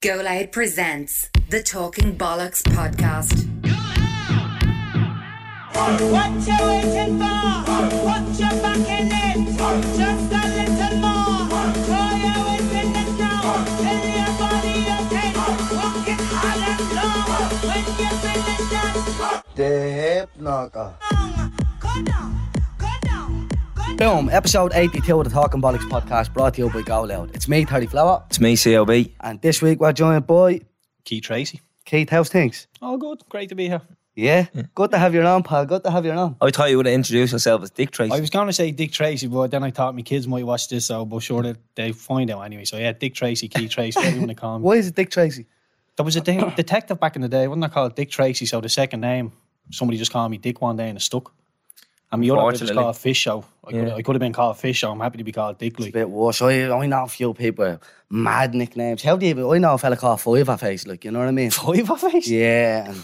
Go Loud presents the Talking Bollocks podcast. What you waiting for? Put your back in it. Just a little more. Throw your weight in it now. Tell your body okay. Walk it hard and long. When you finish that The Hip Knocker. song, down, Boom, episode 82 of the Talking Bollocks podcast brought to you by Go Loud. It's me, 30 Flower, It's me, CLB. and this week we're joined by Keith Treacy. Keith. How's things? Oh, good. Great to be here. Yeah? Good to have you on, pal. Good to have you on. I thought you would have introduced yourself as Dick Tracy. I was going to say Dick Tracy, but then I thought my kids might watch this, so but sure that they find out anyway. So yeah, Dick Tracy, Keith Treacy, whatever you want to call me. Why is it Dick Tracy? There was a de- detective back in the day, wasn't I called Dick Tracy? So the second name, somebody just called me Dick one day and it stuck. And my other bit was Unfortunately. called Fish Show. I could, I could have been called Fish Show. I'm happy to be called Dick. It's a Like. bit worse. I, I know a few people with mad nicknames. How do you even, I know a fella called Fiver Face, like, you know what I mean? Five face? Yeah, and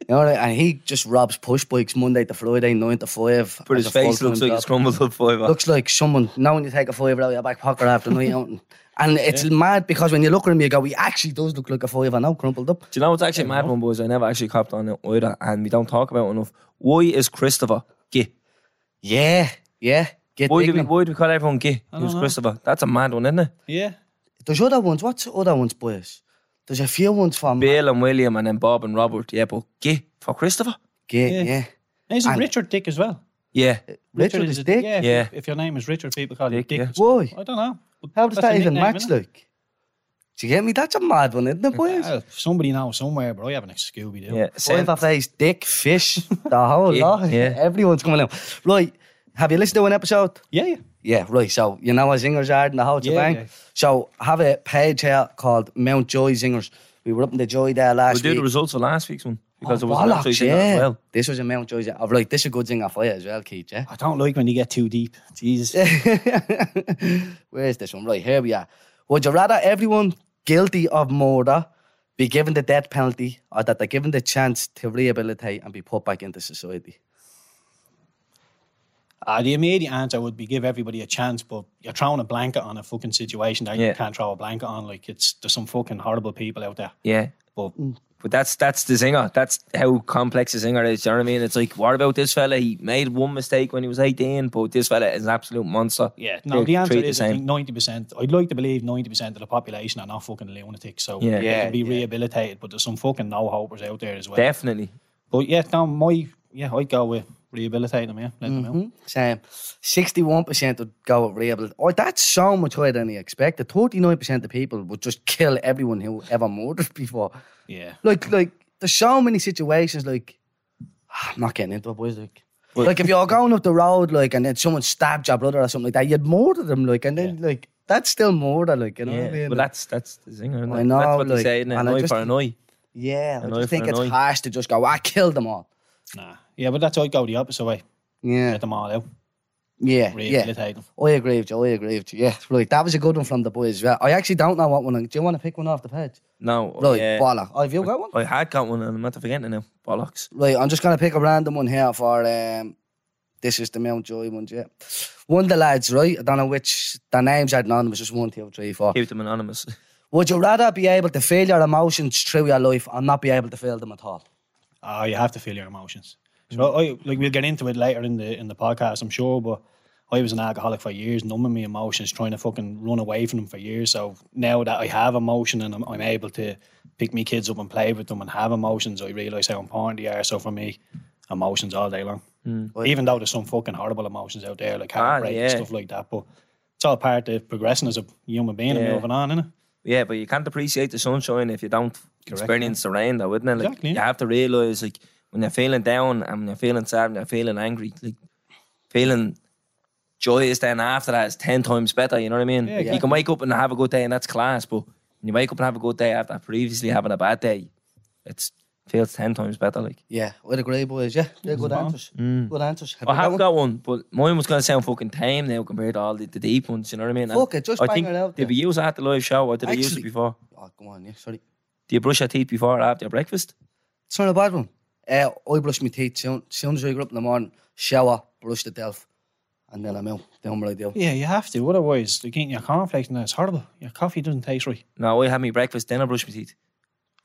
you know, and he just robs push bikes Monday to Friday, nine to five. but as his a face full-time looks like job. it's crumbled up five. looks like someone now when you take a fiver out of your back pocket after night out and, and it's mad because when you look at him you go he actually does look like a fiver now crumpled up Do you know what's actually mad one, boys? I never actually copped on it either, and we don't talk about it enough. Why is Christopher gay? Yeah yeah get Why do, we, digging. why do we call everyone gay? don't Who's know. Christopher? That's a mad one, isn't it? Yeah. there's other ones what's the other ones boys there's a few ones from Bill and William, and then Bob and Robert. Yeah, but gay for Christopher? yeah, Yeah. yeah. And Isn't And- Richard Dick as well? Yeah. Uh, Richard is a- Dick Yeah. if- Yeah. If, your name is Richard, people call you Dick, Dick. yeah. why I don't know. how does That's that even nickname, match isn't it? like do you get me that's a mad one isn't it boys Well, somebody now, somewhere, but I haven't a Scooby Doo. Yeah. Same. Fiver face dick fish the whole Yeah, lot yeah. everyone's coming out right have you listened to an episode Yeah, yeah. Yeah, right. So you know what Zingers are in the whole Yeah, shebang. yeah. So I have a page here called Mount Joy Zingers. We were up in the Joy there last week. We'll last do week. the results for last week's one because Oh, it was an bollocks, absolute singer yeah. as well. This was a Mount Joy Zinger. Oh, right, this is a good zinger for you as well, Keith, yeah? I don't like when you get too deep. Jesus. Where's this one? Right, here we are. Would you rather everyone guilty of murder be given the death penalty or that they're given the chance to rehabilitate and be put back into society? Uh, the immediate answer would be give everybody a chance, but you're throwing a blanket on a fucking situation that Yeah. you can't throw a blanket on. Like it's there's some fucking horrible people out there. Yeah. But But that's that's the zinger. That's how complex the zinger is. You know what I mean? It's like, what about this fella? He made one mistake when he was 18, but this fella is an absolute monster. yeah, no, They're the answer is the I think ninety percent. I'd like to believe ninety percent of the population are not fucking lunatics, so Yeah. they Yeah, can be yeah. rehabilitated. But there's some fucking no hopers out there as well. Definitely. But yeah, no, my yeah, I'd go with rehabilitate them. Yeah, let them Mm-hmm. out. Same. 61% would go with rehabilitation. Oh, er that's so much higher than you expected. 39% of people would just kill everyone who ever murdered before. Yeah, Like, like there's so many situations, like, ah, I'm not getting into it, boys. Like, like if you're going up the road, like, and then someone stabbed your brother or something like that, you'd murder them, like, and then, like, that's still murder, like, you know what I mean? But that's that's the zinger. Isn't I know, That's what like, they say, isn't it? and I An eye for an eye. yeah, I An just think it's harsh to just go, I killed them all. nah, yeah, but that's I'd go the opposite way. Yeah, Let them all out, yeah, yeah. rehabilitate them. I agree with you. I agree with you. Yeah, right. That was a good one from the boys. Yeah, I actually don't know what one. Do you want to pick one off the page? No. Right, yeah. Bolla. Oh, have you got one? I had got one and I'm not forgetting it now. Bollocks. Right, I'm just gonna pick a random one here for um. This is the Mount Joy ones, yeah. One of the lads, right? I don't know which. The names are anonymous. Just one, two, three, four. Keep them anonymous. Would you rather be able to feel your emotions through your life or not be able to feel them at all? Oh, you have to feel your emotions. So I like we'll get into it later in the in the podcast, I'm sure. But I was an alcoholic for years, numbing my emotions, trying to fucking run away from them for years. So now that I have emotion and I'm, I'm able to pick me kids up and play with them and have emotions, I realise how important they are. So for me, emotions all day long. Hmm. Even though there's some fucking horrible emotions out there, like ah, heartbreak and yeah. stuff like that, but it's all part of progressing as a human being and moving on, innit? Yeah, but you can't appreciate the sunshine if you don't experience the rain, though, wouldn't it? Like, Exactly, You have to realise, like, when you're feeling down and when you're feeling sad and you're feeling angry, like, feeling joyous then after that is 10 times better, you know what I mean? Yeah, Like, You can wake up and have a good day and that's class, but when you wake up and have a good day after previously having a bad day, it's feels 10 times better, like. Yeah, I'd agree, boys. Yeah, yeah good Spot on. answers. Mm. Good answers. Have I have one? got one, but mine was going to sound fucking tame now compared to all the, the deep ones, you know what I mean? And Fuck it, just I bang think, it out did we use it at the live show or did I use it before? Oh, come on, yeah, sorry. Do you brush your teeth before or after your breakfast? It's not a bad one. Uh, I brush my teeth soon, soon as I get up in the morning, shower, brush the delf, and then I'm out. Down what I do. Yeah, you have to. Otherwise, like eating your cornflakes and that's horrible. Your coffee doesn't taste right. No, I have my breakfast, then I brush my teeth.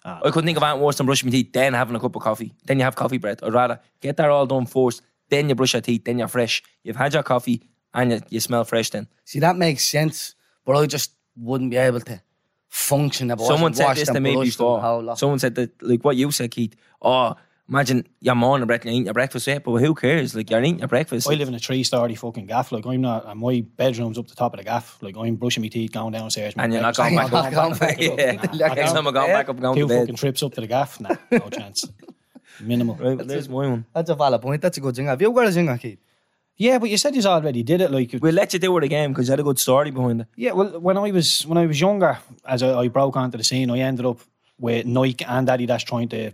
Ah. I couldn't think of anything worse than brushing my teeth, then having a cup of coffee. Then you have coffee breath. I'd rather get that all done first, then you brush your teeth, then you're fresh. You've had your coffee and you, you smell fresh then. See, that makes sense, but I just wouldn't be able to function. If I Someone said this to me brushed and the whole before. Someone said that, like what you said, Keith. Oh, imagine your morning breath and you're eating your breakfast, yeah, but who cares? Like, you're eating your breakfast. I live in a three-story fucking gaff. Like I'm not. And my bedroom's up the top of the gaff. Like I'm brushing my teeth, going downstairs. and you're not going back Not up. going back up. yeah. Nah, Next time I'm going back up, going Two to bed. fucking trips up to the gaff. Nah, no chance. Minimal. Right, well, there's my one. That's a valid point. That's a good thing. Have you got a zinger, Keith? Yeah, but you said you already did it. Like We'll let you do it again because you had a good story behind it. Yeah, well, when I was when I was younger, as I, I broke onto the scene, I ended up with Nike and Adidas trying to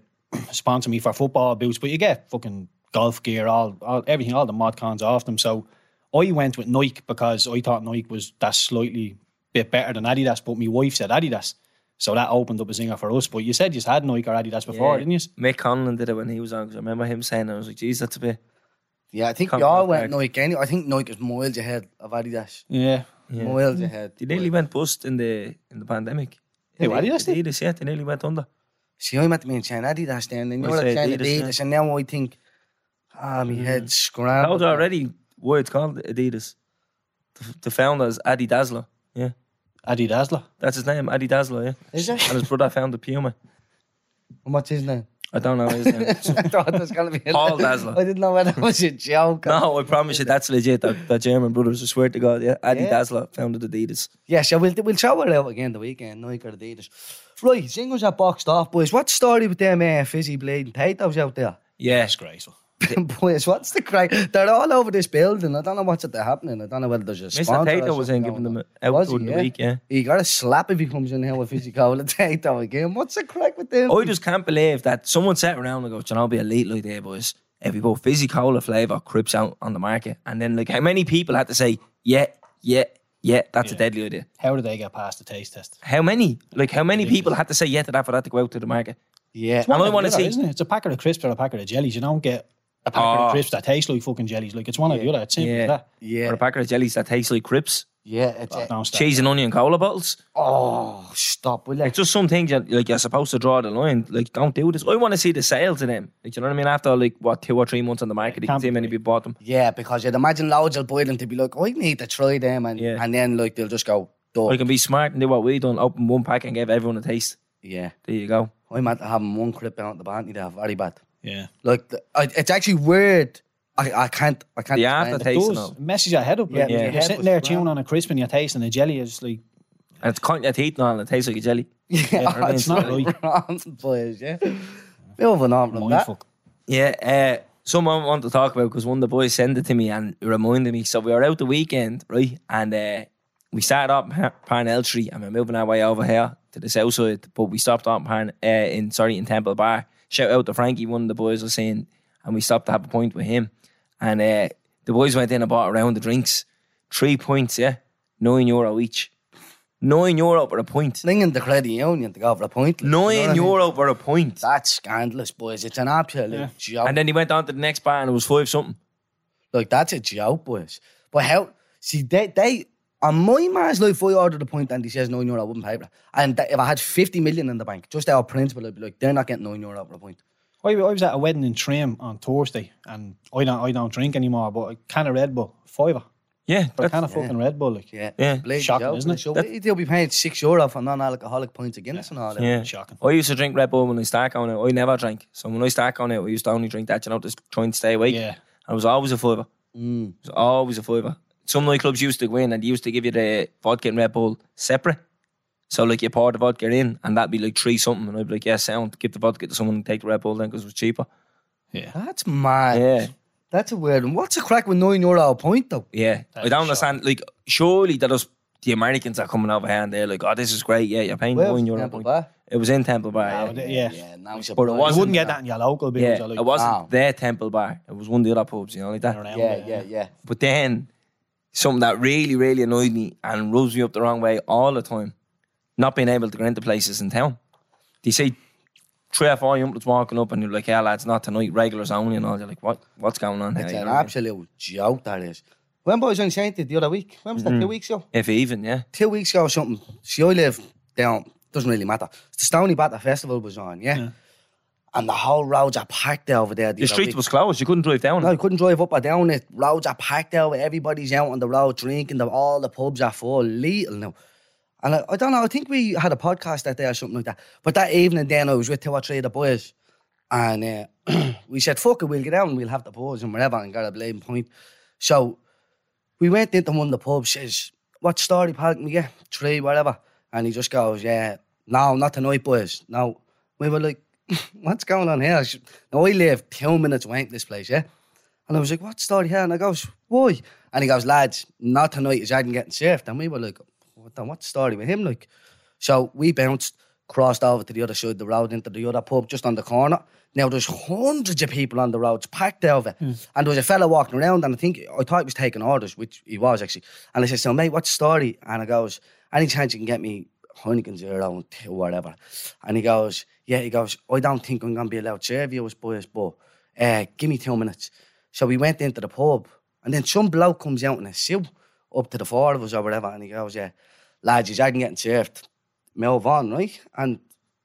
sponsor me for football boots. But you get fucking golf gear, all, all everything, all the mod cons off them. So I went with Nike because I thought Nike was that slightly bit better than Adidas. But my wife said Adidas, so that opened up a zinger for us. But you said you had Nike or Adidas before, didn't you? Mick Conlan did it when he was on. 'cause I remember him saying. I was like, geez, that's a bit. Yeah, I think Can't we all went back. Nike anyway. I think Nike is miles ahead of Adidas. Yeah. Miles ahead. They nearly went bust in the in the pandemic. Who, Adidas did? Adidas, yeah, they nearly went under. See, I'm at the main saying Adidas then, and I you're say saying Adidas, Adidas, yeah. and now I think, ah, my head's That scrambled. was already why it's called Adidas. The, the founder is Adi Dassler. Yeah, Adi Dassler. that's his name, Adi Dassler. Yeah, Is it? and his brother founded Puma. And What's his name? I don't know his name. I thought it was going to be Paul Dassler. I didn't know whether it was a joke. no, I promise you, that's legit. That, that German brothers. I swear to God, yeah, Adi Yeah. Dassler founded Adidas. Yes, yeah, so we'll, we'll throw it out again the weekend, Nike or Adidas. Right, singles are boxed off, boys. What the story with them uh, fizzy bleeding potatoes out there? Yeah, Disgraceful. boys, what's the crack? They're all over this building. I don't know what's at the happening. I don't know whether there's a Mr. sponsor or Tayto was in something giving going them on. out Was he, during the week. Yeah, He got a slap if he comes in here with fizzy cola Tayto again. What's the crack with them? I just can't believe that someone sat around and go, "Do you know, it'll be a late like there, boys. If we put fizzy cola flavour crips out on the market, and then like how many people had to say, yeah, yeah, yeah, that's a deadly idea. How did they get past the taste test? How many? Like how many people had to say yeah to that for that to go out to the market? yeah. And I want to It's one or the see. isn't it? It's a packet of crisps or a packet of jellies. You don't get a packet Oh. of ah. crisps that taste like fucking jellies. Like it's one or the other. It's simple Yeah, that. Yeah. Or a packet of jellies that taste like crisps. Yeah, it's Oh, uh, a, cheese and onion cola bottles. oh, stop, will you? It's just some things that like you're supposed to draw the line. Like don't do this. I want to see the sales of them. Like you know what I mean? After like what two or three months on the market, you can can't see many people bought them. Yeah, because you'd imagine loads will buy them to be like, oh, I need to try them, and Yeah. and then like they'll just go, Or Duh. you can be smart and do what we done. Open one pack and give everyone a taste. Yeah, There you go. I'm at having one clip out the band. They're very bad. Yeah. Like the, I, it's actually weird. I, I can't I can't. The explain it. aftertaste. Tasting Does of- it messes your head up. Like, Yeah, you're sitting there chewing on a crisp and you're tasting a jelly. It's like And it's cutting your teeth now and it tastes like a jelly. Yeah, I it's it's not not wrong, boys. Yeah, moving on from that. Yeah, uh, someone I want to talk about because one of the boys sent it to me and reminded me. So we were out the weekend, right? And uh, we started up in Parnell Street and we're moving our way over here to the south side. But we stopped up in, Parn- uh, in sorry in Temple Bar. Shout out to Frankie, one of the boys was saying, and we stopped to have a point with him. And uh, the boys went in and bought a round of drinks, three points, yeah, nine euro each. Nine euro for a point. Slinging the credit union to go for a point. like, you know what I mean? for a point. That's scandalous, boys. It's an absolute joke. And then he went on to the next bar and it was five something. Like that's a joke, boys. But how? See, they they on my man's life, if I ordered a point and he says nine euro, I wouldn't pay for it. And that, if I had fifty million in the bank, just our principle, I'd be like, they're not getting nine euro for a point. I, I was at a wedding in Trim on Thursday and I don't I don't drink anymore, but a can of Red Bull, fiver. Yeah, For a that's- can of fucking Red Bull, like Yeah, Yeah. Bloody Shocking, joke, isn't it? So That- they'll be paying six euro for non-alcoholic pints of Guinness and all that. Yeah. shocking. I used to drink Red Bull when I start going out. I never drank. So when I start on it, I used to only drink that, you know, just trying to stay awake. Yeah. And it was always a fiver. Mm. It was always a fiver. Some nightclubs used to go in and they used to give you the vodka and Red Bull separate. So like you pour the vodka in and that'd be like three something. And I'd be like, yeah, sound. Give the vodka to someone and take the Red Bull then because it was cheaper. Yeah. That's mad. Yeah. That's a weird one. What's the crack with nine euro a point though? Yeah. I don't understand. Like, surely that was the Americans are coming over here and they're like, oh, this is great. Yeah, you're paying Well, nine euro. a Temple point. Bar. It was in Temple Bar. Yeah, yeah. but yeah. Yeah, now it's a But it wasn't- You wouldn't get that in your local bills. Yeah, or like, it wasn't Wow. their Temple Bar. It was one of the other pubs, you know, like that. around Yeah, there, yeah, yeah. But then something that really, really annoyed me and rubs me up the wrong way all the time, not being able to get into places in town. They say three or four young walking up and you're like, yeah, lads, not tonight, regulars only and all. You're like, what? What's going on here? It's You an know what absolute joke, that is. When I was on Saint the other week, when was that? Mm-hmm. Two weeks ago. If even, yeah. Two weeks ago or something. See, I live down. Doesn't really matter. The Stoneybatter Festival was on, yeah? And the whole roads are packed over there. The street was closed. You couldn't drive down. No, you couldn't drive up or down it. Roads are packed out. Everybody's out on the road drinking. The, all the pubs are full. Little now. And I, I don't know. I think we had a podcast that day or something like that. But that evening, then I was with two or three of the boys, and uh, we said, "Fuck it, we'll get out and we'll have the pubs and whatever." And got a blame point. So we went into one of the pubs. Says, "What story park we get? Three, whatever." And he just goes, "Yeah, no, not tonight, boys. No." We were like, "What's going on here?" Now I live two minutes away from this place, yeah. And I was like, what story here? And I goes, why? And he goes, lads, not tonight, is Adam getting served. And we were like, what the, what's the story with him? Like, so we bounced, crossed over to the other side of the road into the other pub just on the corner. Now there's hundreds of people on the roads packed over. Hmm. And there was a fella walking around and I think, I thought he was taking orders, which he was actually. And I said, so mate, what's the story? And I goes, any chance you can get me And two, whatever. And he goes, yeah, he goes, I don't think I'm going to be allowed to serve you as boys, but uh, give me two minutes. So we went into the pub, and then some bloke comes out in a suit up to the four of us or whatever, and he goes, "Yeah, lads, you aren't getting served. Move on, right?" And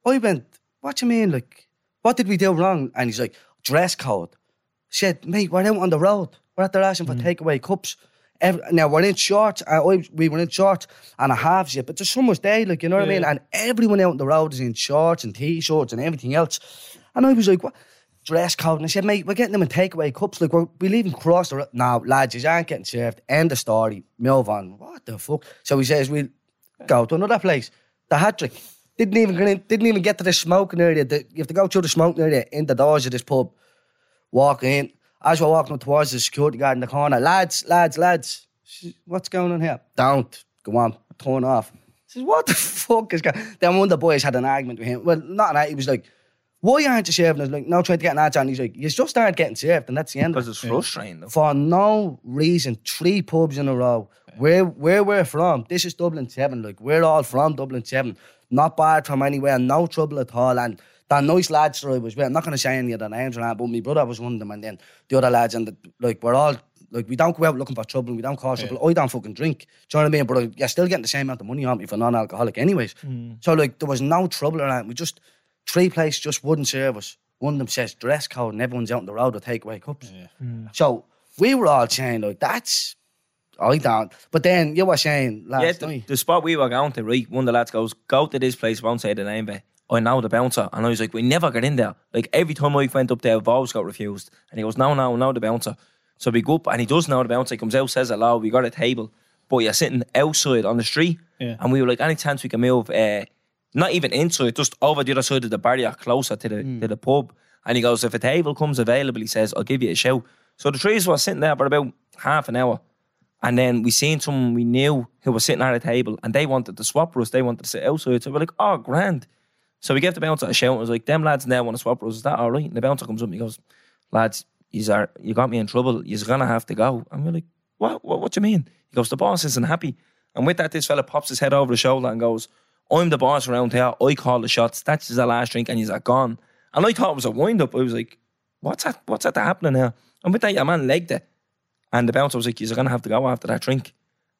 I went, "What you mean? Like, what did we do wrong?" And he's like, "Dress code." Said, "Mate, we're out on the road. We're at the asking for takeaway cups." Every, now we're in shorts. I, we were in shorts and a halves yet, but there's so much day, like you know what I mean. And everyone out on the road is in shorts and t-shirts and everything else. And I was like, "What?" dress code. And I said, mate, we're getting them in takeaway cups. Like, we're, we leaving cross the road. No, lads, you aren't getting served. End of story. Move on. What the fuck? So he says, we'll go to another place. The hat trick. Didn't even get in, didn't even get to the smoking area. The, you have to go through the smoking area in the doors of this pub. Walk in. As we're walking up towards the security guard in the corner, lads, lads, lads, what's going on here? Don't. Go on. Turn off. I says, what the fuck is going Then one of the boys had an argument with him. Well, not an argument. He was like, why aren't you serving? I was like, no, trying to get an answer. And he's like, you just aren't getting served. And that's the end of Because it. it's frustrating, though. For no reason, three pubs in a row. Where where we're from, this is Dublin 7. Like, we're all from Dublin 7. Not bad from anywhere, no trouble at all. And the nice lads that I was with, I'm not going to say any of their names or that, but my brother was one of them. And then the other lads, and the, like, we're all, like, we don't go out looking for trouble. We don't cause trouble. I don't fucking drink. Do you know what I mean? But I, you're still getting the same amount of money on me for non alcoholic, anyways. Mm. So, like, there was no trouble around. We just, three places just wouldn't serve us. One of them says dress code, and everyone's out on the road with takeaway cups. Mm. So we were all saying, like, that's, I don't. But then you were saying last Yeah, the, night. the spot we were going to, right, one of the lads goes, go to this place, won't say the name, but I know the bouncer. And I was like, we never got in there. Like, every time I went up there, I've always got refused. And he goes, no, no, no, the bouncer. So we go up, and he does know the bouncer. He comes out, says hello, we got a table. But you're sitting outside on the street. Yeah. And we were like, any chance we can move, uh, not even inside, just over the other side of the barrier, closer to the, to the pub. And he goes, if a table comes available, he says, I'll give you a shout. So the trees were sitting there for about half an hour. And then we seen someone we knew who was sitting at a table and they wanted to swap for us. They wanted to sit outside. So we're like, oh, grand. So we gave the bouncer a shout and was like, them lads now want to swap us. Is that all right? And the bouncer comes up and he goes, lads, you are you got me in trouble. You're to have to go. And we're like, what? what? What do you mean? He goes, the boss isn't happy. And with that, this fella pops his head over the shoulder and goes, I'm the boss around here. I call the shots. That's his last drink and he's like, gone. And I thought it was a wind up. I was like, what's that? What's that happening here? And with that, your man legged it. And the bouncer was like, you're to have to go after that drink.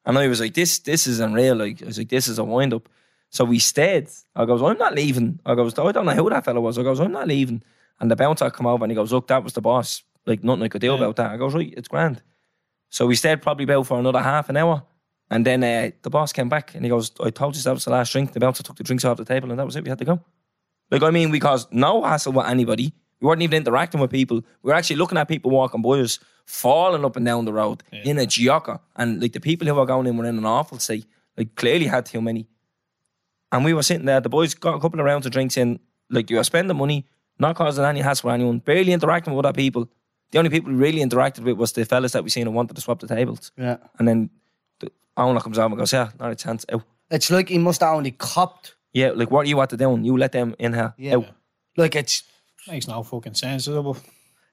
And I was like, this this is unreal. Like, I was like, this is a wind up. So we stayed. I goes, I'm not leaving. I goes, I don't know who that fella was. I goes, I'm not leaving. And the bouncer come over and he goes, look, that was the boss. Like, nothing I could do about that. I goes, right, it's grand. So we stayed probably about for another half an hour. And then uh, the boss came back and he goes, I told you that was the last drink. The bouncer took the drinks off the table and that was it. We had to go. Like, I mean, we caused no hassle with anybody. We weren't even interacting with people. We were actually looking at people walking by us, falling up and down the road in a Gioca. And like the people who were going in were in an awful state. Like, clearly had too many. And we were sitting there. The boys got a couple of rounds of drinks in. Like, you were spending money, not causing any hassle with anyone, barely interacting with other people. The only people we really interacted with was the fellas that we seen and wanted to swap the tables. Yeah. And then the owner comes over and goes, Yeah, not a chance. Out. It's like he must have only copped. Yeah, like what are you at to doing? You let them in here. Yeah. Out. Like it's Makes no fucking sense. does it? But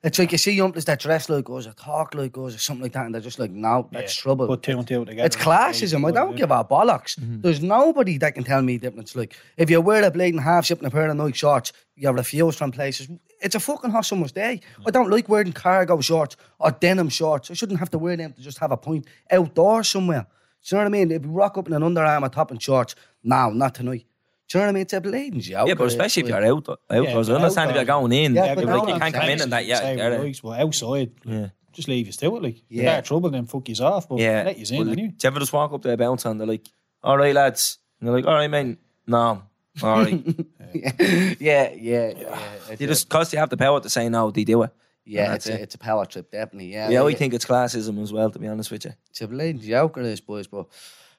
It's like you see youngsters that dress like us or talk like us or something like that, and they're just like, no, that's Yeah. trouble. Put two and two together. It's classism. I don't give a bollocks. Mm-hmm. There's nobody that can tell me difference. Like, if you wear a bleeding half zip and a pair of Nike shorts, you're refused from places. It's a fucking hot summer's day. I don't like wearing cargo shorts or denim shorts. I shouldn't have to wear them to just have a point outdoors somewhere. Do you know what I mean? If you rock up in an Under Armour top and shorts, no, not tonight. Do you know what I mean? It's a bleeding joke. Yeah, but especially if you're out, outdoors. I understand if you're going in. Yeah, Yeah, but like, you I'm can't come in and that. Yeah, Say get it. right, well, outside, Yeah. just leave you to it. Like, Yeah. yeah, trouble, then fuck you off. But Yeah. let you in Well, anyway. Do you ever just walk up to a bouncer and they're like, all right, lads? And they're like, all right, man. No. All right. yeah, yeah, yeah. It's you a- just, because you have the power to say no, they do it. yeah, and it's that's a, it. it's a power trip, definitely. Yeah, Yeah, I like, think it's classism as well, to be honest with you. it's a bleeding joke, it is, boys. But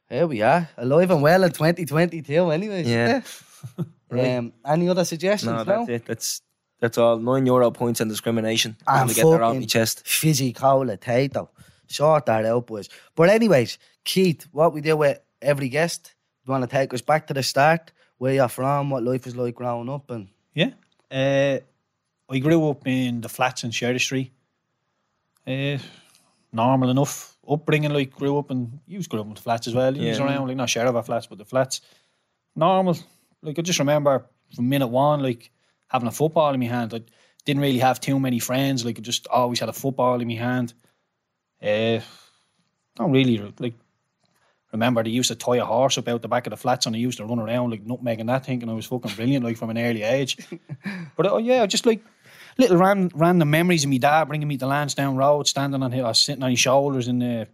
here we are, alive and well in 2022, anyways. Yeah. Um, any other suggestions? No, No, that's it. That's that's all. Nine euro points and discrimination. I'm to get that off my fucking chest. Fizzy cola, Tayto. Sort that out, boys. But anyways, Keith, what we do with every guest, you want to take us back to the start, where you're from, what life is like growing up, and Yeah. Uh, I grew up in the flats in Sheriff Street. Uh, normal enough upbringing. Like grew up in you grew up in flats as well. You was around like not Sheriff of our flats, but the flats. Normal. Like I just remember from minute one, like having a football in my hand. I didn't really have too many friends. Like I just always had a football in my hand. Uh, don't really like remember they used to tie a horse up out the back of the flats and I used to run around like nutmegging that thinking I was fucking brilliant like from an early age. but oh yeah, just like little ran, random memories of me dad bringing me to Lansdowne Road, standing on hill, sitting on his shoulders in the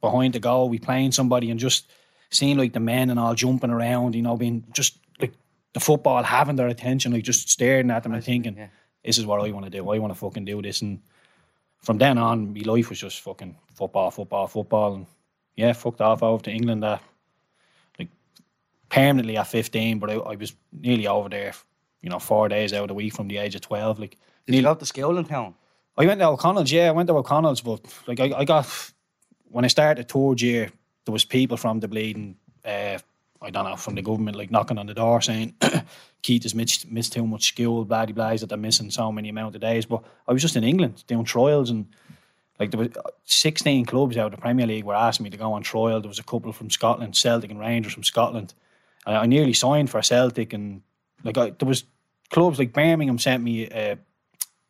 behind the goal, we playing somebody and just seeing like the men and all jumping around, you know, being just like the football having their attention, like just staring at them and thinking, yeah. this is what I want to do. I want to fucking do this. And from then on, my life was just fucking football, football, football. And yeah, fucked off over to England at like permanently at 15, but I, I was nearly over there, you know, four days out of the week from the age of 12. Like, did you go to school in town? I went to O'Connell's, yeah, I went to O'Connell's, but like I, I got when I started third year, there was people from the bleeding, uh, I don't know, from the government, like knocking on the door saying Keith has missed, missed too much school, blah blah that they're missing so many amount of days. But I was just in England doing trials and like there was 16 clubs out of the Premier League were asking me to go on trial. There was a couple from Scotland, Celtic and Rangers from Scotland. And I nearly signed for Celtic and like I, there was clubs like Birmingham sent me a,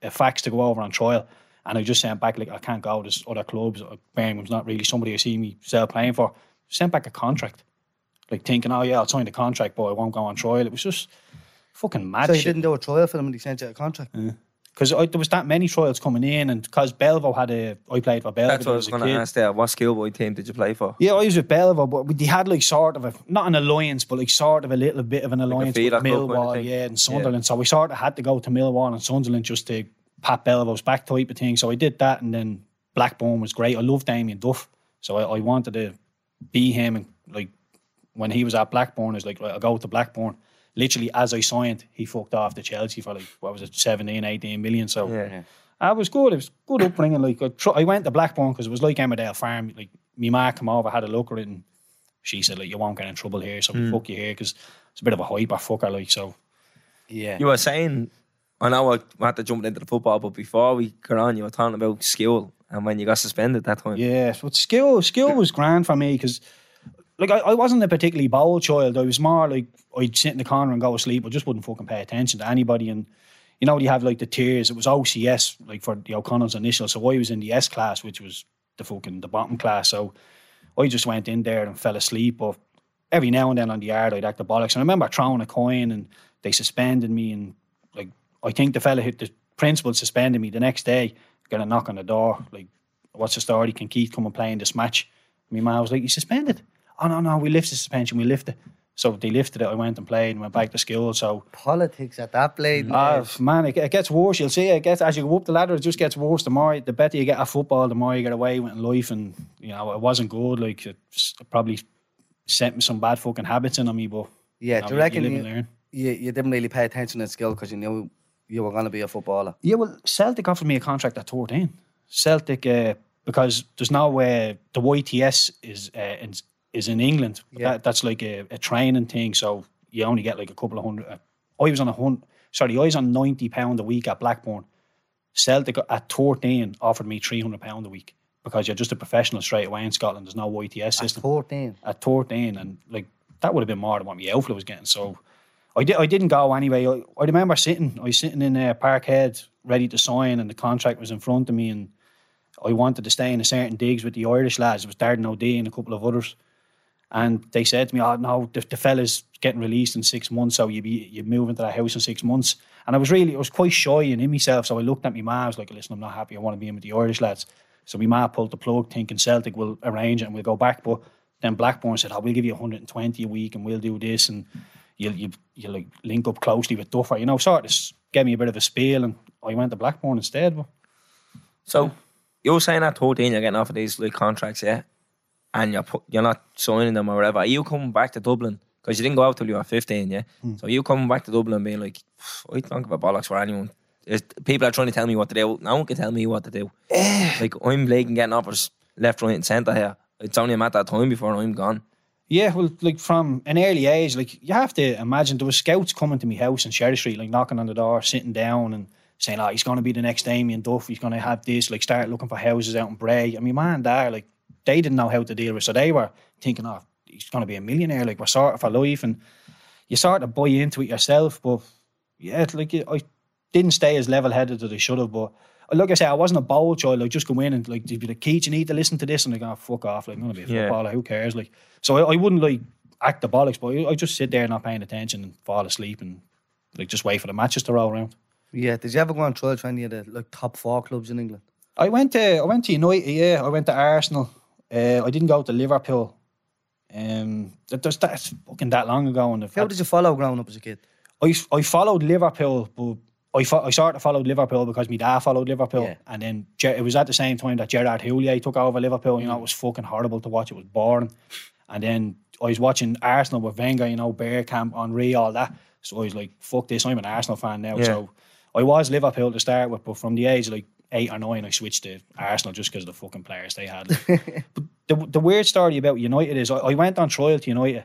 a fax to go over on trial. And I just sent back like I can't go. There's other clubs. Birmingham's not really somebody I see me self playing for. Sent back a contract, like thinking, oh yeah, I'll sign the contract, but I won't go on trial. It was just fucking mad So you shit. didn't do a trial for them and he sent you a contract? Because there was that many trials coming in, and because Belvo had a, I played for Belvo. That's what I was going to ask there. What schoolboy team did you play for? Yeah, I was with Belvo, but they had like sort of a not an alliance, but like sort of a little bit of an alliance with feeder club kind of Millwall, yeah, and Sunderland. So we sort of had to go to Millwall and Sunderland just to pat Belvo's back type of thing. So I did that, and then Blackburn was great. I loved Damien Duff, so I, I wanted to be him. And like when he was at Blackburn, I was like, right, I'll go to Blackburn. Literally, as I signed, he fucked off to Chelsea for like what was it, 17, 18 million. So Yeah. I was good. It was good upbringing. Like I, tr- I went to Blackburn because it was like Emmerdale Farm. Like me ma come over, had a look at it, and she said like you won't get in trouble here, so we hmm. fuck you here because it's a bit of a hyper fucker. Like so, Yeah. You were saying, I know I had to jump into the football, but before we got on, you were talking about school and when you got suspended that time. yeah. But skill, skill was grand for me because. Like I, I wasn't a particularly bold child. I was more like I'd sit in the corner and go to sleep. I just wouldn't fucking pay attention to anybody. And you know, you have like the tiers. It was OCS like for the O'Connell's initial. So I was in the S class, which was the fucking the bottom class. So I just went in there and fell asleep. But every now and then on the yard, I'd act the bollocks. And I remember throwing a coin and they suspended me. And like, I think the fella hit the principal suspended me the next day. Got a knock on the door. Like, what's the story? Can Keith come and play in this match? My mum was like, "You suspended?" Oh no, no, we lift the suspension. We lift it. So they lifted it. I went and played and went back to school. So Politics at that blade. Ah, man, it, it gets worse. You'll see it gets as you go up the ladder, it just gets worse. The more, the better you get at football, the more you get away with in life. And you know, it wasn't good. Like it, it probably sent me some bad fucking habits in me. But yeah, know, do you you reckon you, learn. you, you didn't really pay attention to skill because you knew you were going to be a footballer? yeah, well, Celtic offered me a contract at thirteen. Celtic, uh, because there's no uh, the YTS is uh, in, is in England. Yeah. That, that's like a, a training thing. So you only get like a couple of hundred. Uh, I was on a hundred. Sorry, I was on ninety pound a week at Blackburn. Celtic at 13 offered me £300 a week because you're just a professional straight away in Scotland. There's no YTS system. At 14. At 13, and like that would have been more than what my outfit was getting. So I, did, I didn't go anyway. I, I remember sitting, I was sitting in uh, Parkhead ready to sign, and the contract was in front of me, and I wanted to stay in a certain digs with the Irish lads. It was Darren O'Dea and a couple of others. And they said to me, "Oh no, the, the fella's getting released in six months, so you be you move into that house in six months." And I was really, I was quite shy and in myself, so I looked at my ma. I was like, "Listen, I'm not happy. I want to be in with the Irish lads." So my ma pulled the plug, thinking Celtic will arrange it and we'll go back. But then Blackburn said, "Oh, we'll give you 120 a week and we'll do this and you'll you you like link up closely with Duffer." You know, sort of gave me a bit of a spiel, and I went to Blackburn instead. But So you're saying at 13 you're getting off of these like contracts, yeah, and you're put, you're not signing them or whatever. Are you coming back to Dublin because you didn't go out till you were 15, yeah? Hmm. So you coming back to Dublin being like, I don't give a bollocks for anyone. There's, people are trying to tell me what to do. No one can tell me what to do. like I'm Blake and getting offers left, right, and centre here. It's only a matter of time before I'm gone. Yeah, well, like from an early age, like you have to imagine there was scouts coming to my house in Sheriff Street, like knocking on the door, sitting down and saying, "Oh, he's going to be the next Damien Duff. He's going to have this." Like start looking for houses out in Bray. I mean, man, dad, like they didn't know how to deal with, it. so they were thinking, "Oh, he's going to be a millionaire. Like we're sort of for life," and you sort of buy into it yourself. But yeah, it's like I didn't stay as level headed as I should have, but. Like I said, I wasn't a bold child. Like just go in and like they'd be like, Keith, you need to listen to this, and they go, oh, fuck off. Like I'm gonna be a Yeah. footballer. Who cares? Like so, I, I wouldn't like act the bollocks, but I, I just sit there not paying attention and fall asleep and like just wait for the matches to roll around. Yeah, did you ever go on trial for any of the like top four clubs in England? I went to I went to United. Yeah, I went to Arsenal. Uh, I didn't go to Liverpool. Um, that, that's, that's fucking that long ago. And How did you follow growing up as a kid? I I followed Liverpool, but I fo- I sort of followed Liverpool because my dad followed Liverpool, Yeah. and then Ger- it was at the same time that Gerard Houllier took over Liverpool. You know, it was fucking horrible to watch. It was boring, and then I was watching Arsenal with Wenger. You know, Bergkamp, Henry, all that. So I was like, "Fuck this! I'm an Arsenal fan now." Yeah. So I was Liverpool to start with, but from the age like eight or nine, I switched to Arsenal just because of the fucking players they had. but the the weird story about United is I, I went on trial to United,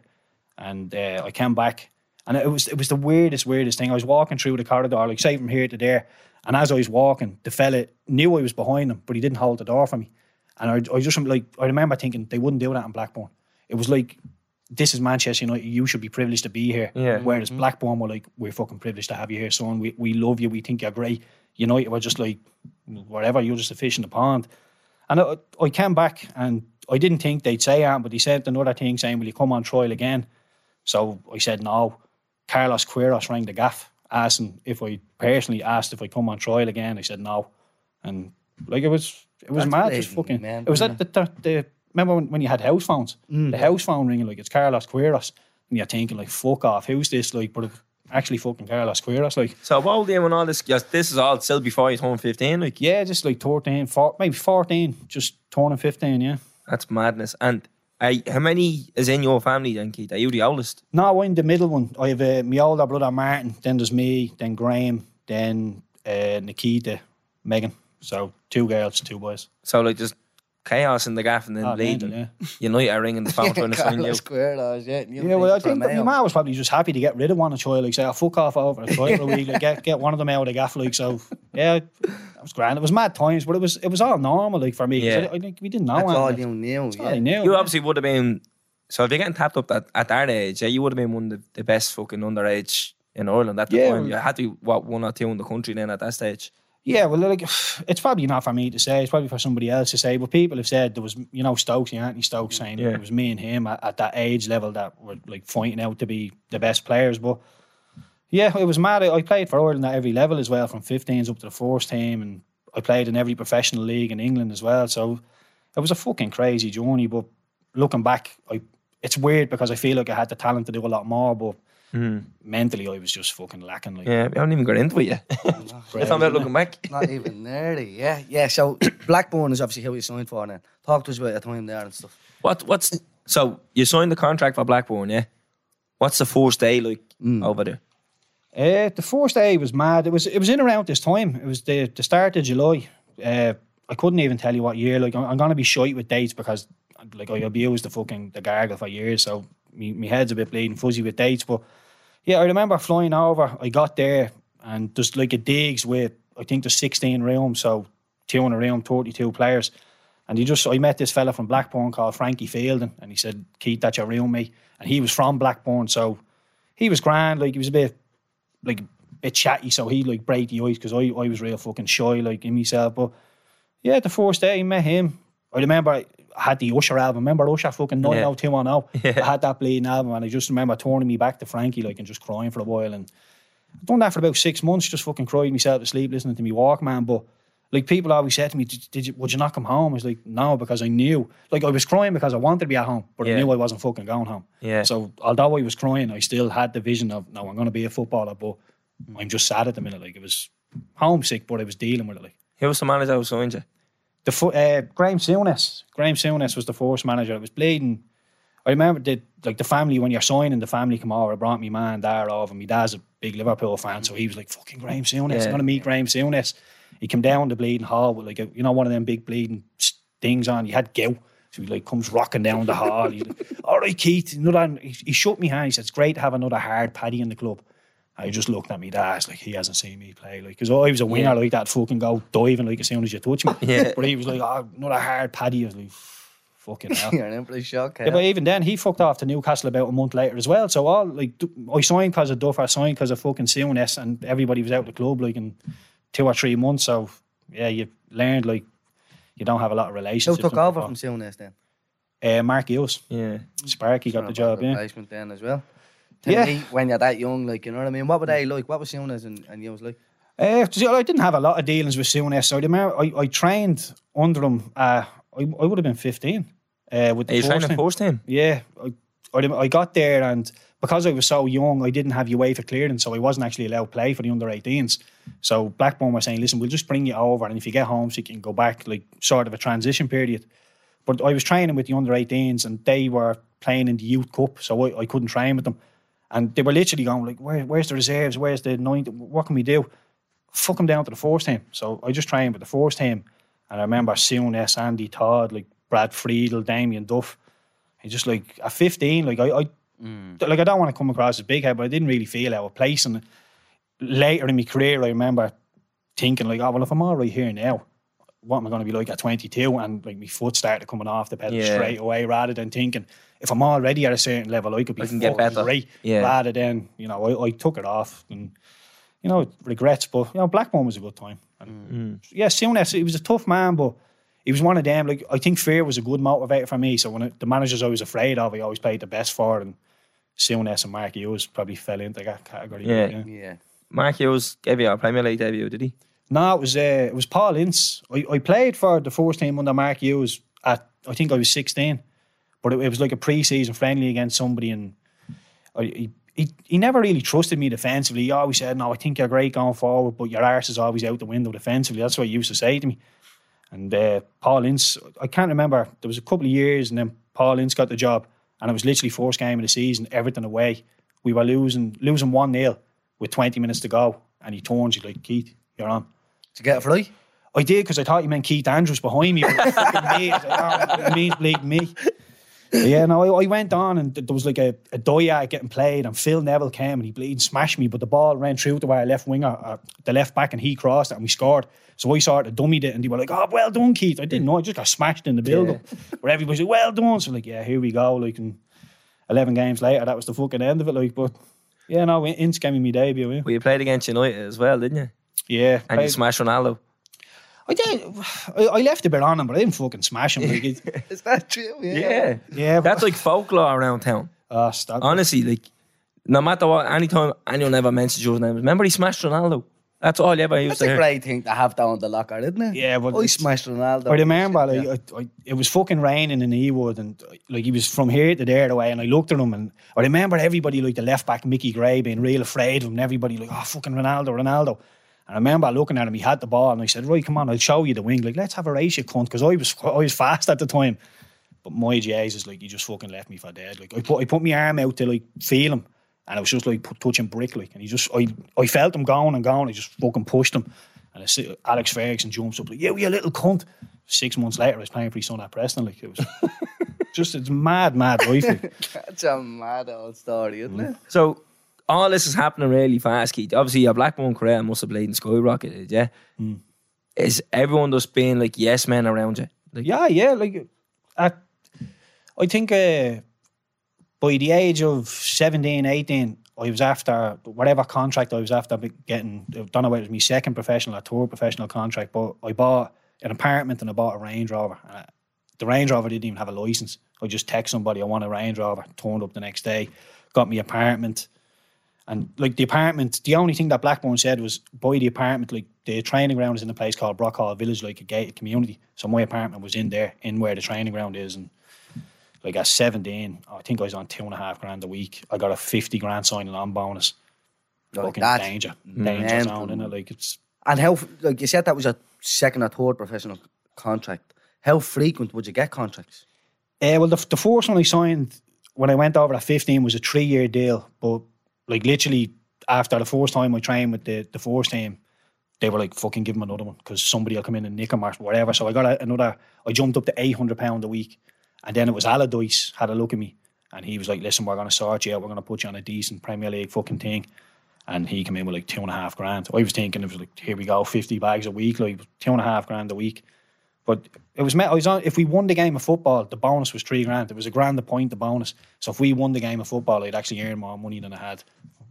and uh, I came back, and it was it was the weirdest weirdest thing. I was walking through the corridor, like say from here to there, and as I was walking, the fella knew I was behind him, but he didn't hold the door for me, and I, I just like I remember thinking they wouldn't do that in Blackburn. It was like. This is Manchester United. You should be privileged to be here. Yeah. Whereas Blackburn were like, we're fucking privileged to have you here, son. We we love you. We think you're great. United were just like, whatever. You're just a fish in the pond. And I, I came back and I didn't think they'd say that, but he said another thing saying, Will you come on trial again? So I said no. Carlos Queiroz rang the gaff, asking if I personally asked if I come on trial again. I said no. And like it was it was That's mad, just fucking man. it was at the, the, the remember when, when you had house phones? Mm. The house phone ringing like it's Carlos Queiroz and you're thinking like fuck off, who's this like but it, actually fucking Carlos Queiroz like So what you when all this? Yes, this is all still before you turn 15. Like yeah, just like 13, 14, maybe 14, just turning 15, yeah. that's madness. And I, how many is in your family then, Keith? Are you the oldest? No, I'm the middle one. I have uh, my older brother Martin, then there's me, then Graham, then uh, Nikita, Megan. So two girls, two boys. So like just chaos in the gaff and then Oh, leading. mental, yeah. United are ringing the phone trying to sign you. Carlos Queiroz, yeah. Yeah, well, I think that my male. was probably just happy to get rid of one of child. Like, say, oh, fuck off over a trial for a week. Like, get, get one of them out of the gaff. Like, so, yeah, that was grand. It was mad times, but it was it was all normal, like, for me. Yeah. I, I think we didn't know That's all anything. you knew. That's all Yeah. I knew. You yeah. obviously would have been. So if you're getting tapped up at, at that age, yeah, you would have been one of the, the best fucking underage in Ireland at the Yeah, time. well- You had to be what one or two in the country then at that stage. Yeah, well, like it's probably not for me to say. It's probably for somebody else to say. But people have said there was, you know, Stokes, and Anthony Stokes, saying Yeah. it was me and him at, at that age level that were like fighting out to be the best players. But yeah, it was mad. I I played for Ireland at every level as well, from 15s up to the first team, and I played in every professional league in England as well. So it was a fucking crazy journey. But looking back, I it's weird because I feel like I had the talent to do a lot more, but mentally I was just fucking lacking. Like, Yeah, we haven't even got into it yet. That's not about looking back. Not even nearly. Yeah, yeah. So Blackburn is obviously who you signed for now. Talk to us about your time there and stuff. What what's so you signed the contract for Blackburn, yeah? What's the first day like over there? Uh, the first day was mad. It was it was in around this time. It was the the start of July. Uh, I couldn't even tell you what year. Like I'm, I'm gonna be shite with dates because like I abused the fucking the gargle for years. So me, my head's a bit bleeding fuzzy with dates. But yeah, I remember flying over. I got there and just like a digs with I think there's 16 rooms, so two in a room, 32 players. And he just, I met this fella from Blackburn called Frankie Fielding, and he said, Keith, that's your room, mate. And he was from Blackburn, so he was grand. Like, he was a bit, like, a bit chatty, so he, like, break the ice, because I, I was real fucking shy, like, in myself. But, yeah, the first day I met him, I remember I had the Usher album. Remember Usher fucking 90210? I had that bleeding album, and I just remember turning me back to Frankie, like, and just crying for a while. And I've done that for about six months, just fucking crying myself to sleep listening to me Walkman. But like people always said to me, did, did you, would you not come home? I was like, no, because I knew. Like I was crying because I wanted to be at home, but Yeah. I knew I wasn't fucking going home. Yeah. So although I was crying, I still had the vision of, no, I'm going to be a footballer, but I'm just sad at the minute. Like it was homesick, but I was dealing with it. Like Who was the manager who signed you? The uh, Graham Souness. Graham Souness was the force manager. It was bleeding. I remember the like the family when you're signing, the family come over. I brought me man there over. And my dad's a big Liverpool fan, so he was like, "Fucking Graham Souness, Yeah. I'm gonna meet Graham Souness." He came down the bleeding hall with like a, you know one of them big bleeding things on. He had gout, so he like comes rocking down the hall. He's like, "All right, Keith." Another, he, he shook me hand. He said, "It's great to have another hard paddy in the club." I just looked at me dad like he hasn't seen me play like because I was a winger Yeah. like that fucking go diving like as soon as you touch me Yeah. but he was like oh not a hard paddy I was like fucking hell You're an pretty shock. yeah, but even then he fucked off to Newcastle about a month later as well so all like I signed because of Duff I signed because of fucking Souness and everybody was out of the club like in two or three months so yeah you learned like you don't have a lot of relationships Who took over from Souness then? uh, Mark Hughes Yeah. Sparky got the job yeah Replacement then as well. Tell Yeah. me when you're that young, like you know what I mean. What were they like? What was Souness and, and you was like? Uh, see, I didn't have a lot of dealings with Souness. So I, remember I, I trained under him. Uh, I, I would have been 15. Uh, with the Are you first trying to team. him? Yeah, I, I, I got there and because I was so young, I didn't have UEFA clearance, so I wasn't actually allowed to play for the under 18s. So Blackburn were saying, listen, we'll just bring you over, and if you get homesick, so you can go back, like sort of a transition period. But I was training with the under 18s, and they were playing in the Youth Cup, so I, I couldn't train with them. And they were literally going like, Where, "Where's the reserves? Where's the ninth? What can we do?" Fuck them down to the first team. So I just trained with the first team, and I remember Souness, Andy Todd, like Brad Friedel, Damien Duff. He just like at 15, like I, I mm. like I don't want to come across as big head, but I didn't really feel out of place. And later in my career, I remember thinking like, oh well, if I'm all right here now, what am I going to be like at 22? And like my foot started coming off the pedal Yeah. straight away, rather than thinking if I'm already at a certain level, I could be I can get better. great. Yeah. Rather than you know, I, I took it off and you know regrets, but you know, Blackburn was a good time. And, Yeah, Souness, he was a tough man, but. He was one of them. Like I think fear was a good motivator for me. So when it, the managers I was afraid of, I always played the best for. And Souness and Mark Hughes probably fell into that category. Yeah. Yeah. Mark Hughes gave you a Premier League debut, did he? No, it was uh, it was Paul Ince. I, I played for the first team under Mark Hughes at I think I was sixteen, but it, it was like a pre-season friendly against somebody, and I, he, he he never really trusted me defensively. He always said, "No, I think you're great going forward, but your arse is always out the window defensively." That's what he used to say to me. And uh, Paul Ince, I can't remember. There was a couple of years, and then Paul Ince got the job, and it was literally first game of the season, everything away. We were losing losing one 0 with twenty minutes to go, and he turns you like Keith, you're on. Did you get a fly? I did because I thought you meant Keith Andrews behind me. But fucking me. I was like, oh, it means bleeding me. Yeah, no, I, I went on and there was like a, a diag getting played, and Phil Neville came and he bleeding smashed me, but the ball ran through to our left winger, uh, the left back, and he crossed it and we scored. So I sort of dummied it, and they were like, "Oh, well done, Keith." I didn't know. I just got smashed in the build-up. Where everybody's like, "Well done." So like, yeah, here we go. Like, and eleven games later, that was the fucking end of it. Like, but yeah, no, Ince gave me my debut. Yeah, Well, you played against United as well, didn't you? yeah And you played- smashed Ronaldo. I did. I, I left a bit on him, but I didn't fucking smash him. Like, it, Is that true? Yeah. yeah, but- That's like folklore around town. Ah, stop. Honestly, like, no matter what, anytime anyone ever mentions your name, remember he smashed Ronaldo? That's all you ever used That's to a hear. great thing to have down the locker, isn't it? Yeah, but I it's- smashed Ronaldo. I remember, Shit, like, I, I, it was fucking raining in Ewood, and like he was from here to there away, and I looked at him, and I remember everybody, like the left back Mickey Gray, being real afraid of him, and everybody like, oh fucking Ronaldo, Ronaldo. And I remember looking at him, he had the ball, and I said, right, come on, I'll show you the wing. Like, let's have a race, you cunt, because I was I was fast at the time. But my Jesus, like, he just fucking left me for dead. Like, I put I put my arm out to like feel him, and I was just like put, touching brick, like, and he just I I felt him going and going. I just fucking pushed him, and I see Alex Ferguson jumps up like, "Yeah, you little cunt." Six months later, I was playing for his son at Preston. Like, it was just it's mad, mad life. That's a mad old story, isn't it? So, all this is happening really fast, Keith. Obviously, your Blackburn career must have played in skyrocketed, yeah. Is everyone just being like yes men around you? Like, Yeah, yeah. Like, at, I think uh, by the age of 17, 18, I was after whatever contract I was after getting. I don't know whether it was my second professional or third professional contract, but I bought an apartment and I bought a Range Rover. Uh, the Range Rover didn't even have a license. I just text somebody I want a Range Rover. Turned up the next day, got me apartment. And like the apartment, the only thing that Blackburn said was buy the apartment. Like the training ground is in a place called Brockhall Village, like a gated community. So my apartment was in there, in where the training ground is. And like at 17, I think I was on two and a half grand a week. I got a 50 grand signing on bonus. Like Fucking that. danger. Mm. Danger Mental. zone, innit? Like it's And how, like you said, that was a second or third professional contract. How frequent would you get contracts? Uh, well, the, the first one I signed when I went over at 15 was a three year deal. But like literally after the first time I trained with the, the first team, they were like, fucking give him another one because somebody will come in and nick him or whatever. So I got a, another, I jumped up to £800 a week. And then it was Allardyce had a look at me and he was like, listen, we're to sort you out. We're to put you on a decent Premier League fucking thing. And he came in with like two and a half grand. I was thinking it was like, here we go, 50 bags a week, like two and a half grand a week. But it was met. I was on. If we won the game of football, the bonus was three grand. It was a grand a point, the bonus. So if we won the game of football, I'd actually earn more money than I had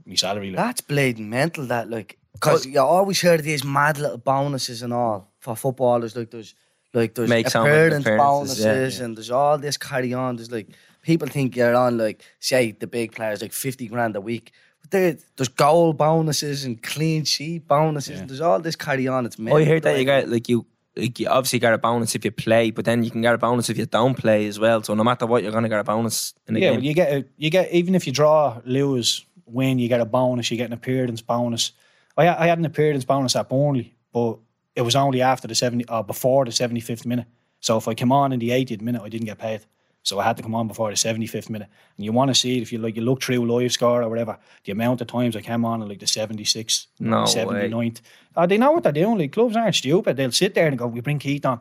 my salary. Like. That's bleeding mental, that, like, because you always hear these mad little bonuses and all for footballers. Like, there's, like, there's Make so many appearance appearances, bonuses yeah. and there's all this carry on. There's like, people think you're on, like, say, the big players, like 50 grand a week. But there, there's goal bonuses and clean sheet bonuses. And there's all this carry on. It's Oh, mental. I heard that you got like you like you obviously get a bonus if you play, but then you can get a bonus if you don't play as well. So no matter what, you're gonna get a bonus in the yeah, game. well, you get a, you get even if you draw, lose, win, you get a bonus. You get an appearance bonus. I I had an appearance bonus at Burnley, but it was only after the seventy or before the seventy fifth minute. So if I came on in the 80th minute, I didn't get paid. So I had to come on before the 75th minute. And you want to see it if you like you look through live score or whatever, the amount of times I came on in like the 76th, No 79th. Uh, they know what they're doing. Like clubs aren't stupid. They'll sit there and go, We bring Keith on.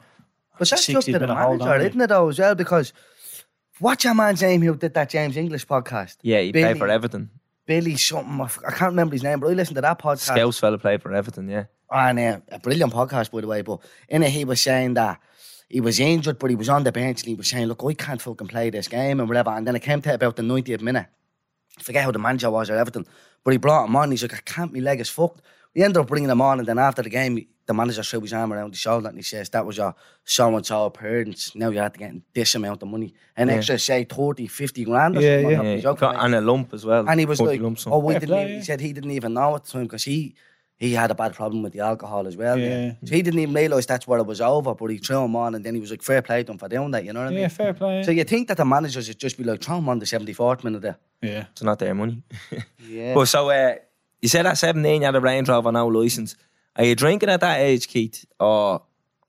But that's just the minute, hold manager, on, isn't it, though, as well? Because watch your man's name who did that James English podcast? yeah, he Billy, play for Everton. Billy something. I f- I can't remember his name, but I listened to that podcast. Scouse fella play for Everton. Yeah, And uh, a brilliant podcast, by the way. But in it, he was saying that he was injured, but he was on the bench and he was saying, Look, I can't fucking play this game and whatever. And then it came to about the 90th minute. I forget how the manager was or everything. But he brought him on. He's like, I can't, my leg is fucked. We ended up bringing him on. And then after the game, the manager threw his arm around his shoulder and he says, That was your so and so appearance. Now you have to get this amount of money. An extra, say, 30, 50 grand or Yeah, something. yeah. Yeah. Got- and a lump as well. And he was like, lump. "Oh, we didn't." play, Even, yeah. He said he didn't even know at the time because he he had a bad problem with the alcohol as well. Yeah. Yeah. So he didn't even realise that's where it was over. But he threw him on, and then he was like, "Fair play to him for doing that." You know what I mean? Yeah, fair play. So you think that the managers would just be like, "Throw him on the seventy fourth minute there." yeah. it's not their money. Yeah. But so uh, you said at 17 you had a Range Rover, no license. Are you drinking at that age, Keith? Or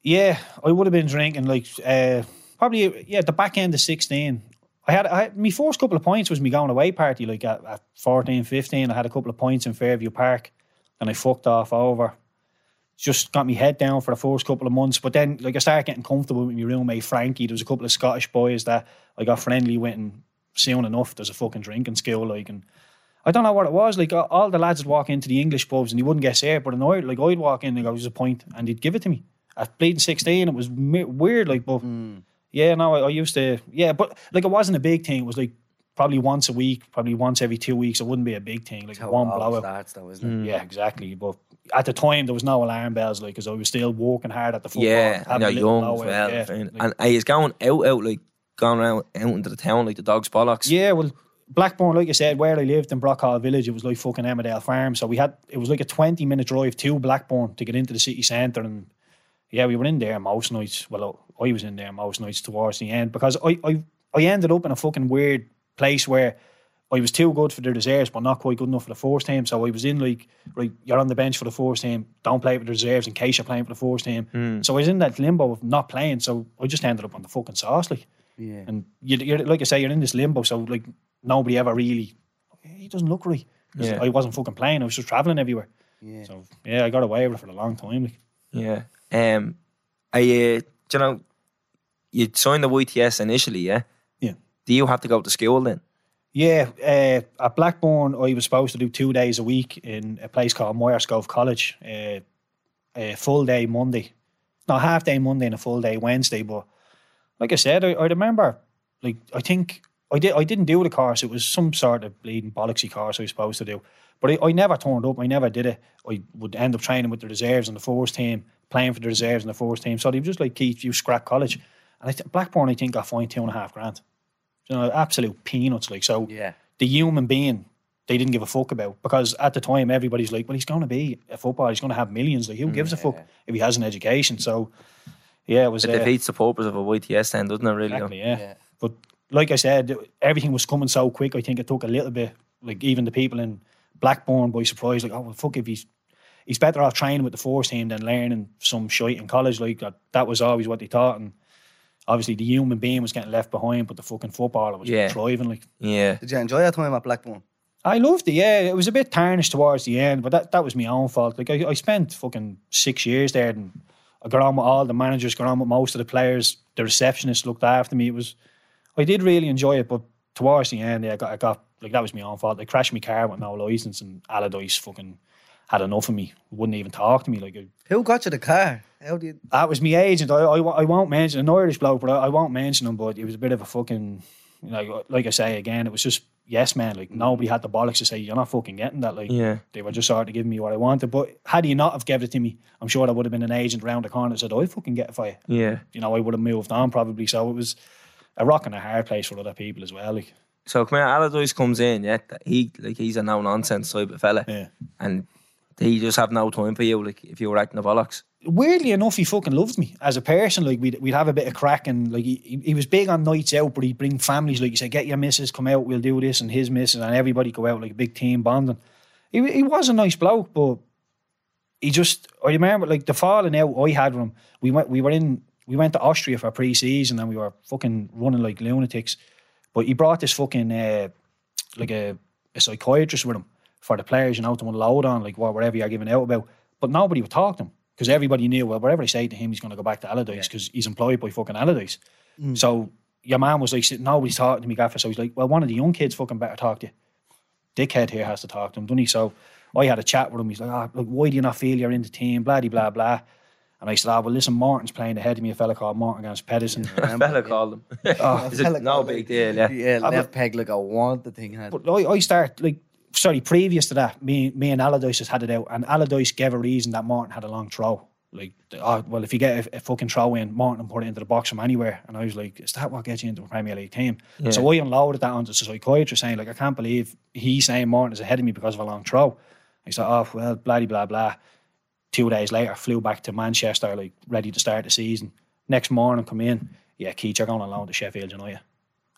Yeah, I would have been drinking like uh, probably yeah the back end of sixteen. I had, I had my first couple of points was me going away party like at, at 14, 15. I had a couple of points in Fairview Park, and I fucked off over. Just got me head down for the first couple of months, but then like I started getting comfortable with my roommate Frankie. There was a couple of Scottish boys that I got friendly with, and soon enough there's a fucking drinking skill like and. I don't know what it was. Like all- the lads would walk into the English pubs and he wouldn't get served, but in Ireland, like I'd walk in and go, "There's a point," and he'd give it to me. I At bleeding sixteen, it was weird. Like, but hmm. yeah, no, I, I used to, yeah, but like it wasn't a big thing. It was like probably once a week, probably once every two weeks. It wouldn't be a big thing, like That's one it blowout. starts, though, isn't it? Mm. Yeah, mm. exactly. But at the time, there was no alarm bells, like, because I was still working hard at the football. yeah, having and a you're little young as well. yeah. friend. Like- and are you going out, out like going around out into the town like the dog's bollocks? Yeah, well, Blackburn, like I said, where I lived in Brockhall Village, it was like fucking Emmerdale Farm. So we had it was like a twenty minute drive to Blackburn to get into the city centre, and yeah, we were in there most nights. Well, I was in there most nights towards the end because I I, I ended up in a fucking weird place where. I was too good for the reserves, but not quite good enough for the first team. So I was in like, right, you're on the bench for the first team. Don't play with the reserves in case you're playing for the first team. So I was in that limbo of not playing. So I just ended up on the fucking sauce, like. Yeah. And you, you're like I say, you're in this limbo. So like nobody ever really. He doesn't look right. Yeah. I wasn't fucking playing. I was just traveling everywhere. Yeah. So yeah, I got away with it for a long time. Like. Yeah. Um, I. you, do you know, you signed the YTS initially, yeah? Do you have to go to school then? Yeah, uh, at Blackburn, I was supposed to do two days a week in a place called Myerscough College. Uh, a full day Monday, no half day Monday and a full day Wednesday. But like I said, I, I remember, like I think I did. I didn't do the course. It was some sort of bleeding bollocksy course I was supposed to do. But I, I never turned up. I never did it. I would end up training with the reserves and the force team, playing for the reserves and the force team. So they were just like Keith, you scrap college. And I th- Blackburn, I think, got fined two and a half grand. You know, absolute peanuts. Like so, Yeah. the human being they didn't give a fuck about because at the time everybody's like, well, he's going to be a footballer. He's going to have millions. Like, who gives a fuck if he has an education? So, yeah, it was. It uh, defeats the purpose of a YTS then, doesn't it, really? Exactly, yeah. Yeah. But like I said, everything was coming so quick. I think it took a little bit, like even the people in Blackburn by surprise. Like, oh well, fuck if he's he's better off training with the force team than learning some shite in college. Like that, that was always what they thought. And obviously, the human being was getting left behind, but the fucking footballer was Yeah. thriving. Like Yeah. Did you enjoy your time at Blackburn? I loved it. Yeah, it was a bit tarnished towards the end, but that, that was my own fault. Like I, I spent fucking six years there, and I got on with all the managers, got on with most of the players. The receptionist looked after me. It was, I did really enjoy it, but towards the end, yeah, I got, I got like that was my own fault. They crashed my car with no license, and Allardyce fucking had enough of me. Wouldn't even talk to me. Like uh, Who got you the car? How do you? that was my agent. I, I, I won't mention an Irish bloke, but I, I won't mention him. But it was a bit of a fucking, you know, like I say again, it was just yes, man. Like nobody had the bollocks to say you're not fucking getting that. Like Yeah. they were just sort of giving me what I wanted. But had he not have given it to me, I'm sure there would have been an agent around the corner that said, "I fucking get it for you." Yeah. You know, I would have moved on probably. So it was a rock and a hard place for other people as well. Like So come here, Allardyce comes in, yeah. He like he's a no nonsense type of fella. yeah. And he just have no time for you, like if you were acting the bollocks. weirdly enough, he fucking loved me as a person. Like we'd we'd have a bit of crack, and like he, he- was big on nights out, but he'd bring families. Like he said, "Get your missus, come out, we'll do this," and his missus and everybody go out like a big team bonding. He he was a nice bloke, but he just I remember like the falling out I had with him. We went we were in we went to Austria for pre-season and we were fucking running like lunatics. But he brought this fucking uh, like a, a psychiatrist with him for the players, you know, to unload on like whatever you're giving out about. But nobody would talk to him because everybody knew well whatever I say to him, he's going to go back to Allardyce because he's employed by fucking Allardyce. Mm. So your man was like, nobody's talking to me, gaffer. So he's like, well, one of the young kids fucking better talk to you. Dickhead here has to talk to him, doesn't he? So I had a chat with him. He's like, ah, oh, like, why do you not feel you're in the team? Blah, blah, blah. And I said, oh, well, listen, Martin's playing ahead of me, a fella called Martin Gamst Pedersen. A fella called him. Oh. Is it- fella no called big deal, yeah. Yeah, but- left peg like I want the thing. Had. But I, I start like sorry, previous to that, me me and Allardyce has had it out, and Allardyce gave a reason that Martin had a long throw. Like, oh, well, if you get a, a fucking throw in, Martin put it into the box from anywhere. And I was like, is that what gets you into a Premier League team? So I unloaded that onto the psychiatrist, saying like, I can't believe he's saying Martin is ahead of me because of a long throw. He said, oh well, blah blah blah. Two days later, flew back to Manchester, like ready to start the season. Next morning, come in, yeah, Keith, you're going on loan to Sheffield United.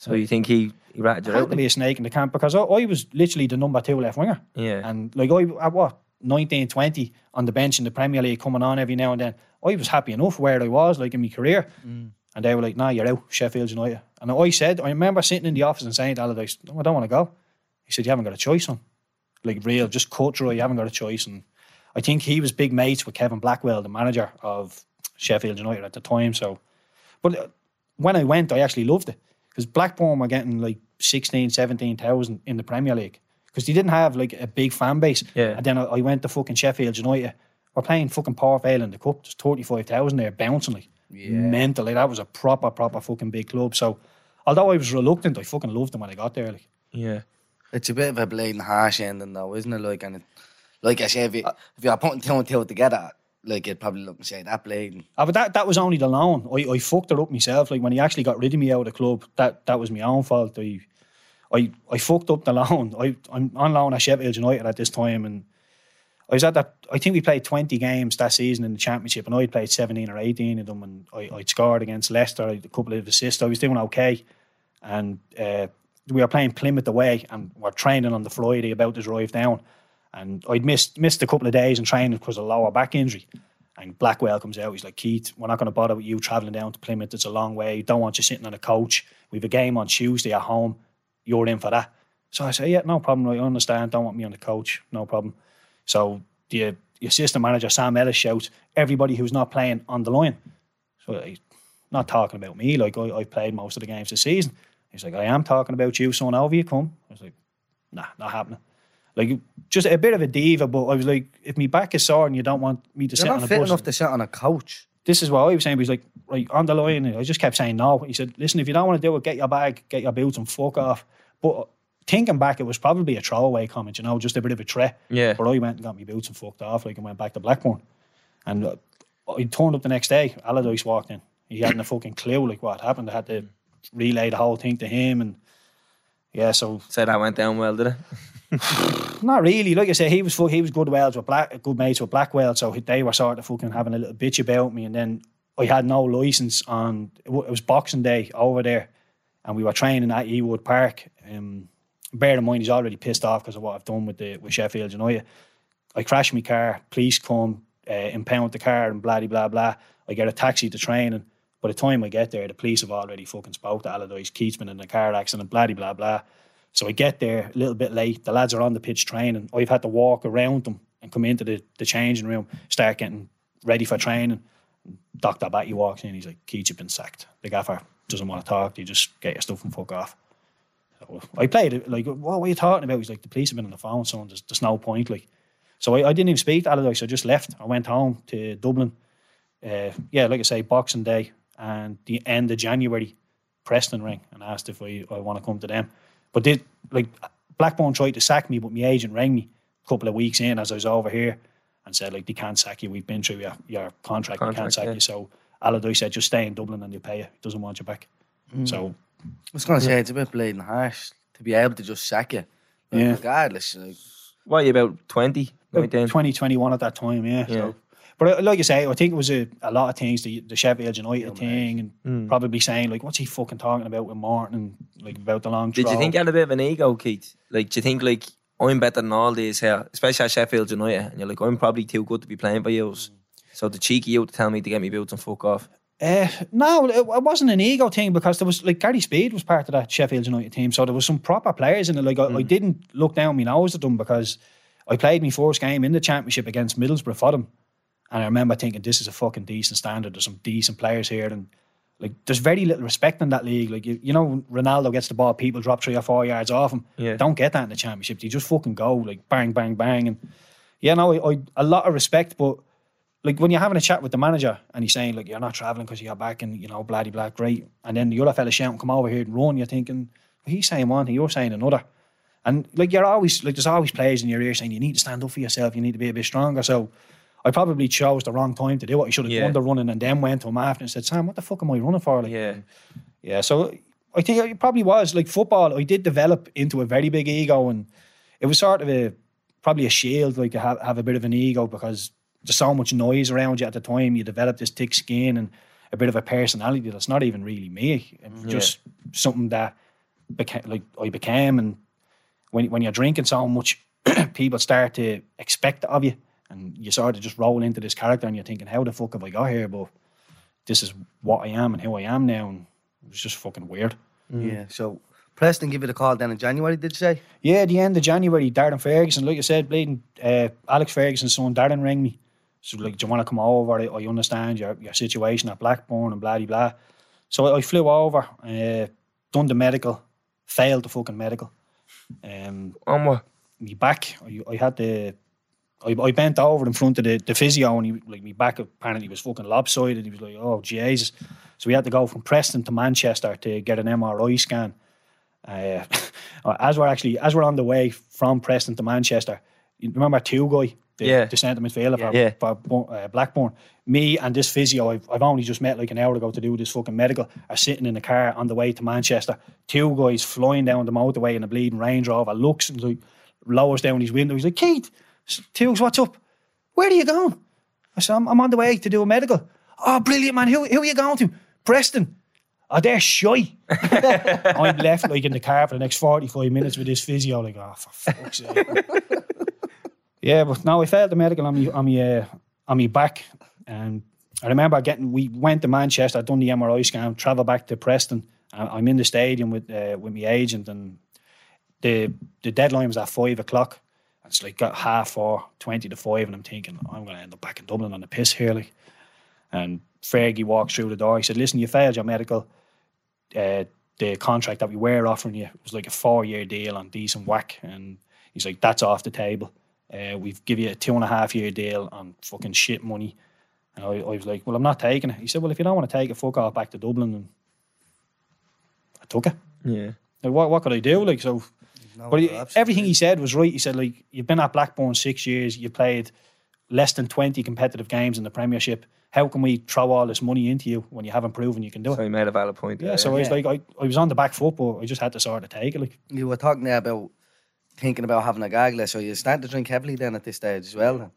So you think he, he ratted you Had out? to be a snake in the camp because I, I was literally the number two left winger. Yeah. And like I at what 19, 20 on the bench in the Premier League coming on every now and then. I was happy enough where I was, like in my career. And they were like, nah, you're out, Sheffield United. And I said, I remember sitting in the office and saying to Allardyce, no, I don't want to go. He said, You haven't got a choice, son. Like real, just through, you haven't got a choice. And I think he was big mates with Kevin Blackwell, the manager of Sheffield United at the time. So but uh, when I went, I actually loved it because Blackburn were getting like 16, 17,000 in the Premier League because they didn't have like a big fan base. Yeah. And then I, I went to fucking Sheffield United. We're playing fucking Port Vale in the Cup. There's 35,000 there bouncing like mental. Like that was a proper, proper fucking big club. So although I was reluctant, I fucking loved them when I got there. Like Yeah. It's a bit of a blatant harsh ending, though, isn't it? Like, and it, like I say, if, you, if you're putting two and two together, like you'd probably look and say that blatant. Ah, but that, that was only the loan. I, I fucked it up myself. Like when he actually got rid of me out of the club, that that was my own fault. I I, I fucked up the loan. I, I'm on loan at Sheffield United at this time, and I was at that. I think we played 20 games that season in the championship, and I played 17 or 18 of them, and I, I'd scored against Leicester, a couple of assists. I was doing okay, and uh, we were playing Plymouth away, and we're training on the Friday about to drive down, and I'd missed missed a couple of days in training because of a lower back injury. And Blackwell comes out. He's like, Keith, we're not going to bother with you travelling down to Plymouth. It's a long way. Don't want you sitting on a coach. We have a game on Tuesday at home. You're in for that. So I say, yeah, no problem. I understand. Don't want me on the coach. No problem. So the, assistant manager, Sam Ellis, shouts, everybody who's not playing on the line. So he's not talking about me. Like, I, I've played most of the games this season. He's like, I am talking about you, son. Over you come. I was like, nah, not happening. Like just a bit of a diva, but I was like, if my back is sore and you don't want me to sit You're on not a fit bus, enough to sit on a couch. this is what I was saying. But he's like, right on the line. I just kept saying no. He said, listen, if you don't want to do it, get your bag, get your boots, and fuck off. But thinking back, it was probably a throwaway comment, you know, just a bit of a threat. Yeah. But I went and got my boots and fucked off, like, and went back to Blackburn. And uh, I turned up the next day. Allardyce walked in. He hadn't a fucking clue like what happened. I had to relay the whole thing to him, and yeah, so So that went down well, did it? not really. Like I said, he was he was good Wales with black good mates with Blackwell, so they were sort of fucking having a little bitch about me. And then I had no license on it was Boxing Day over there, and we were training at Ewood Park. Um, bear in mind, he's already pissed off because of what I've done with the with Sheffield United. I crashed my car, police come, uh, impound the car, and blah blah blah. I get a taxi to training. By the time I get there, the police have already fucking spoke to Allardyce. Keith's been in a car accident, blah blah blah. So I get there a little bit late. The lads are on the pitch training. I've had to walk around them and come into the, the changing room, start getting ready for training. Dr. Batty walks in. He's like, Keith, you've been sacked. The gaffer doesn't want to talk you. Just get your stuff and fuck off. So I played it. Like, what were you talking about? He's like, the police have been on the phone, so there's, there's no point. Like, so I, I didn't even speak to Allardyce. I just left. I went home to Dublin. Uh, yeah, like I say, Boxing Day and the end of January, Preston rang and asked if I, I want to come to them. But did like Blackburn tried to sack me, but my agent rang me a couple of weeks in as I was over here and said like they can't sack you. We've been through your, your contract. they can't sack yeah. you. So Allardyce said just stay in Dublin and they'll pay you. He doesn't want you back. Mm. So I was going to say, it's a bit bleeding harsh to be able to just sack you. Like, Yeah. Regardless. Like, What are you about 20? 19? 2021 at that time, yeah. Yeah. So, but uh, like you say, I think it was a, a lot of things, the, the Sheffield United thing, and probably saying like, "What's he fucking talking about with Martin?" and like about the long. Did you think you had a bit of an ego, Keith? Like, do you think, like, I'm better than all these here, especially at Sheffield United, and you're like, I'm probably too good to be playing for you. So the cheeky you to tell me to get me boots and fuck off. Uh, no, it, it wasn't an ego thing because there was like Gary Speed was part of that Sheffield United team, so there was some proper players in it. Like I, I didn't look down my nose at them because I played my first game in the championship against Middlesbrough for them, and I remember thinking this is a fucking decent standard. There's some decent players here, and like there's very little respect in that league. Like you, you know, Ronaldo gets the ball, people drop three or four yards off him. Yeah. Don't get that in the championship. You just fucking go like bang, bang, bang, and yeah, no, I, I a lot of respect, but like when you're having a chat with the manager and he's saying like you're not traveling because you're back and you know bloody blah great, and then the other fella shouting come over here and run, you're thinking well, he's saying one thing, you're saying another, and like you're always like there's always players in your ear saying you need to stand up for yourself, you need to be a bit stronger. So I probably chose the wrong time to do it. I should have Yeah. done the running and then went to him after and said, Sam, what the fuck am I running for? Like, Yeah. yeah, so I think it probably was like football. I did develop into a very big ego, and it was sort of a probably a shield, like to have, have a bit of an ego because there's so much noise around you at the time. You develop this thick skin and a bit of a personality that's not even really me. It was just something that became like I became, and when when you're drinking so much, people start to expect it of you, and you sort of just roll into this character, and you're thinking, how the fuck have I got here? But this is what I am and who I am now, and it was just fucking weird. Yeah. So Preston give you the call then in January, did you say? Yeah, at the end of January, Darren Ferguson, like I said, bleeding uh, Alex Ferguson's son, Darren rang me. So like, do you want to come over? I, I understand your, your situation at Blackburn and blah blah blah. So I, I flew over, uh, done the medical, failed the fucking medical. Um, On what? me back, I, I had the, I, I bent over in front of the, the physio and he, like me back apparently was fucking lopsided. He was like, oh Jesus. So we had to go from Preston to Manchester to get an MRI scan. Uh, as we're actually, as we're on the way from Preston to Manchester, you remember Tugay, the, Yeah. the centre midfielder for, Yeah. for uh, Blackburn. Me and this physio, I've, I've only just met like an hour ago to do this fucking medical, are sitting in the car on the way to Manchester. Tugay's flying down the motorway in a bleeding Range Rover, looks and like lowers down his window. He's like, Keith, Tuggs, what's up? Where are you going? I said, I'm, I'm on the way to do a medical. Oh, brilliant, man. Who, who are you going to? Preston. Oh, they're shy. I'm left like in the car for the next 45 minutes with this physio. Like, oh, for fuck's sake. yeah, but no, I failed the medical on me, on me, uh, on me back. And I remember getting, we went to Manchester, I'd done the MRI scan, travelled back to Preston. I'm in the stadium with uh, with my agent, and the the deadline was at five o'clock. It's like got half four, 20 to five, and I'm thinking, I'm going to end up back in Dublin on the piss here. Like. And Fergie walks through the door. He said, Listen, you failed your medical. Uh, the contract that we were offering you was like a four year deal on decent whack, and he's like, that's off the table. Uh, we've give you a two and a half year deal on fucking shit money. And I, I was like, well, I'm not taking it. He said, well, if you don't want to take it, fuck off back to Dublin. And I took it. Yeah. Like, what, what could I do? Like, so, but he, everything he said was right. He said, like, you've been at Blackburn six years, you played less than 20 competitive games in the Premiership. How can we throw all this money into you when you haven't proven you can do it? So he made a valid point. yeah, there, so I was like, I, I was on the back foot, but I just had to sort of take it. Like, You were talking there about thinking about having a gaggle, so you starting to drink heavily then at this stage as well. Then.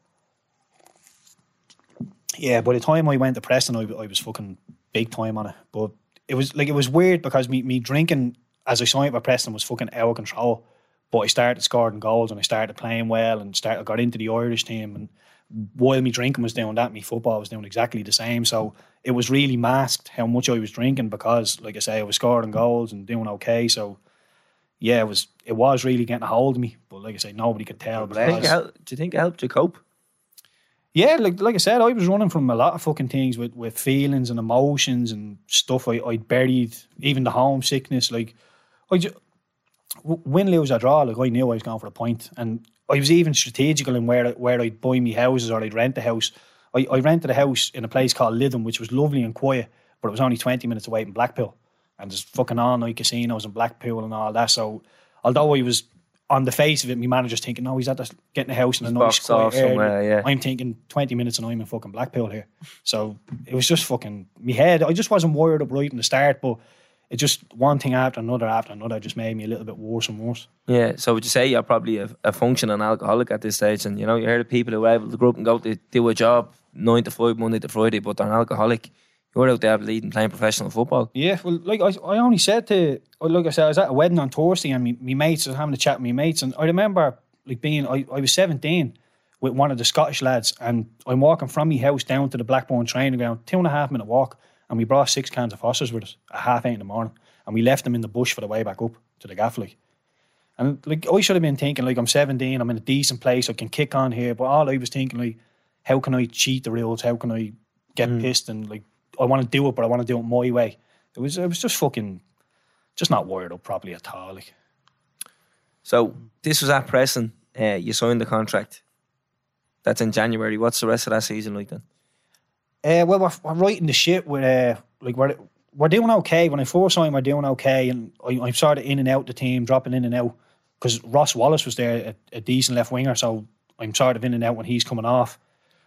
yeah, by the time I went to Preston, I, I was fucking big time on it. But it was like, it was weird because me, me drinking as I saw signed with Preston was fucking out of control. But I started scoring goals and I started playing well and started got into the Irish team. And while me drinking was doing that, me football was doing exactly the same. So it was really masked how much I was drinking because, like I say, I was scoring goals and doing okay. So yeah, it was it was really getting a hold of me. But like I say, nobody could tell. Do you, think it do you think it helped you cope? yeah, like like I said, I was running from a lot of fucking things with, with feelings and emotions and stuff I I buried, even the homesickness. Like I just, win, lose or draw. Like I knew I was going for a point, and I was even strategical in where where I'd buy me houses or I'd rent a house. I, I rented a house in a place called Lytham, which was lovely and quiet, but it was only twenty minutes away from Blackpool, and there's fucking all night casinos in Blackpool and all that. So although I was on the face of it, my manager's thinking, no, he's at the, getting a house in a nice quiet area. yeah. I'm thinking 20 minutes and I'm in fucking Blackpool here. So it was just fucking me head. I just wasn't wired up right in the start, but it just one thing after another after another just made me a little bit worse and worse. Yeah, so would you say you're probably a, a functioning alcoholic at this stage? And you know, you hear the people who are able to grow up and go to do a job nine to five, Monday to Friday, but they're an alcoholic. You're out there leading, playing professional football. Yeah, well, like I, I only said to, like I said, I was at a wedding on Thursday and me, me mates, I was having a chat with me mates, and I remember like being, I, I was 17 with one of the Scottish lads, and I'm walking from my house down to the Blackburn training ground, two and a half minute walk, and we brought six cans of Foster's with us at half eight in the morning, and we left them in the bush for the way back up to the gaff, like. And like I should have been thinking, like I'm 17, I'm in a decent place, I can kick on here, but all I was thinking, like, how can I cheat the rules? How can I get pissed and like I want to do it, but I want to do it my way. It was it was just fucking, just not wired up properly at all. Like So this was at Preston. Uh, you signed the contract. That's in January. What's the rest of that season like then? Uh, well, we're, we're right in the shit. We're uh, like we're we're doing okay. When I first signed, we're doing okay, and I, I'm sort of in and out the team, dropping in and out because Ross Wallace was there, a, a decent left winger. So I'm sort of in and out when he's coming off.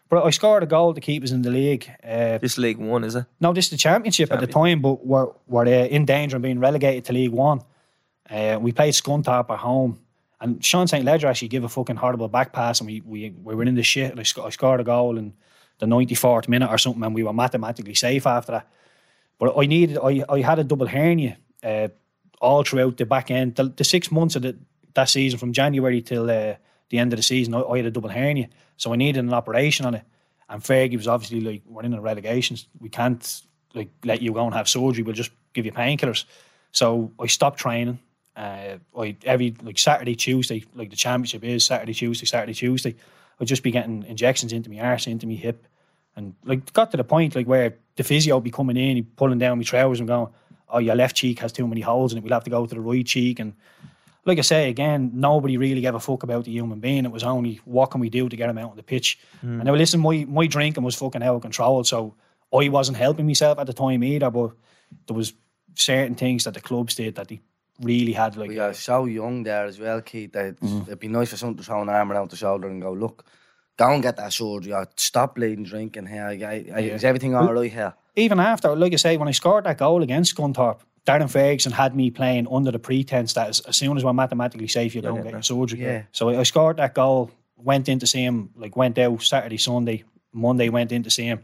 But I scored a goal to keep us in the league. Uh, This League One, is it? no, this is the championship at the time, but we're we're uh, in danger of being relegated to League One. Uh, we played Scunthorpe at home, and Sean St Ledger actually gave a fucking horrible back pass, and we we, we were in the shit. And I, sc- I scored a goal in the ninety fourth minute or something, and we were mathematically safe after that. But I needed, I, I had a double hernia uh, all throughout the back end. The, the six months of the, that season, from January till uh, the end of the season, I, I had a double hernia. So I needed an operation on it. And Fergie was obviously like, we're in a relegation. We can't like let you go and have surgery. We'll just give you painkillers. So I stopped training. Uh, I every like Saturday, Tuesday, like the championship is Saturday, Tuesday, Saturday, Tuesday. I'd just be getting injections into my arse, into my hip, and like got to the point like where the physio would be coming in, he pulling down my trousers and going, "Oh, your left cheek has too many holes in it. We'll have to go to the right cheek." And like I say again, nobody really gave a fuck about the human being. It was only what can we do to get him out on the pitch. And now listen, my my drinking was fucking out of control, so I wasn't helping myself at the time either. But there was certain things that the clubs did that they really had like We are so young there as well, Keith, that mm. it'd be nice for someone to throw an arm around the shoulder and go, look, go and get that surgery or stop bleeding drinking here. I, I, Is everything all right here? even after, like I say, when I scored that goal against Scunthorpe, Darren Ferguson had me playing under the pretense that as, as soon as we're mathematically safe, you don't get your surgery. Yeah. So I, I scored that goal, went in to see him, like went out Saturday, Sunday, Monday went in to see him,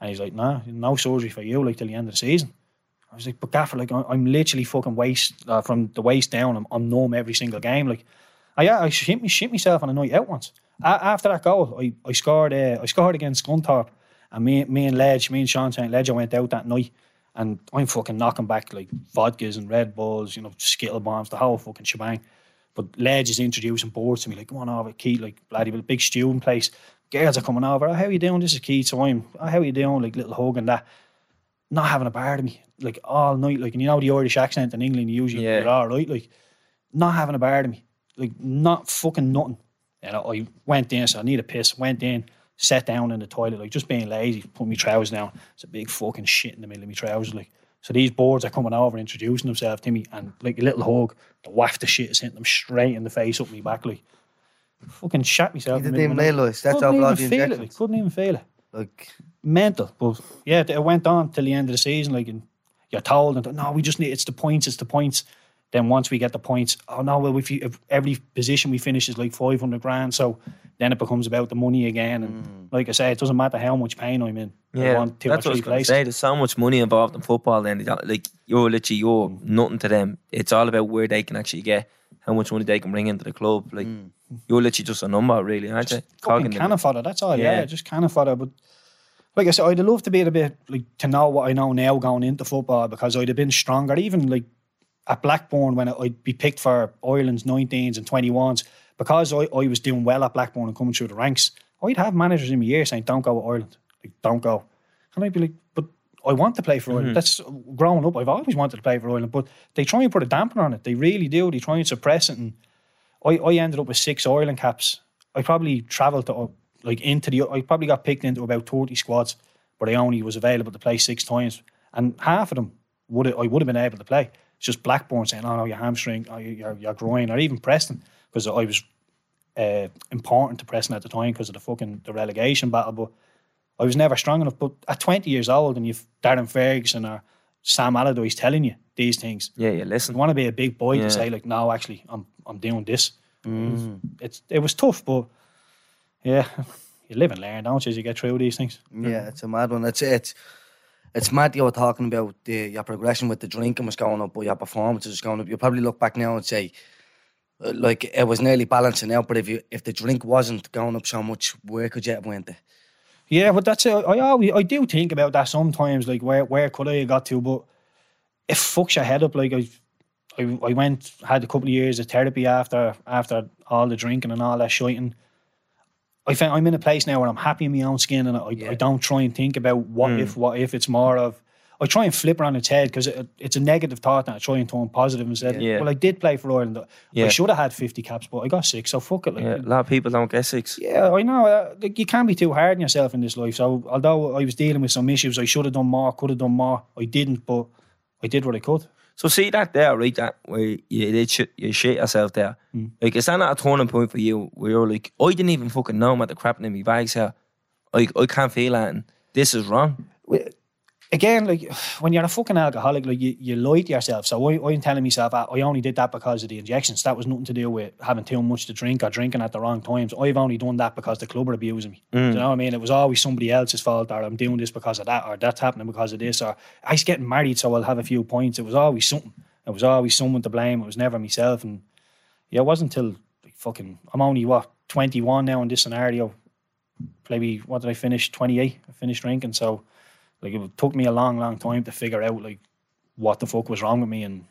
and he's like, "Nah, no surgery for you, like till the end of the season." I was like, "But Gaffer, like I- I'm literally fucking waist uh, from the waist down. I'm, I'm numb every single game. Like, I I shit me shit myself on a night out once. After that goal, I, I scored. Uh, I scored against Scunthorpe, and me me and Ledge, me and Sean St Ledger went out that night. And I'm fucking knocking back like vodkas and Red Bulls, you know, skittle bombs, the whole fucking shebang. But Ledge is introducing boards to me, like, come on over, Keith, like, bloody big student place. Girls are coming over, oh, how you doing? This is Keith. So I'm, oh, how you doing? Like, little hug and that. Not having a bar to me, like all night, like and you know the Irish accent in England, usually Yeah. you're all right, like not having a bar to me, like not fucking nothing. And I, I went in, so I need a piss. Went in, sat down in the toilet, like just being lazy, put my trousers down. It's a big fucking shit in the middle of my trousers, like. So these boards are coming over, introducing themselves to me, and like a little hug, the waft of shit is hitting them straight in the face, up my back, like fucking shat myself. You didn't even realise that's how bloody feel it, like, couldn't even feel it Like, mental. But yeah, it went on till the end of the season. Like, and you're told, and no, we just need it's the points, it's the points. Then once we get the points, oh no, well, if, you, if every position we finish is like five hundred grand, so then it becomes about the money again. And mm. like I say, it doesn't matter how much pain I'm in. Yeah, want two that's or what I was going to say. There's so much money involved in football. Then, like you're literally you're mm. nothing to them. It's all about where they can actually get, how much money they can bring into the club. Like mm. you're literally just a number, really, aren't you? Fucking Cogging the- cannon fodder. That's all. Yeah, Yeah. just cannon fodder. But like I said, I'd love to be to be like to know what I know now going into football because I'd have been stronger. Even like at Blackburn when I'd be picked for Ireland's 19s and 21s because I, I was doing well at Blackburn and coming through the ranks. I'd have managers in my ear saying, "Don't go with Ireland. Like, don't go." And I'd be like, "But I want to play for Ireland. Mm-hmm. That's growing up. I've always wanted to play for Ireland, but they try and put a damper on it. They really do. They try and suppress it. And I, I ended up with six Ireland caps. I probably travelled to like into the. I probably got picked into about thirty squads, but I only was available to play six times, and half of them would I would have been able to play. It's just Blackburn saying, "Oh no, your hamstring, oh, your your groin," or even Preston because I was uh, important to Preston at the time because of the fucking the relegation battle. But I was never strong enough. But at twenty years old, and you've Darren Ferguson or Sam Allardyce telling you these things, Yeah, yeah. you Listen, want to be a big boy Yeah. to say like, no, actually, I'm I'm doing this. It's it was tough, but yeah, you live and learn, don't you? As you get through these things. Yeah, it's a mad one. It's it's it's mad you were talking about the, your progression with the drinking was going up, but your performances was going up. You probably look back now and say, uh, like it was nearly balancing out. But if you if the drink wasn't going up so much, where could you have went? To? Yeah, but that's it. I always I do think about that sometimes. Like where where could I have got to? But it fucks your head up. Like I. I, I went had a couple of years of therapy after after all the drinking and all that shiting. I found I'm in a place now where I'm happy in my own skin and I, I don't try and think about what if what if it's more of I try and flip it on its head because it, it's a negative thought and I try and turn positive and said Yeah. well I did play for Ireland I should have had 50 caps but I got six so fuck it like, yeah, a lot of people don't get six. yeah, I know. Uh, like, you can't be too hard on yourself in this life. So, although I was dealing with some issues, I should have done more, could have done more. I didn't, but I did what I could. So see that there, right? That where you did shit, you shit yourself there. Mm. Like, is that not a turning point for you? Where you're like, I didn't even fucking know about the crap in my bags here. I I can't feel that. And this is wrong. Again, like when you're a fucking alcoholic, like you, you lie to yourself. So I, I'm telling myself, ah, I only did that because of the injections. That was nothing to do with having too much to drink or drinking at the wrong times. I've only done that because the club are abusing me. Do you know what I mean? It was always somebody else's fault, or I'm doing this because of that, or that's happening because of this, or I was getting married, so I'll have a few points. It was always something. It was always someone to blame. It was never myself. And yeah, it wasn't until like, fucking, I'm only what, 21 now in this scenario. Maybe, what did I finish? 28. I finished drinking. So, like, it took me a long, long time to figure out, like, what the fuck was wrong with me and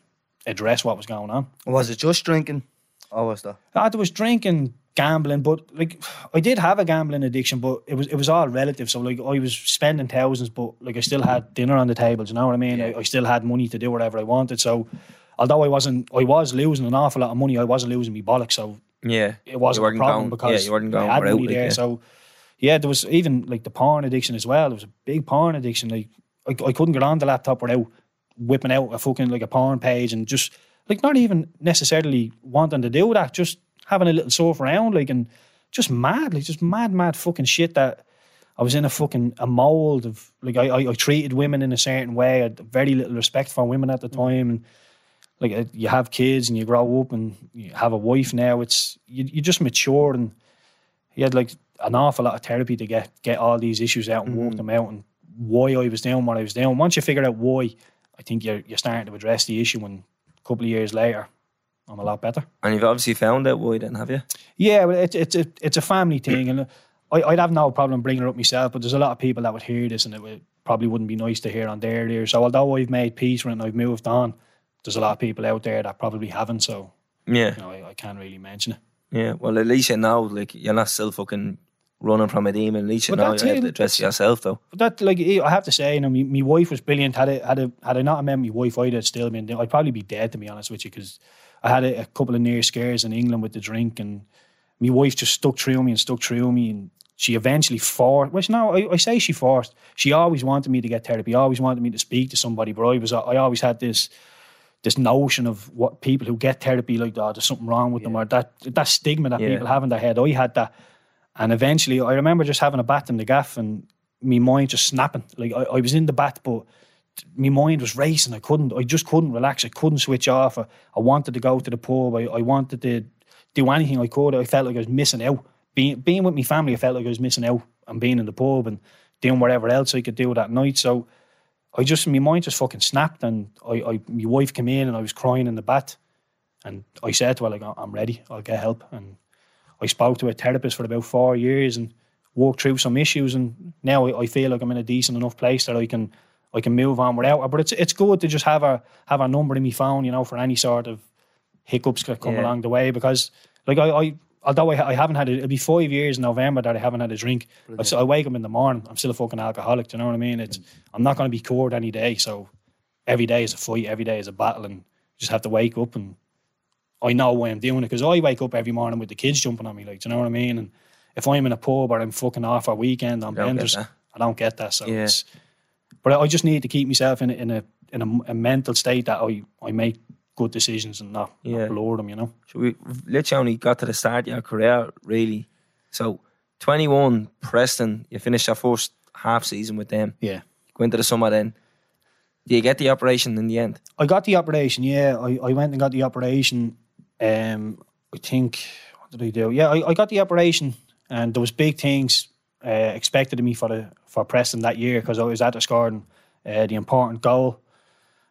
address what was going on. Was it just drinking, or was that? Ah, there was drinking, gambling, but like I did have a gambling addiction, but it was it was all relative. So like I was spending thousands, but like I still had dinner on the table. Do you know what I mean? I, I still had money to do whatever I wanted. So although I wasn't, I was losing an awful lot of money. I wasn't losing me bollocks. So Yeah, it wasn't a problem going, because yeah, you weren't going I had money like, there. yeah. So yeah, there was even like the porn addiction as well. There was a big porn addiction. Like I, I couldn't get on the laptop without whipping out a fucking like a porn page and just like not even necessarily wanting to do that, just having a little surf around like and just mad, like just mad, mad fucking shit that I was in a fucking a mold of like I, I, I treated women in a certain way. I had very little respect for women at the mm. time and like you have kids and you grow up and you have a wife now. It's you, you just mature and he had like an awful lot of therapy to get get all these issues out and work mm. them out and why I was doing what I was doing. Once you figure out why, I think you're you're starting to address the issue. And a couple of years later, I'm a lot better. And you've obviously found out why then, have you? Yeah, but it's it's a it's a family thing, and uh, I, I'd have no problem bringing it up myself. But there's a lot of people that would hear this, and it would, probably wouldn't be nice to hear on their ear. So although I've made peace with it and I've moved on, there's a lot of people out there that probably haven't. So Yeah, you know, I, I can't really mention it. yeah. Well, at least you know, like, you're not still fucking running from a demon. At least you But know you have to address yourself, though. But that, like, I have to say, you know, my, my wife was brilliant. Had I, had I, had I not met my wife, I'd have still been. I'd probably be dead, to be honest with you, because I had a, a couple of near scares in England with the drink, and my wife just stuck through me and stuck through me, and she eventually forced. Well, no, I, I say she forced. She always wanted me to get therapy. Always wanted me to speak to somebody, but I was, I always had this. This notion of what people who get therapy like that, there's something wrong with them, or that that stigma that Yeah. people have in their head. I had that, and eventually, I remember just having a bat in the gaff and me mind just snapping. Like I, I was in the bat, but my mind was racing. I couldn't. I just couldn't relax. I couldn't switch off. I, I wanted to go to the pub. I, I wanted to do anything I could. I felt like I was missing out. Being being with my family, I felt like I was missing out and being in the pub and doing whatever else I could do that night. So I just my mind just fucking snapped, and I, I my wife came in and I was crying in the bat, and I said to her like I'm ready. I'll get help and. I spoke to a therapist for about four years and worked through some issues, and now I, I feel like I'm in a decent enough place that I can I can move on without her. But it's it's good to just have a have a number in my phone, you know, for any sort of hiccups that come Yeah. along the way. Because like I, I although I, I haven't had it, it'll be five years in November that I haven't had a drink. I wake up in the morning, I'm still a fucking alcoholic. Do you know what I mean? It's I'm not going to be cured any day. So every day is a fight, every day is a battle, and you just have to wake up and I know why I'm doing it because I wake up every morning with the kids jumping on me, like, do you know what I mean? And if I'm in a pub or I'm fucking off a weekend on benders. I don't get that. So, Yeah. it's, but I just need to keep myself in a, in a in a, a mental state that I I make good decisions and not, Yeah. not blow them, you know. So we literally only got to the start of your career, really. So 21, Preston, you finished your first half season with them. Yeah. Go into the summer then. Do you get the operation in the end? I got the operation, yeah. I, I went and got the operation. Um, I think what did I do? Yeah, I, I got the operation, and there was big things uh, expected of me for the for Preston that year because I was at the scoring uh, the important goal.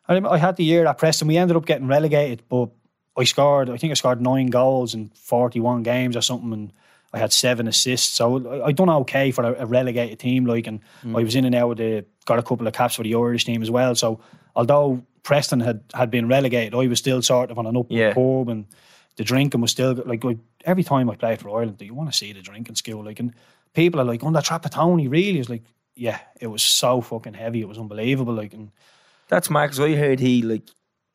I, I had the year at Preston. We ended up getting relegated, but I scored. I think I scored nine goals in forty-one games or something, and I had seven assists. So I, I done okay for a, a relegated team. Like, and I was in and out of the got a couple of caps for the Irish team as well. So although Preston had had been relegated, I was still sort of on an upward Yeah. curve, and the drinking was still like I, every time I played for Ireland, do you want to see the drinking skill. Like, and people are like, "On that Trapattoni, really?" It's like, yeah, it was so fucking heavy. It was unbelievable. Like, and That's Max. I heard he like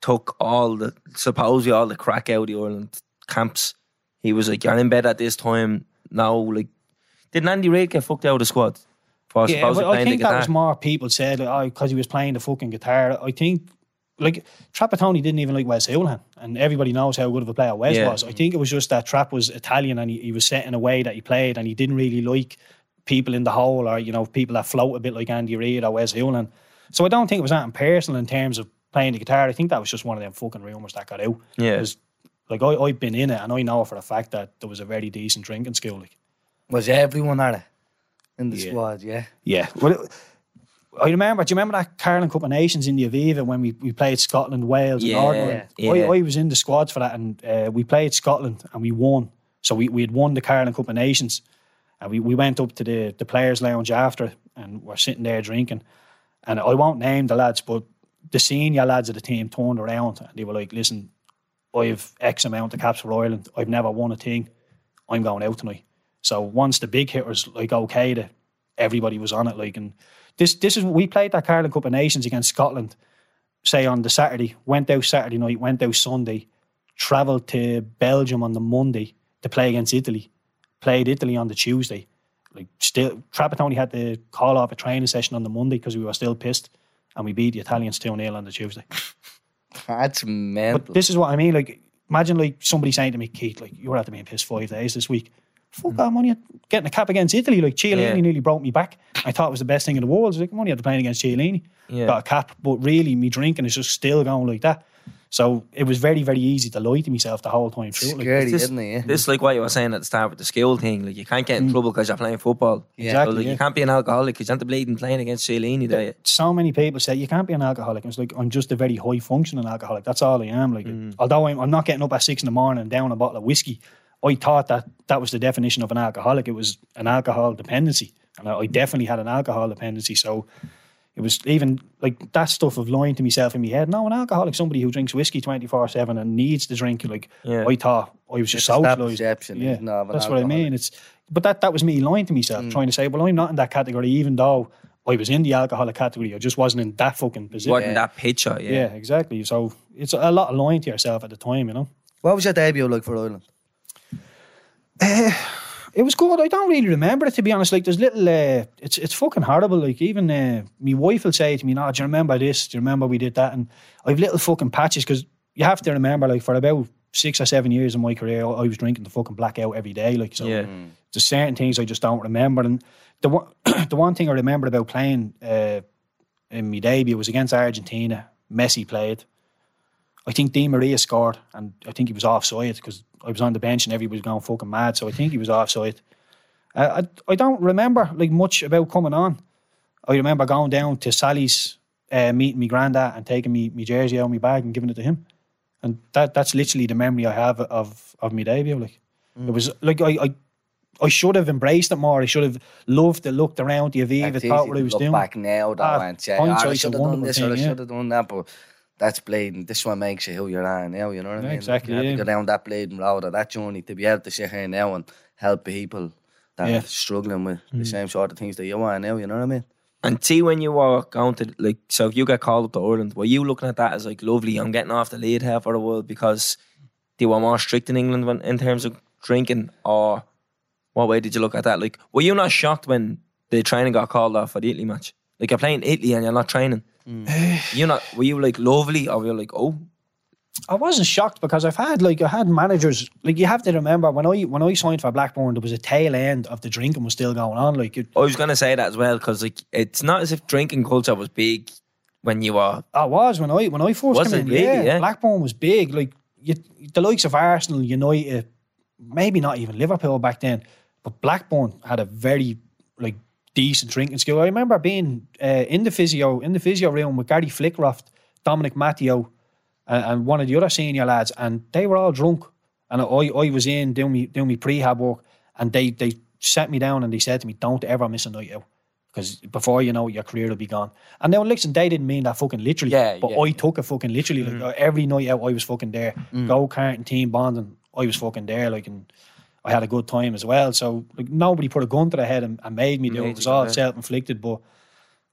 took all the supposedly all the crack out of the Ireland camps. He was like, "You're in bed at this time now." Like, didn't Andy Reid get fucked out of the squad Yeah, I think that was more people said like, oh, because he was playing the fucking guitar. I think like Trapattoni didn't even like Wes Hoolahan, and everybody knows how good of a player Wes Yeah. was. I think it was just that Trap was Italian and he, he was set in a way that he played, and he didn't really like people in the hole or you know people that float a bit like Andy Reid or Wes Hoolahan. So I don't think it was that personal in terms of playing the guitar. I think that was just one of them fucking rumours that got out. Yeah. 'Cause, like I, I've been in it, and I know for a fact that there was a very decent drinking skill. Like. Was everyone at it in the Yeah. squad? Yeah. Yeah. Well, it- I remember. Do you remember that Carling Cup of Nations in the Aviva when we, we played Scotland, Wales, Yeah, and Northern? yeah. I, I was in the squads for that, and uh, we played Scotland and we won. So we, we had won the Carling Cup of Nations, and we, we went up to the, the players' lounge after, and we're sitting there drinking. And I won't name the lads, but the senior lads of the team turned around and they were like, "Listen, I've X amount of caps for Ireland. I've never won a thing. I'm going out tonight." So once the big hitters like okayed it, everybody was on it. Like, and this this is we played that Carling Cup of Nations against Scotland. Say on the Saturday, went out Saturday night, went out Sunday, travelled to Belgium on the Monday to play against Italy. Played Italy on the Tuesday. Like still, Trapattoni had to call off a training session on the Monday because we were still pissed, and we beat the Italians two 0 on the Tuesday. That's mental. But this is what I mean. Like, imagine like somebody saying to me, Keith, like you were at the being pissed five days this week. Fuck, I'm only getting a cap against Italy. Like Chiellini Yeah. nearly brought me back. I thought it was the best thing in the world. I was like, I'm only at the playing against Chiellini. Yeah. Got a cap, but really, me drinking is just still going like that. So it was very, very easy to lie to myself the whole time through. Like, Scary, This, isn't it? Yeah. this like what you were saying at the start with the skill thing. Like you can't get in trouble because you're playing football. Exactly, So, like, yeah. You can't be an alcoholic because you're not bleeding playing against Chiellini there. so many people say you can't be an alcoholic. It's like I'm just a very high functioning alcoholic. That's all I am. Like Mm. although I'm, I'm not getting up at six in the morning and down a bottle of whiskey, I thought that that was the definition of an alcoholic. It was an alcohol dependency, and I, I definitely had an alcohol dependency. So it was even like that stuff of lying to myself in my head. No, an alcoholic, somebody who drinks whiskey twenty four seven and needs to drink. Like Yeah. I thought I was just It's that socialised. perception, Yeah, isn't an that's what I mean. It's but that that was me lying to myself, mm. trying to say, well, I'm not in that category, even though I was in the alcoholic category. I just wasn't in that fucking position. Wasn't that picture? Yeah. yeah. exactly. So it's a lot of lying to yourself at the time, you know. What was your debut like for Ireland? It was good. I don't really remember it to be honest. Like there's little, uh, it's it's fucking horrible. Like even uh, my wife will say to me, "No, do you remember this? Do you remember we did that?" And I've little fucking patches because you have to remember, like for about six or seven years in my career, I was drinking the fucking blackout every day. Like so, Yeah. there's certain things I just don't remember. And the one, the one thing I remember about playing uh, in my debut was against Argentina. Messi played. I think Di Maria scored, and I think he was offside because I was on the bench and everybody was going fucking mad. So I think he was offside. Uh, I I don't remember like much about coming on. I remember going down to Sally's, uh, meeting my granddad and taking me my jersey out of my bag and giving it to him, and that that's literally the memory I have of of my debut. Like it was like I. I I should have embraced it more. I should have loved it, looked around the Aviva, thought what I was doing. back now though Ah, and say, oh, I should have done this or I should have done that, but that's bleeding. This one makes you who you are now, you know what I mean? exactly, You have yeah. to go down that bleeding road or that journey to be able to sit here now and help people that Yeah. are struggling with the mm. same sort of things that you are now, you know what I mean? And see when you were going to like, so if you get called up to Ireland, were you looking at that as like lovely? I'm getting off the lead here for the world because they were more strict in England when, in terms of drinking, or what way did you look at that? Like, were you not shocked when the training got called off for the Italy match? Like you're playing Italy and you're not training. you not were you like lovely or were you like oh I wasn't shocked because I've had like I had managers like you have to remember when I when I signed for Blackburn there was a tail end of the drinking was still going on like it, I was gonna say that as well because like it's not as if drinking culture was big when you were I was when I when I first Was came in really? yeah, Yeah. Blackburn was big like you, the likes of Arsenal United maybe not even Liverpool back then but Blackburn had a very decent drinking skill I remember being uh, in the physio in the physio room with Garry Flitcroft Dominic Matteo and, and one of the other senior lads, and they were all drunk. And I, I was in doing me doing me prehab work, and they they sat me down and they said to me, "Don't ever miss a night out." Because before you know it, your career will be gone. And now, listen, they didn't mean that fucking literally. Yeah, but yeah. I took it fucking literally. Like uh, every night out, I was fucking there. Go kart and team bonding, I was fucking there. Like, and I had a good time as well. So, like, nobody put a gun to the head and, and made me do it. It was all self inflicted. But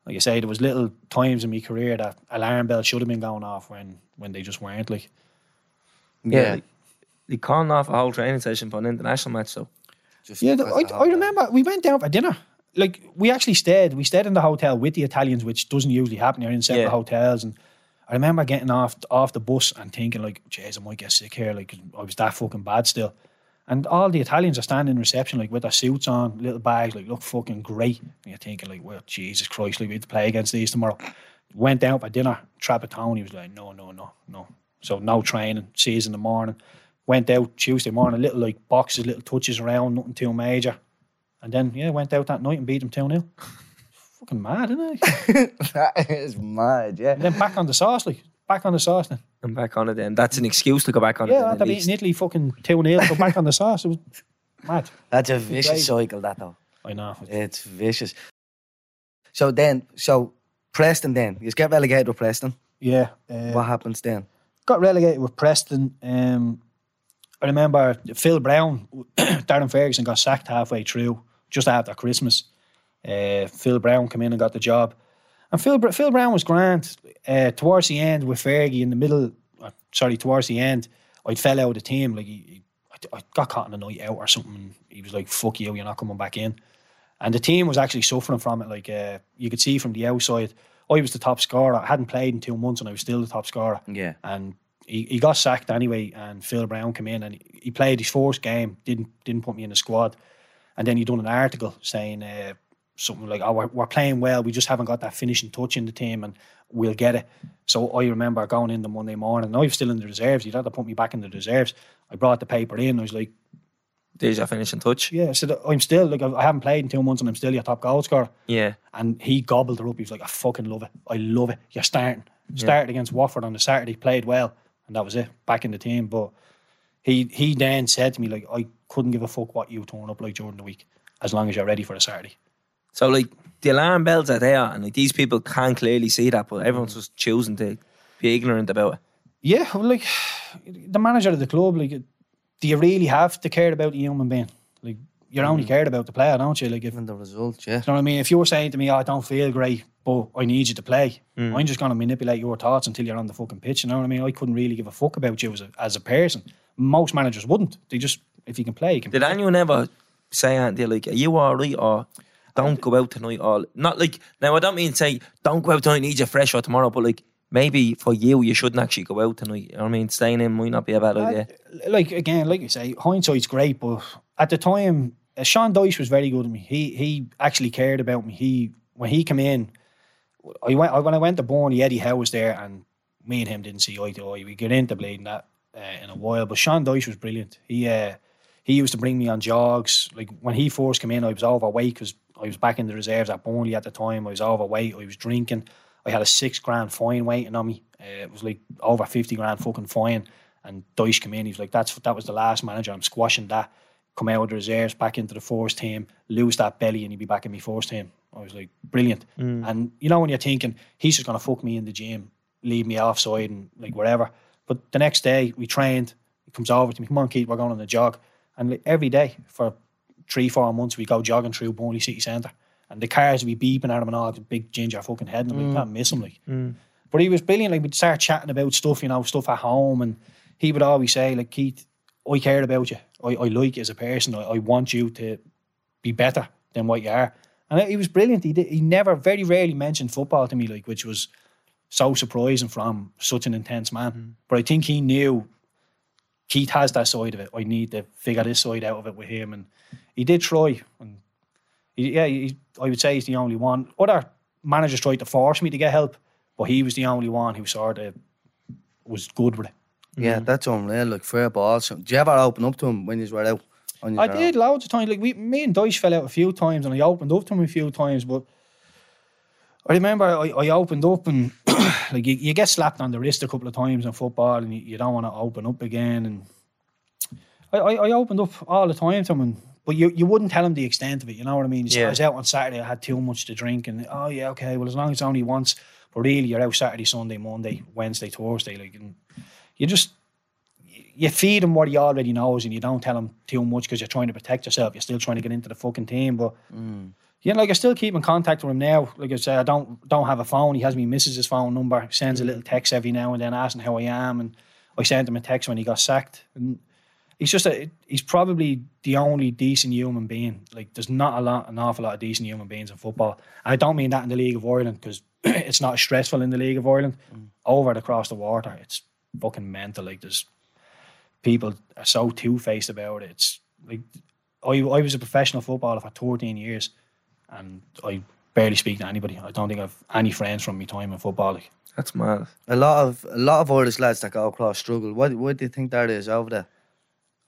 like I say, there was little times in my career that alarm bells should have been going off when when they just weren't. Like, yeah. Like, they calling off a whole training session for an international match. So Just Yeah, because I, I remember we went down for dinner. Like we actually stayed. We stayed in the hotel with the Italians, which doesn't usually happen. You're in separate Yeah. hotels, and I remember getting off off the bus and thinking like, "Jeez, I might get sick here." Like I was that fucking bad still. And all the Italians are standing in reception, like with their suits on, little bags, like look fucking great. And you're thinking like, "Well, Jesus Christ, like we have to play against these tomorrow." Went down for dinner. Trapattoni he was like, "No, no, no, no." So no training. Sees in the morning. Went out Tuesday morning, little like boxes, little touches around, nothing too major. And then yeah, went out that night and beat them 2 0. Fucking mad, isn't it? that is mad, yeah. And then back on the sauce, like back on the sauce then. I'm back on it then. That's an excuse to go back on it. Yeah, then, after at beating. Italy fucking 2 0, go back on the sauce. It was mad. That's a vicious cycle, that though. I know. It's vicious. So then, so Preston then, you get relegated with Preston. Yeah. Uh, What happens then? got relegated with Preston. Um, I remember Phil Brown, Darren Ferguson got sacked halfway through, just after Christmas. Uh, Phil Brown came in and got the job. And Phil, Phil Brown was grand. Uh, towards the end with Fergie in the middle, uh, sorry, towards the end, I fell out of the team. Like he, he- I, I got caught in a night out or something. He was like, "Fuck you, you're not coming back in." And the team was actually suffering from it. Like uh, you could see from the outside, I was the top scorer. I hadn't played in two months, and I was still the top scorer. Yeah. And he, he got sacked anyway. And Phil Brown came in and he, he played his first game. Didn't didn't put me in the squad. And then he done an article saying uh, something like, "Oh, we're, we're playing well. We just haven't got that finishing touch in the team, and we'll get it." So I remember going in the Monday morning. and I was still in the reserves. you'd had to put me back in the reserves. I brought the paper in. I was like, There's your finishing touch. "Yeah." I said, "I'm still like I haven't played in two months, and I'm still your top goal scorer." Yeah. And he gobbled her up. He was like, I fucking love it. I love it. You're starting. Started against Watford on the Saturday, played well, and that was it. Back in the team. But he he then said to me, like, I couldn't give a fuck what you turn up like during the week, as long as you're ready for the Saturday. So like the alarm bells are there, and like these people can clearly see that, but everyone's just choosing to be ignorant about it. Yeah, well, like the manager of the club, like, do you really have to care about the human being? Like, you're only mm. cared about the player, don't you? Like, if you the result, yeah. You know what I mean, if you were saying to me, oh, "I don't feel great, but I need you to play," mm. I'm just going to manipulate your thoughts until you're on the fucking pitch. You know what I mean? I couldn't really give a fuck about you as a, as a person. Most managers wouldn't. They just, if you can play, you can. Did play. anyone ever say anything like, "Are you all right?" or "Don't go out tonight"? all not like now. I don't mean say, "Don't go out tonight. Need you fresh or tomorrow," but like maybe for you, you shouldn't actually go out tonight. You know what I mean? Staying in might not be a bad idea. like again, like you say, hindsight's great, but at the time, uh, Sean Dyche was very good to me. He he actually cared about me. He when he came in, I went I, when I went to Bourne, Eddie Howe was there, and me and him didn't see eye to eye. We get into bleeding that uh, in a while, but Sean Dyche was brilliant. He uh, he used to bring me on jogs. Like when he first came in, I was overweight because I was back in the reserves at Burnley at the time. I was overweight. I was drinking. I had a six grand fine waiting on me. Uh, it was like over fifty grand fucking fine. And Dyche came in. He was like, "That's that was the last manager. I'm squashing that. Come out of the reserves, back into the first team, lose that belly, and you'll be back in me first team." I was like, "Brilliant." And you know when you're thinking he's just gonna fuck me in the gym, leave me offside, and like whatever. But the next day we trained. He comes over to me. Come on, Keith, we're going on a jog. And like, every day for three, four months, we go jogging through Burnley City Centre. And the cars would be beeping at him and all, the big ginger fucking head. And I'm like, mm. can't miss him. Like. Mm. But he was brilliant. Like, we'd start chatting about stuff, you know, stuff at home. And he would always say, like, Keith, I care about you. I, I like you as a person. I, I want you to be better than what you are. And he was brilliant. He did, he never, very rarely mentioned football to me, like, which was so surprising from such an intense man. Mm. But I think he knew Keith has that side of it. I need to figure this side out of it with him, and he did try. And he, yeah, he, I would say he's the only one. Other managers tried to force me to get help, but he was the only one who sort of was good with it. Yeah, mm-hmm. that's unreal. Like fair balls. Do you ever open up to him when you were out? On your I did loads of times. Like we, me and Dyche fell out a few times, and I opened up to him a few times. But I remember I, I opened up, and like you, you get slapped on the wrist a couple of times in football, and you, you don't want to open up again. And I, I, I opened up all the time to him, and, but you, you wouldn't tell him the extent of it. You know what I mean? You Yeah. I was out on Saturday. I had too much to drink, and oh yeah, okay. Well, as long as it's only once. But really, you're out Saturday, Sunday, Monday, Wednesday, Thursday. Like, and you just you feed him what he already knows and you don't tell him too much because you're trying to protect yourself. You're still trying to get into the fucking team. But mm. yeah, like I still keep in contact with him now. Like I say, I don't don't have a phone. He has me misses his phone number, sends a mm. little text every now and then asking how I am. And I sent him a text when he got sacked. And he's just a he's probably the only decent human being. Like there's not a lot an awful lot of decent human beings in football. And I don't mean that in the League of Ireland because it's not stressful in the League of Ireland. Mm. Over and across the water, it's fucking mental. Like there's people are so two faced about it. It's like I, I was a professional footballer for 13 years and I barely speak to anybody. I don't think I've any friends from my time in football. Like, That's mad. A lot of a lot of Irish lads that go across struggle. What what do you think that is over there?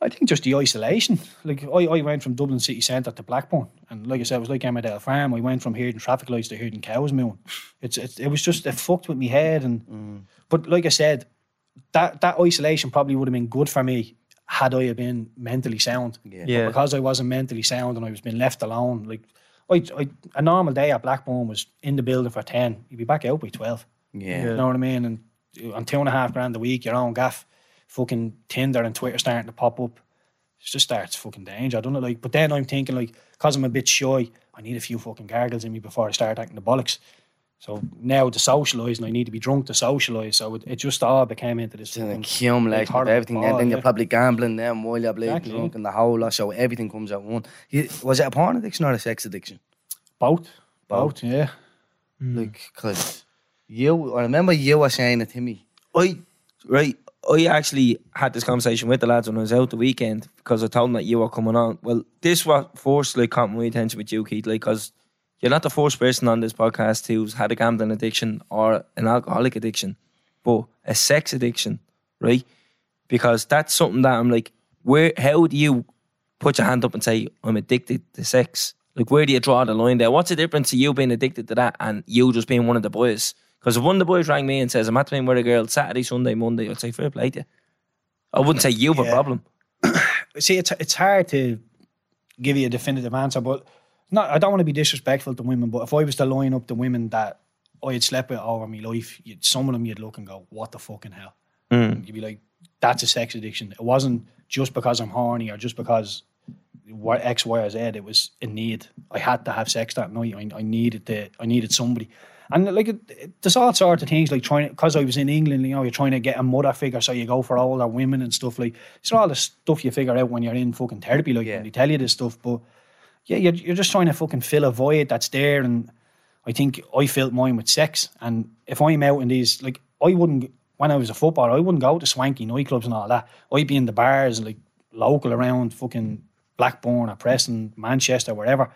I think just the isolation. Like I, I went from Dublin city centre to Blackburn, and like I said, it was like Emmerdale Farm. I went from hearing traffic lights to hearing cows mooing. It's, it's it was just it fucked with me head, and mm. but like I said, that that isolation probably would have been good for me had I have been mentally sound. Yeah. Yeah. Because I wasn't mentally sound and I was being left alone, like I, I a normal day at Blackburn was in the building for ten. You'd be back out by twelve. Yeah. You know what I mean? And on two and a half grand a week, your own gaff, fucking Tinder and Twitter starting to pop up. It just starts fucking danger, I don't know. Like, but then I'm thinking like, cause I'm a bit shy, I need a few fucking gargles in me before I start acting the bollocks. So now to socialise, and I need to be drunk to socialise. So it, it just all became into this. It's an fucking- accumulation of everything. ball, then yeah. you're probably gambling them while you're bleeding Exactly. drunk and the whole lot. So everything comes at one. You, was it a porn addiction or a sex addiction? both, Both. both, yeah. Hmm. Like, cause you, I remember you were saying it to me. I right. I actually had this conversation with the lads when I was out the weekend because I told them that you were coming on. Well, this was first like caught my attention with you, Keith, like because you're not the first person on this podcast who's had a gambling addiction or an alcoholic addiction, but a sex addiction, right? Because that's something that I'm like, where? How do you put your hand up and say I'm addicted to sex? Like, where do you draw the line there? What's the difference to you being addicted to that and you just being one of the boys? Because if one of the boys rang me and says I'm at with a girl Saturday, Sunday, Monday, I'd say fair play to you. I wouldn't say you have a Yeah. problem. see, it's it's hard to give you a definitive answer, but not. I don't want to be disrespectful to women, but if I was to line up the women that I had slept with over my life, you'd, some of them you'd look and go, "What the fucking hell?" Mm. You'd be like, "That's a sex addiction." It wasn't just because I'm horny or just because what X, Y, or Z. It was a need. I had to have sex that night. I, I needed to. I needed somebody. And like, there's all sorts of things like trying because I was in England. You know, you're trying to get a mother figure, so you go for older women and stuff like. It's all the stuff you figure out when you're in fucking therapy. Like, Yeah. when they tell you this stuff, but yeah, you're, you're just trying to fucking fill a void that's there. And I think I filled mine with sex. And if I'm out in these, like, I wouldn't, when I was a footballer, I wouldn't go to swanky nightclubs and all that. I'd be in the bars, like, local around fucking Blackburn or Preston, Manchester, wherever,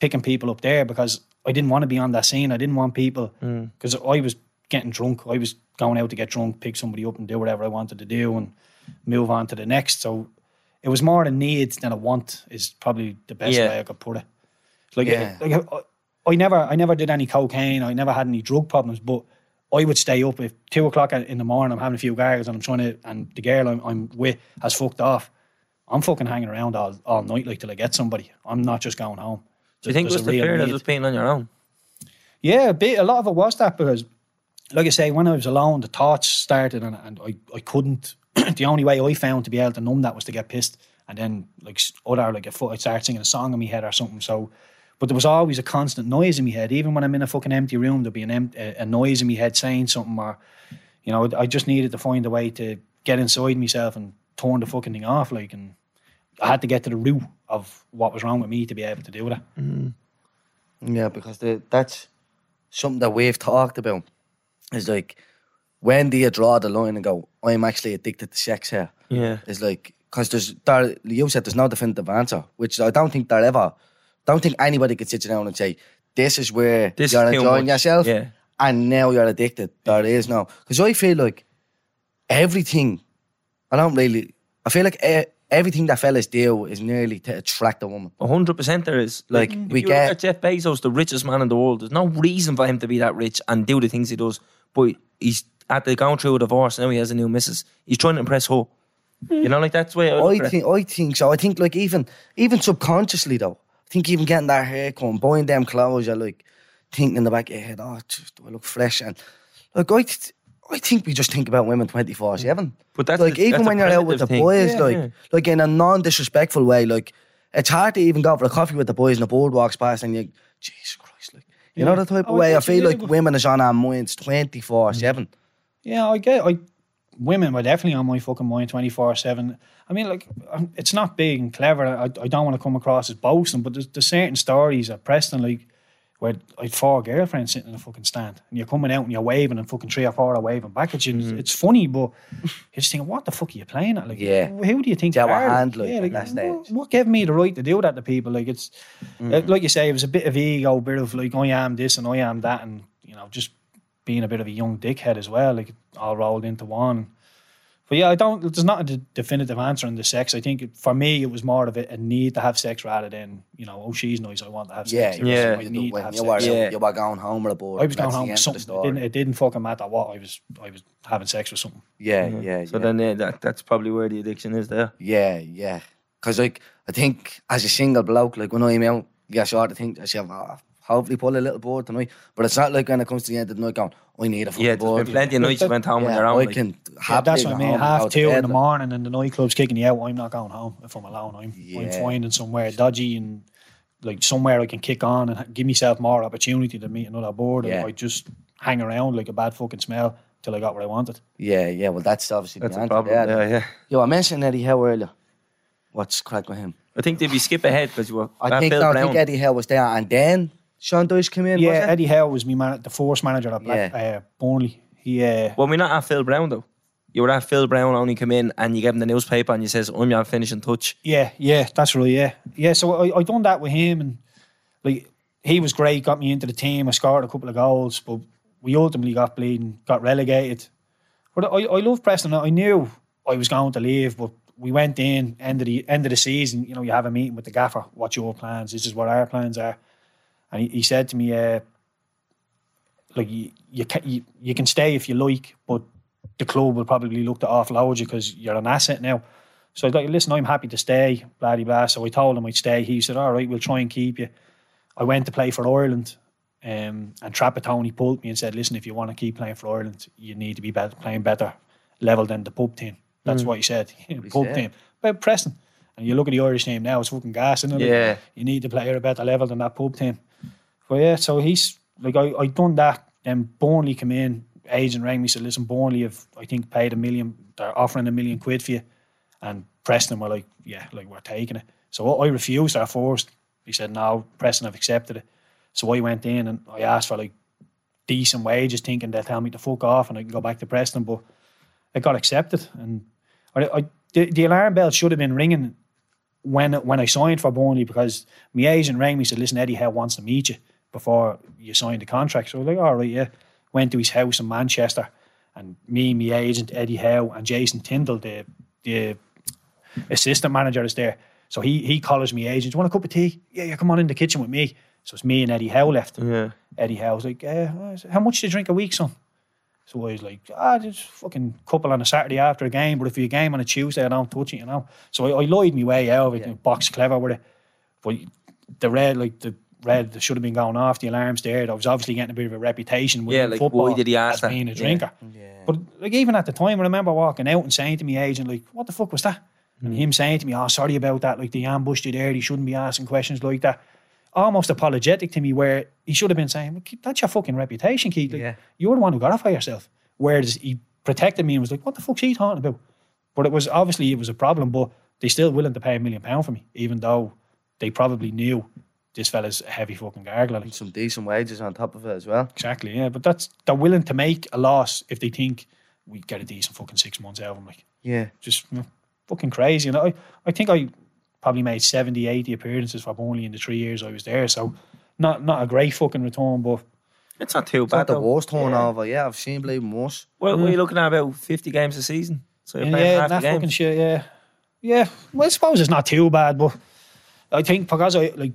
picking people up there because I didn't want to be on that scene. I didn't want people, mm. because I was getting drunk. I was going out to get drunk, pick somebody up and do whatever I wanted to do and move on to the next. So it was more a need than a want is probably the best Yeah. way I could put it. Like, Yeah. Uh, like I, I never, I never did any cocaine. I never had any drug problems, but I would stay up if two o'clock in the morning. I'm having a few gargles and I'm trying to, and the girl I'm, I'm with has fucked off. I'm fucking hanging around all, all night like till I get somebody. I'm not just going home. Do you think it was the fear of was being on your own? Yeah, a bit. A lot of it was that because, like I say, when I was alone, the thoughts started, and, and I, I couldn't. the only way I found to be able to numb that was to get pissed, and then like other like a foot, I'd start singing a song in my head or something. So, but there was always a constant noise in my head. Even when I'm in a fucking empty room, there'd be an em- a, a noise in my head saying something, or you know, I just needed to find a way to get inside myself and turn the fucking thing off. Like, and I had to get to the root of what was wrong with me to be able to deal do that. Mm-hmm. Yeah, because the, that's something that we've talked about. Is like, when do you draw the line and go, I'm actually addicted to sex here? Yeah. It's like, because there's, there, you said there's no definitive answer, which I don't think there ever, don't think anybody could sit down and say, this is where This you're is enjoying yourself Yeah. and now you're addicted. There is no. Because I feel like everything, I don't really, I feel like everything that fellas do is nearly to attract a woman. A hundred percent there is. Like, we get- Jeff Bezos, the richest man in the world. There's no reason for him to be that rich and do the things he does. But he's at the going through a divorce now. He has a new missus. He's trying to impress her. You know, like that's the way I, I think I think so. I think like even even subconsciously though. I think even getting that haircut buying them clothes, you're like thinking in the back of your head, oh, just, do I look fresh? And like I, th- I think we just think about women twenty four seven. But that's like a- even that's a when you're out with the thing. boys, Yeah, like yeah. like in a non disrespectful way, like it's hard to even go for a coffee with the boys and the board walks past and you, Jesus Christ, like you know the type of Oh, way. I that's feel like really good. women is on our minds twenty four seven. Yeah, I get. I women were definitely on my fucking mind twenty four seven. I mean, like um, it's not big and clever. I, I don't want to come across as boasting, but there's, there's certain stories at Preston, like where I had four girlfriends sitting in a fucking stand, and you're coming out and you're waving, and fucking three or four are waving back at you. and It's funny, but you're just thinking, what the fuck are you playing at? Like, Yeah. who do you think Yeah, what are? hand, like, that stage. what, what gave me the right to do that to people? Like it's uh, like you say, it was a bit of ego, a bit of like I am this and I am that, and you know, just being a bit of a young dickhead as well, like all rolled into one. But yeah, I don't. There's not a definitive answer on the sex. I think it, for me, it was more of a, a need to have sex rather than you know, oh, she's nice, I want to have sex. It was, Yeah. I You need know, to when have you sex. Yeah. you were going home with a board. I was going home with something. It didn't, it didn't fucking matter what I was. I was having sex with something. Yeah, yeah, So yeah. then uh, that that's probably where the addiction is there. Yeah, yeah. Because like I think as a single bloke, like when I'm out, yeah, sure to think I say, oh, hopefully pull a little board tonight. But it's not like when it comes to the end of the night, going, I need a fucking Yeah, there's board. been plenty of nights you went home on yeah, your own. I like- can Yeah, happily that's what I go mean. home, go Half two in the morning and the nightclub's kicking you out. I'm not going home if I'm alone. I'm, I'm finding somewhere dodgy and like somewhere I can kick on and give myself more opportunity to meet another board. Yeah. And I just hang around like a bad fucking smell till I got what I wanted. Yeah, yeah. Well, that's obviously That's the a problem. there. Yeah, yeah. Yo, I mentioned Eddie Howe earlier. What's crack with him? I think if you skip ahead because you were I think no, I think Eddie Howe was there, and then Sean Dyche came in. Yeah, was? Eddie Howe was me man, the force manager at Black, Yeah. uh, Burnley. He uh, Well, we're not at Phil Brown though. You were at Phil Brown only come in and you gave him the newspaper and you says, "I'm your finishing touch." Yeah, yeah, that's really Yeah, yeah. So I, I done that with him, and like he was great. Got me into the team. I scored a couple of goals, but we ultimately got bleeding, got relegated. But I, I love Preston. I knew I was going to leave, but we went in end of the end of the season. You know, you have a meeting with the gaffer. What's your plans? This is what our plans are. And he, he said to me, uh, like you you can you, you can stay if you like, but the club will probably look to offload you because you're an asset now. So I was like, listen, I'm happy to stay, blah, blah, blah. So I told him I'd stay. He said, all right, we'll try and keep you. I went to play for Ireland, um, and Trapattoni pulled me and said, "Listen, if you want to keep playing for Ireland, you need to be better, playing better level than the pub team." That's what he said. pub said. team, but Preston. And you look at the Irish team now; it's fucking gas, isn't it? Yeah. you need to play at a better level than that pub team. But yeah, so he's like I I done that. Then Burnley come in, agent rang me said, "Listen, Burnley have I think paid a million. They're offering a million quid for you." And Preston were like, "Yeah, like we're taking it." So I refused at first. He said, "No, Preston have accepted it." So I went in and I asked for like decent wages, thinking they'll tell me to fuck off and I can go back to Preston. But it got accepted, and I, I the, the alarm bell should have been ringing when when I signed for Burnley because my agent rang me and said, "Listen, Eddie Howe wants to meet you before you signed the contract." So I was like, "All right, yeah." Went to his house in Manchester, and me, my agent Eddie Howe, and Jason Tindall, the the assistant manager, is there. So he he calls me agent. Want a cup of tea? Yeah, yeah. Come on in the kitchen with me. So it's me and Eddie Howe left. Yeah. Eddie Howe was like, uh, "How much do you drink a week, son?" So I was like, ah, just fucking couple on a Saturday after a game, but if you game on a Tuesday, I don't touch it, you know. So I, I lied my way out of it, and box clever with it. But the red, like the red, that should have been going off. The alarms there. I was obviously getting a bit of a reputation. Yeah, within like, football why did he ask as that? being a Yeah. drinker? But like even at the time, I remember walking out and saying to my agent, like, "What the fuck was that?" Mm. And him saying to me, "Oh, sorry about that. Like they ambushed you there. They shouldn't be asking questions like that." Almost apologetic to me, where he should have been saying, "Look, "That's your fucking reputation, Keith. Like, Yeah. You're the one who got off by yourself." Whereas he protected me and was like, "What the fuck's he talking about?" But it was obviously it was a problem, but they still willing to pay a million pound for me, even though they probably knew this fella's a heavy fucking gargler. Like, Some decent wages on top of it as well. Exactly, yeah. But that's they're willing to make a loss if they think we get a decent fucking six months out of them. Like Yeah. just you know, fucking crazy. You know, I, I think I probably made 70, 80 appearances for Burnley in the three years I was there. So not not a great fucking return, but It's not too It's not bad. the though. worst turnover. Yeah, I've seen bleeding worse. Well, we're mm. looking at about 50 games a season? So you're yeah, playing half that the fucking shit. Yeah, yeah. Well, I suppose it's not too bad, but I think because I like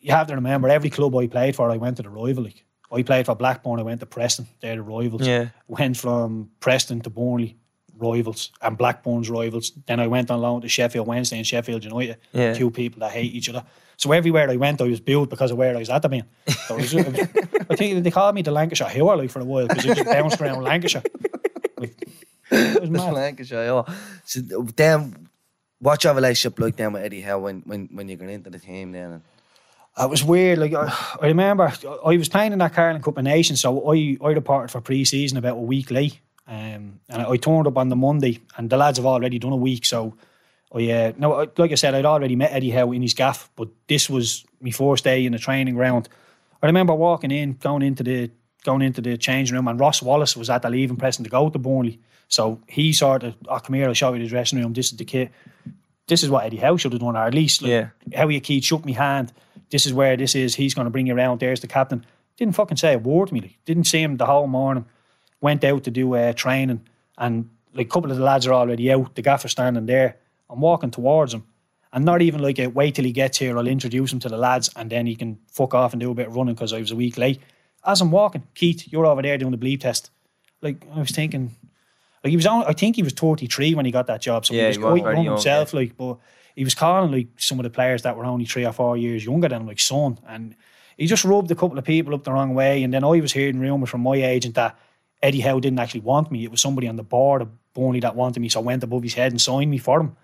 you have to remember every club I played for, I went to the rival. Like I played for Blackburn, I went to Preston. They're the rivals. Yeah. Went from Preston to Burnley, rivals, and Blackburn's rivals. Then I went on loan to Sheffield Wednesday and Sheffield United. Yeah. Two people that hate each other. So everywhere I went, I was billed because of where I was at the man. So it was, it was- I think they called me the Lancashire Hero like for a while because I just bounced around Lancashire. Like, it was mad. Lancashire, yeah. So then, what's your relationship like then with Eddie Howe when, when, when you got into the team then? It was weird. Like I, I remember, I was playing in that Carling Cup of Nations, so I I departed for pre-season about a week late, um, and I turned up on the Monday, and the lads have already done a week. So, I uh, no, I- like I said, I'd already met Eddie Howe in his gaff, but this was my first day in the training ground. I remember walking in, going into the going into the changing room, and Ross Wallace was at the leaving Preston to go to Burnley. So he sort of, oh, come here, I'll show you the dressing room. This is the kit. This is what Eddie Howe should have done, or at least like, Yeah. how you Keith shook me hand. This is where this is. He's going to bring you around. There's the captain. Didn't fucking say a word to me. Like, didn't see him the whole morning. Went out to do uh, training, and like a couple of the lads are already out. The gaffer's standing there. I'm walking towards him, and not even like a wait till he gets here. I'll introduce him to the lads, and then he can fuck off and do a bit of running because I was a week late. As I'm walking, Keith, you're over there doing the bleep test. Like I was thinking, like he was on. I think he was 33 when he got that job, so Yeah, he was he quite young young, himself. Like, but he was calling like some of the players that were only three or four years younger than him, like son, and he just rubbed a couple of people up the wrong way. And then I was hearing rumours from my agent that Eddie Howe didn't actually want me. It was somebody on the board of Burnley that wanted me, so I went above his head and signed me for him.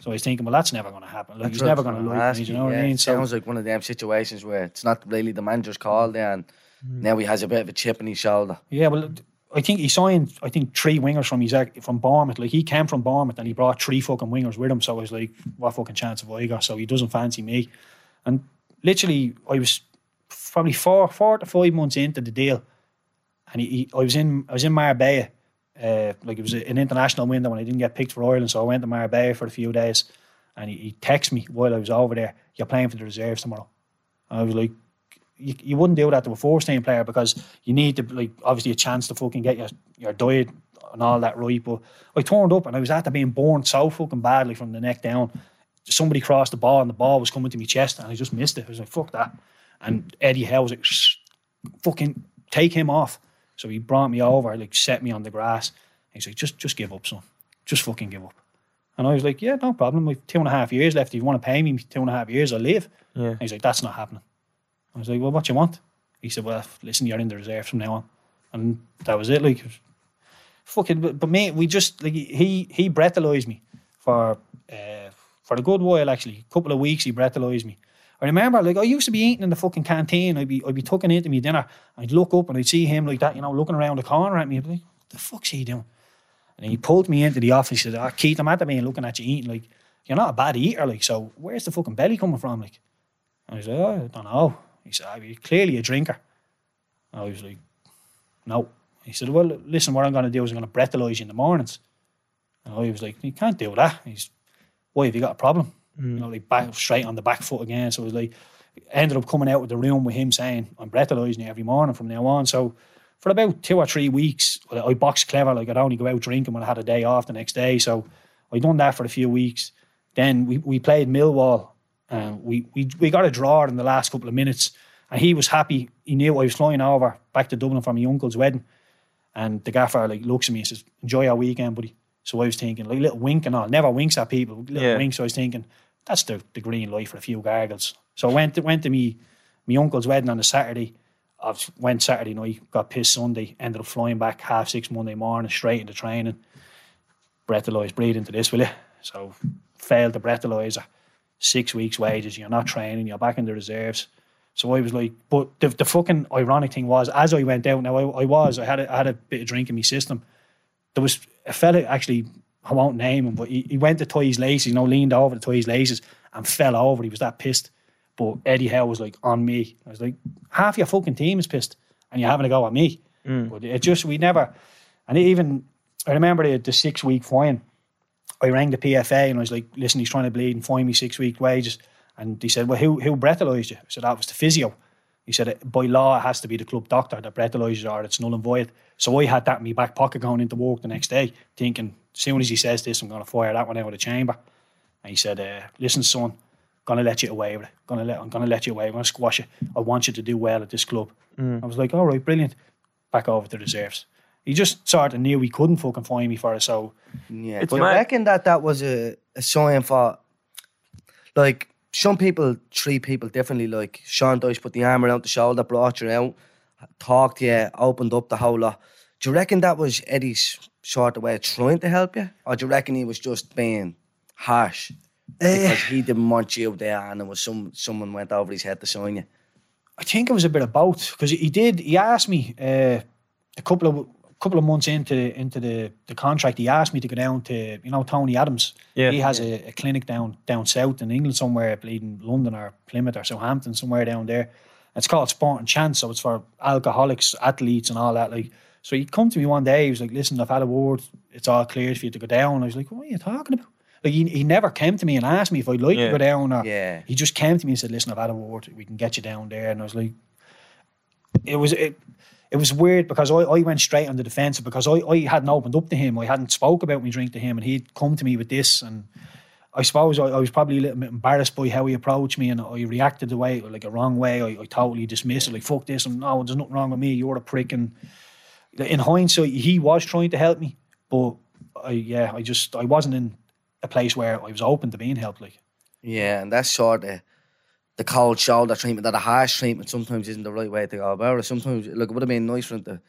So I was thinking, well, that's never going to happen. Like, he's never going to like me. You know what I mean? So sounds like one of them situations where it's not really the manager's call there, and mm. now he has a bit of a chip in his shoulder. Yeah, well, I think he signed. I think three wingers from his from Bournemouth. Like he came from Bournemouth and he brought three fucking wingers with him. So I was like, what fucking chance have I got? So he doesn't fancy me. And literally, I was probably four, four to five months into the deal, and he, he I was in, I was in Marbella. Uh, like it was an international window when I didn't get picked for Ireland, so I went to Marbella for a few days, and he, he texted me while I was over there. You're playing for the reserves tomorrow. And I was like, you, you wouldn't do that to a first team player because you need to like obviously a chance to fucking get your, your diet and all that right. But I turned up and I was after being born so fucking badly from the neck down. Somebody crossed the ball and the ball was coming to my chest and I just missed it. I was like, fuck that. And Eddie Howe was like, fucking take him off. So he brought me over, like set me on the grass. He's like, just just give up, son. Just fucking give up. And I was like, yeah, no problem. We've two and a half years left. If you want to pay me two and a half years, I'll leave. Yeah. And he's like, that's not happening. I was like, well, what you want? He said, well, listen, you're in the reserve from now on. And that was it. Like, fucking, but, but mate, we just, like, he, he breathalyzed me for, uh, for a good while, actually. A couple of weeks, he breathalyzed me. I remember, like, I used to be eating in the fucking canteen. I'd be, I'd be tucking into me dinner. I'd look up and I'd see him like that, you know, looking around the corner at me. I'd be like, what the fuck's he doing? And he pulled me into the office. He said, oh, Keith, I'm at the man looking at you eating. Like, you're not a bad eater. Like, so where's the fucking belly coming from? Like, I was like, oh, I don't know. He said, oh, you're clearly a drinker. I was like, no. He said, well, listen, what I'm going to do is I'm going to breathalyze you in the mornings. And I was like, you can't do that. He's, why have you got a problem? You mm. know, like back straight on the back foot again. So it was like, ended up coming out of the room with him saying, I'm breathalyzing you every morning from now on. So for about two or three weeks, I boxed clever. Like I'd only go out drinking when I had a day off the next day. So I done that for a few weeks. Then we, we played Millwall. And we, we we got a draw in the last couple of minutes, and he was happy. He knew I was flying over back to Dublin for my uncle's wedding, and the gaffer like looks at me and says, "Enjoy our weekend, buddy." So I was thinking, like little wink and all. Never winks at people, little Yeah. winks. So I was thinking, that's the, the green light for a few gargles. So I went to, went to me my uncle's wedding on a Saturday. I went Saturday night, got pissed Sunday, ended up flying back half six Monday morning, straight into training. Breathalyze, breathe into this, will you? So failed the breathalyzer, six weeks wages, you're not training, you're back in the reserves. So I was like, but the, the fucking ironic thing was, as I went out, now I, I was, I had a, I had a bit of drink in my system. There was a fella actually, I won't name him, but he, he went to tie his laces, you know, leaned over to tie his laces and fell over. He was that pissed. But Eddie Howe was like on me. I was like, half your fucking team is pissed, and you're having a go at me. Mm. But it just we never. And even I remember the, the six week fine. I rang the PFA and I was like, listen, he's trying to bleed and fine me six week wages. And he said, well, who who breathalyzed you? I said, that was the physio. He said, by law, it has to be the club doctor that breathalyzes you or it's null and void. So I had that in my back pocket going into work the next day, thinking, as soon as he says this, I'm going to fire that one out of the chamber. And he said, uh, listen, son, gonna let you away with it. Gonna let, I'm gonna let you away. I'm gonna squash it. I want you to do well at this club. I was like, all right, brilliant. Back over to the reserves. He just sort of knew he couldn't fucking find me for it. So Yeah, It's but I mad. reckon that that was a, a sign for, like, some people treat people differently. Like, Sean Dyche put the arm around the shoulder, brought you out, talked to you, opened up the whole lot. Do you reckon that was Eddie's sort of way of trying to help you? Or do you reckon he was just being harsh? Because he didn't want you there and it was some someone went over his head to sign you. I think it was a bit of both because he did. He asked me uh, a couple of couple of months into into the, the contract. He asked me to go down to you know Tony Adams. Yeah. he has a, a clinic down down south in England somewhere, I believe in London or Plymouth or Southampton somewhere down there. It's called Sport and Chance, so it's for alcoholics, athletes, and all that. Like, so he come to me one day. He was like, "Listen, I've had a word. It's all cleared for you to go down." I was like, "What are you talking about?" Like, he, he never came to me and asked me if I'd like Yeah. to go down, or Yeah. he just came to me and said, "Listen, I've had a word. We can get you down there." And I was like, it was it, it was weird because I, I went straight on the defensive because I, I hadn't opened up to him. I hadn't spoke about me drink to him and he'd come to me with this and I suppose I, I was probably a little bit embarrassed by how he approached me and I reacted the way like a wrong way. I, I totally dismissed it like fuck this and no there's nothing wrong with me, you're a prick and in hindsight he was trying to help me but I yeah, I just I wasn't in a place where I was open to being helped like Yeah, and that's sort of the cold shoulder treatment, that a harsh treatment sometimes isn't the right way to go about it. Sometimes, look, it would have been nice for him to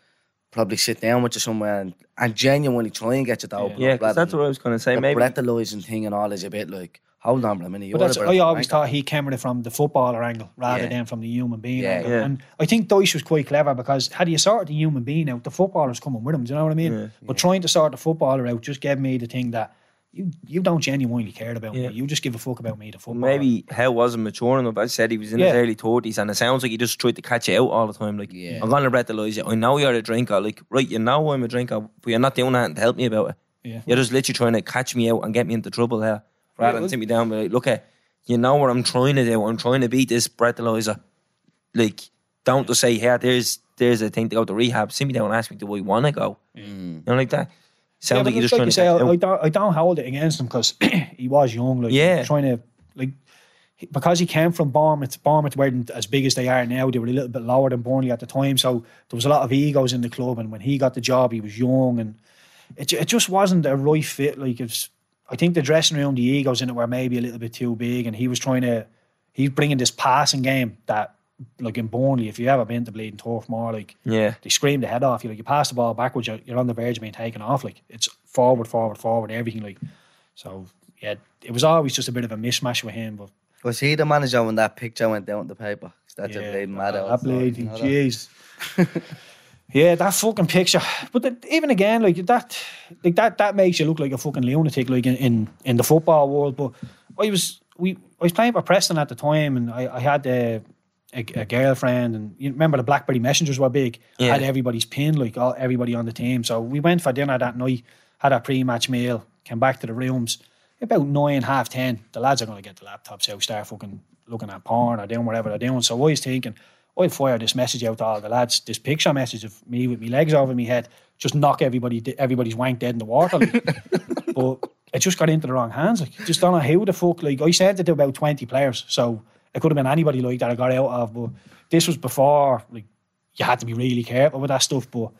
probably sit down with you somewhere and, and genuinely try and get you to open Yeah, up. because that's what I was going to say. Maybe the Maybe breathalyzing thing and all is a bit like, hold on for a minute. You're But that's, a I always wanker. thought he came at it from the footballer angle rather Yeah. than from the human being Yeah, angle. yeah. And I think Dyche was quite clever because had he sorted the human being out, the footballer's coming with him. Do you know what I mean? But trying to sort the footballer out just gave me the thing that you you don't genuinely care about Yeah. me. You just give a fuck about me, the footballer. maybe Howe wasn't mature enough. I said he was in Yeah. his early thirties, and it sounds like he just tried to catch you out all the time. Like, Yeah. I'm gonna breathalyze you. I know you're a drinker. Like, right, you know I'm a drinker, but you're not doing anything to help me about it. Yeah. You're just literally trying to catch me out and get me into trouble here, rather than sit me down. and be like, look, at you know what I'm trying to do. I'm trying to beat this breathalyzer. Like, don't just say, here, there's there's a thing to go to rehab. Sit me down and ask me, do I want to go? You know, like that. Sounds Yeah, like you're just like trying you to say, I, I don't I don't hold it against him because he was young. Like Yeah. trying to like because he came from Bournemouth. Bournemouth weren't as big as they are now. They were a little bit lower than Burnley at the time, so there was a lot of egos in the club. And when he got the job, he was young, and it it just wasn't a right fit. Like it's, I think the dressing room, the egos in it were maybe a little bit too big, and he was trying to. He's bringing this passing game that like in Burnley, if you ever been to Bleeding Turf Moor, like Yeah. they scream the head off you. Like you pass the ball backwards, you're, you're on the verge of being taken off. Like it's forward, forward, forward, everything. Like so, yeah, it was always just a bit of a mismatch with him. But Was he the manager when that picture went down the paper? That's yeah, a bleeding mad that bleeding, jeez. yeah, that fucking picture. But the, even again, like that, like that, that makes you look like a fucking lunatic, like in in, in the football world. But I was we I was playing for Preston at the time, and I, I had a, a, a girlfriend, and you remember the BlackBerry messengers were big. Yeah. had everybody's pin, like all, everybody on the team. So we went for dinner that night, had a pre-match meal, came back to the rooms about nine, half ten. The lads are going to get the laptops out, start fucking looking at porn or doing whatever they're doing. So I was thinking, I'll fire this message out to all the lads, this picture message of me with my legs over my head, just knock everybody, everybody's wank dead in the water. Like. but it just got into the wrong hands. Like, just don't know how the fuck. Like, I sent it to about 20 players, so it could have been anybody like that I got out of. But this was before, like, you had to be really careful with that stuff. But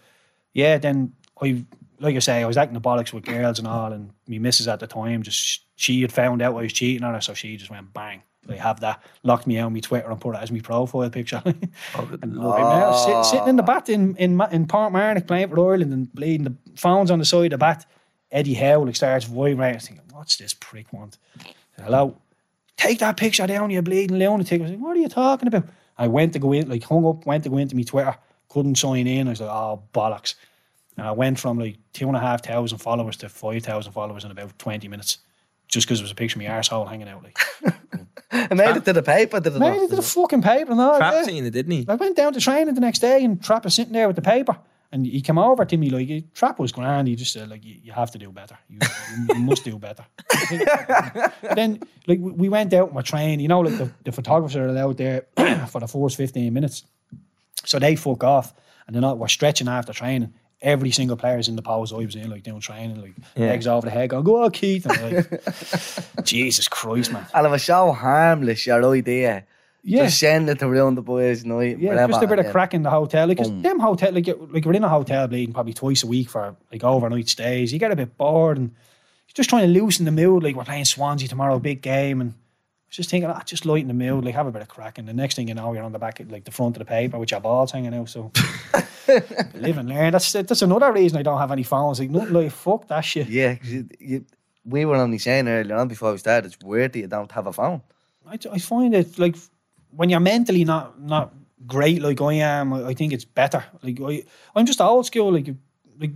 yeah, then I, like I say, I was acting the bollocks with girls and all, and my missus at the time just she had found out I was cheating on her, so she just went bang. Like have that locked me out on my Twitter and put it as my profile picture. and oh, look, I'm now sit, sitting in the bat in in in Portmarnock playing for Ireland and bleeding the phones on the side of the bat. Eddie Howe like starts vibrating. Thinking, what's this prick want? Hello, take that picture down, you bleeding lunatic. I was like, what are you talking about? I went to go in, like hung up, went to go into my Twitter, couldn't sign in. I was like, oh bollocks. And I went from like two and a half thousand followers to five thousand followers in about twenty minutes, just because it was a picture of my arsehole hanging out. Like, It made it to the paper, did it? made not? it to the fucking paper no. all. Trap yeah. seen it, didn't he? I went down to training the next day and Trap was sitting there with the paper. And he came over to me like, Trap was grand. He just said, like, you, you have to do better. You, you must do better. Then, like, we we went out and we're training. You know, like, the, the photographers are allowed there for the first 15 minutes. So they fuck off. And then we're stretching after training. Every single player is in the pose I was in, like, doing training, like, legs over the head, going, go on, Keith. And like, Jesus Christ, man. And it was so harmless, your idea. Yeah. Just send it around the boys' night. Yeah, whatever, just a bit of crack in the hotel. Like, them hotel, like, like we're in a hotel bleeding probably twice a week for like overnight stays. You get a bit bored and you're just trying to loosen the mood. Like, we're playing Swansea tomorrow, big game. And I was just thinking, ah, just lighten the mood, like, have a bit of crack. And the next thing you know, you're on the back, of, like, the front of the paper with your balls hanging out. So, live and learn. That's, that's another reason I don't have any phones. Like, nothing like, fuck that shit. Yeah, you, you, we were only saying earlier on before we started, it's weird that you don't have a phone. I, I find it like when you're mentally not not great like I am, I, I think it's better. Like I, I'm just old school. Like like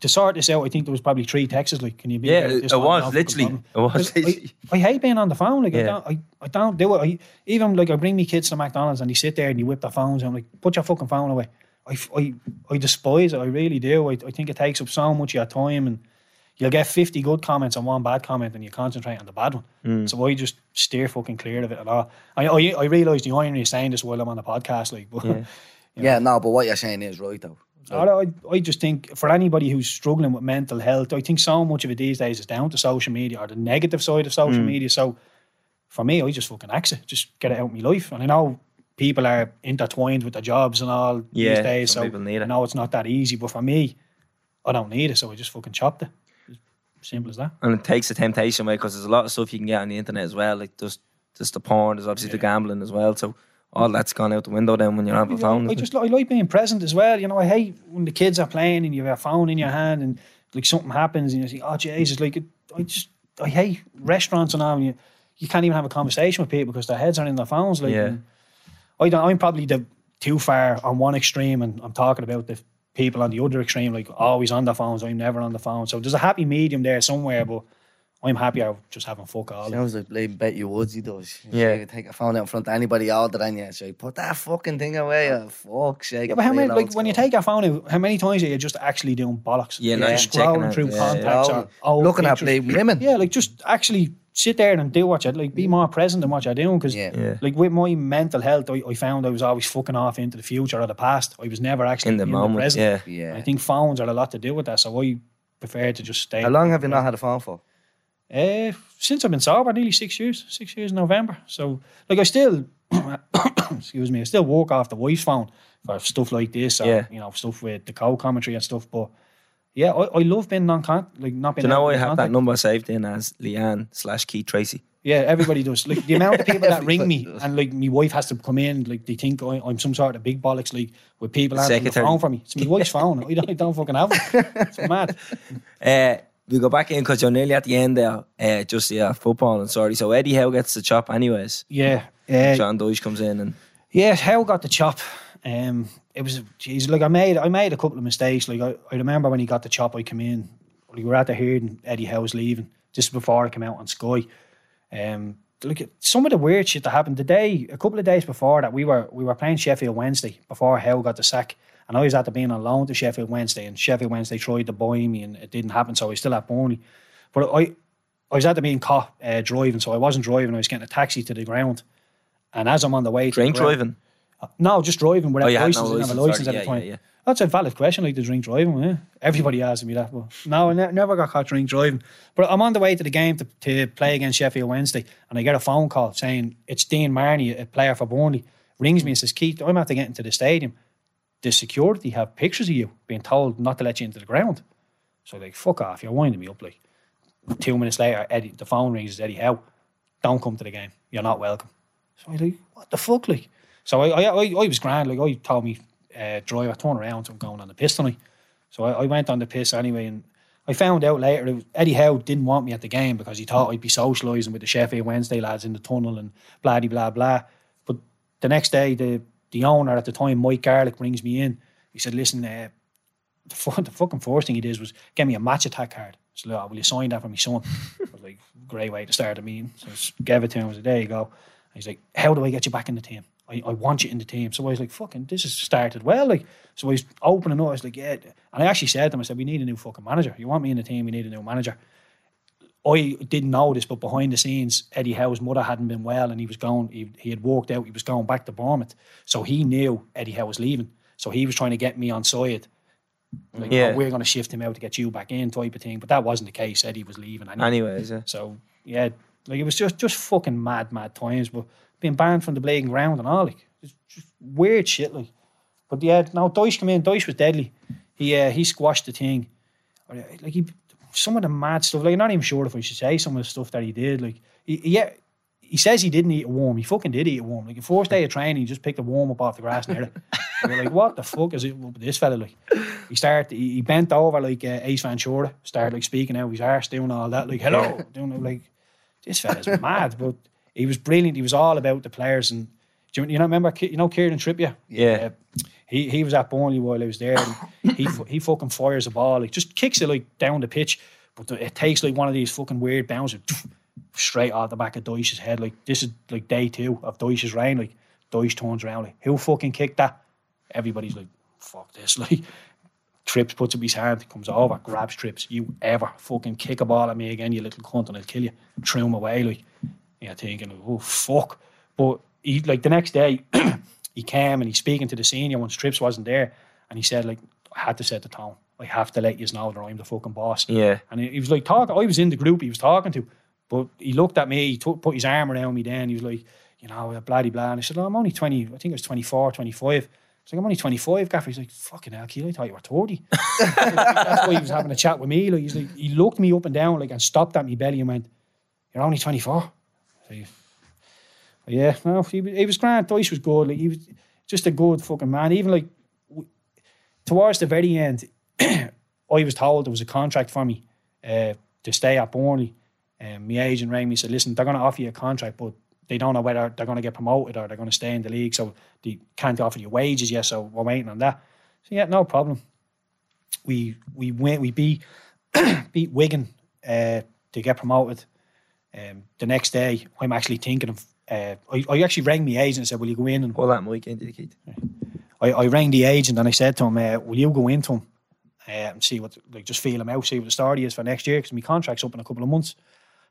to sort this out, I think there was probably three texts. Like, can you be? Yeah, it, this it was literally. It was. I, hate being on the phone. Like I Yeah. don't, I, I don't do it. I, even like I bring me kids to McDonald's and they sit there and you whip their phones. And I'm like, put your fucking phone away. I, I, I despise it. I really do. I, I think it takes up so much of your time and you'll get 50 good comments and one bad comment and you concentrate on the bad one. Mm. So I just steer fucking clear of it at all. I, I, I realise the irony of saying this while I'm on the podcast. Like, but Yeah. Yeah, no, but what you're saying is right, though. I, I, I just think for anybody who's struggling with mental health, I think so much of it these days is down to social media or the negative side of social media. So for me, I just fucking exit, just get it out of my life. And I know people are intertwined with their jobs and all Yeah, these days. some So people need it. I know it's not that easy, but for me, I don't need it. So I just fucking chopped it. Simple as that. and it takes the temptation away because there's a lot of stuff you can get on the internet as well. Like just just the porn, there's obviously the gambling as well. So all that's gone out the window then when you're on the phone. I just I like being present as well. You know, I hate when the kids are playing and you have a phone in your hand and like something happens and you think, oh Jesus, like it, I just I hate restaurants and all. And you you can't even have a conversation with people because their heads are in their phones. Like, Yeah. I don't. I'm probably the too far on one extreme, and I'm talking about the people on the other extreme, like always on the phones. I'm never on the phone. So there's a happy medium there somewhere, but. I'm happier just having fuck all. of it. Sounds like Blade Bet You Woods, he does. Yeah. You take a phone out in front of anybody older than you, so you put that fucking thing away, oh, fuck's sake. Yeah, but how many like old when you take your phone out, how many times are you just actually doing bollocks? Yeah, You're no, just scrolling through yeah, contacts yeah. or old Looking at pictures. bleeding women. Yeah, like just actually sit there and do what you like. Be more present in what you're doing because, Yeah. Yeah. like with my mental health, I, I found I was always fucking off into the future or the past. I was never actually in the moment. present. yeah. Yeah. I think phones are a lot to do with that, so I prefer to just stay. How long have you not had a phone for? Uh, since I've been sober, nearly six years. Six years in November. So, like, I still, excuse me, I still walk off the wife's phone for stuff like this, or Yeah. you know, stuff with the co commentary and stuff. But yeah, I, I love being non con like not being. Do you know I have that number saved in as Leanne slash Keith Treacy? Yeah, everybody does. Like the amount of people that ring me does. and like my wife has to come in, like they think I, I'm some sort of big bollocks, like with people answering the phone for me. It's my wife's phone. I don't, I don't fucking have it. It's mad. Uh, we go back in because you're nearly at the end there. Uh, just yeah, football and sorry. So Eddie Howe gets the chop anyways. Yeah. Uh, Sean Dyche comes in and Yeah, Howe got the chop. Um, it was, geez, like I made, I made a couple of mistakes. Like I, I remember when he got the chop, I came in. We were at the hearing. and Eddie Howe was leaving just before I came out on Sky. Um, look at some of the weird shit that happened the day, a couple of days before that. We were we were playing Sheffield Wednesday before Howe got the sack, and I was at the being on loan to Sheffield Wednesday, and Sheffield Wednesday tried to buy me, and it didn't happen. So I was still at Burnley, but I. I was at the being caught uh, driving, so I wasn't driving. I was getting a taxi to the ground, and as I'm on the way, drink the ground, driving. No, just driving without Oh, had license. no didn't have a license, license sorry. at the Yeah, time. yeah, yeah. That's a valid question, like the drink driving. Yeah. Everybody asking me that. But no, I ne- never got caught drink driving. But I'm on the way to the game to, to play against Sheffield Wednesday, and I get a phone call saying it's Dean Marney, a player for Burnley, rings me and says, Keith, I'm after getting to the stadium. The security have pictures of you being told not to let you into the ground. So like, fuck off, you're winding me up. Like two minutes later, Eddie, the phone rings. Eddie Howe. Don't come to the game. You're not welcome. So I'm like, what the fuck, like? So I, I, I, I was grand. Like I told me, uh, driver, turn around. I'm going on the piss tonight. So I, I went on the piss anyway, and I found out later was, Eddie Howe didn't want me at the game because he thought I'd be socialising with the Sheffield Wednesday lads in the tunnel and blah blah blah. But the next day, the the owner at the time, Mike Garlick, brings me in. He said, "Listen, uh, the, fu- the fucking first thing he did was get me a Match Attax card. So, look, will you sign that for me, son? I was like, great way to start a meeting. So I gave it to him. I said, there you go. And he's like, how do I get you back in the team? I, I want you in the team. So I was like, fucking, this has started well. Like, so I was opening up. I was like, yeah. And I actually said to him, I said, we need a new fucking manager. You want me in the team? We need a new manager. I didn't know this, but behind the scenes, Eddie Howe's mother hadn't been well, and he was going. He, he had walked out. He was going back to Bournemouth, so he knew Eddie Howe was leaving. So he was trying to get me on side. Like, Yeah. oh, we're going to shift him out to get you back in, type of thing. But that wasn't the case. Eddie was leaving. Anyway. Anyways, yeah. So yeah, like it was just just fucking mad, mad times. But being banned from the bleeding ground and all, like it's just weird shit. Like, but yeah, now Dyche came in. Dyche was deadly. He uh, he squashed the thing. Uh, Like he, some of the mad stuff. Like I'm not even sure if I should say some of the stuff that he did. Like he, yeah. He says he didn't eat a worm. He fucking did eat a worm. Like the first day of training, he just picked a worm up off the grass near it. And We're like, what the fuck is it with this fella? Like, he started, he, bent over like uh, Ace Ventura, started like speaking out his arse, doing all that, like, hello, doing it, like, this fella's mad, but he was brilliant. He was all about the players. And do you, you know, remember, you know, Kieran Trippier? Yeah. Uh, he, he was at Burnley while I was there. And he, he fucking fires a ball, like, just kicks it like down the pitch, but it takes like one of these fucking weird bounces straight out the back of Dyche's head. Like, this is like day two of Dyche's reign. Like, Dyche turns around, like, who fucking kicked that? Everybody's like, fuck this. Like, Trips puts up his hand, comes over, grabs Trips. You ever fucking kick a ball at me again, you little cunt, and I'll kill you. Threw him away, like, yeah, thinking, oh, fuck. But he, like, the next day, he came and he's speaking to the senior once Trips wasn't there, and he said, like, I had to set the tone. I have to let you know that I'm the fucking boss. Yeah. And he, he was like talking. I was in the group he was talking to, but he looked at me. He took, put his arm around me. Then he was like, you know, blah de blah. And I said, oh, I'm only twenty. I think it was 24, 25. I was like, I'm only 25, Gaffer. He's like, fucking hell, Keely, I thought you were 30. That's why he was having a chat with me. Like, he's like, he looked me up and down like and stopped at me belly and went, You're only 24. Yeah, no, he, was- he was grand. Dyche was good. Like, he was just a good fucking man. Even like towards the very end, I was told there was a contract for me uh, to stay at Burnley. Um, my agent rang me and said, listen, they're going to offer you a contract, but they don't know whether they're going to get promoted or they're going to stay in the league. So they can't offer you wages yet. So we're waiting on that. So yeah, no problem. We we went. We beat beat Wigan uh, to get promoted. Um, the next day, I'm actually thinking of. Uh, I, I actually rang my agent and said, "Will you go in and Pull that mic into the kid. I, I rang the agent and I said to him, uh, "Will you go into him uh, and see what, like, just feel him out, see what the story is for next year? Because my contract's up in a couple of months."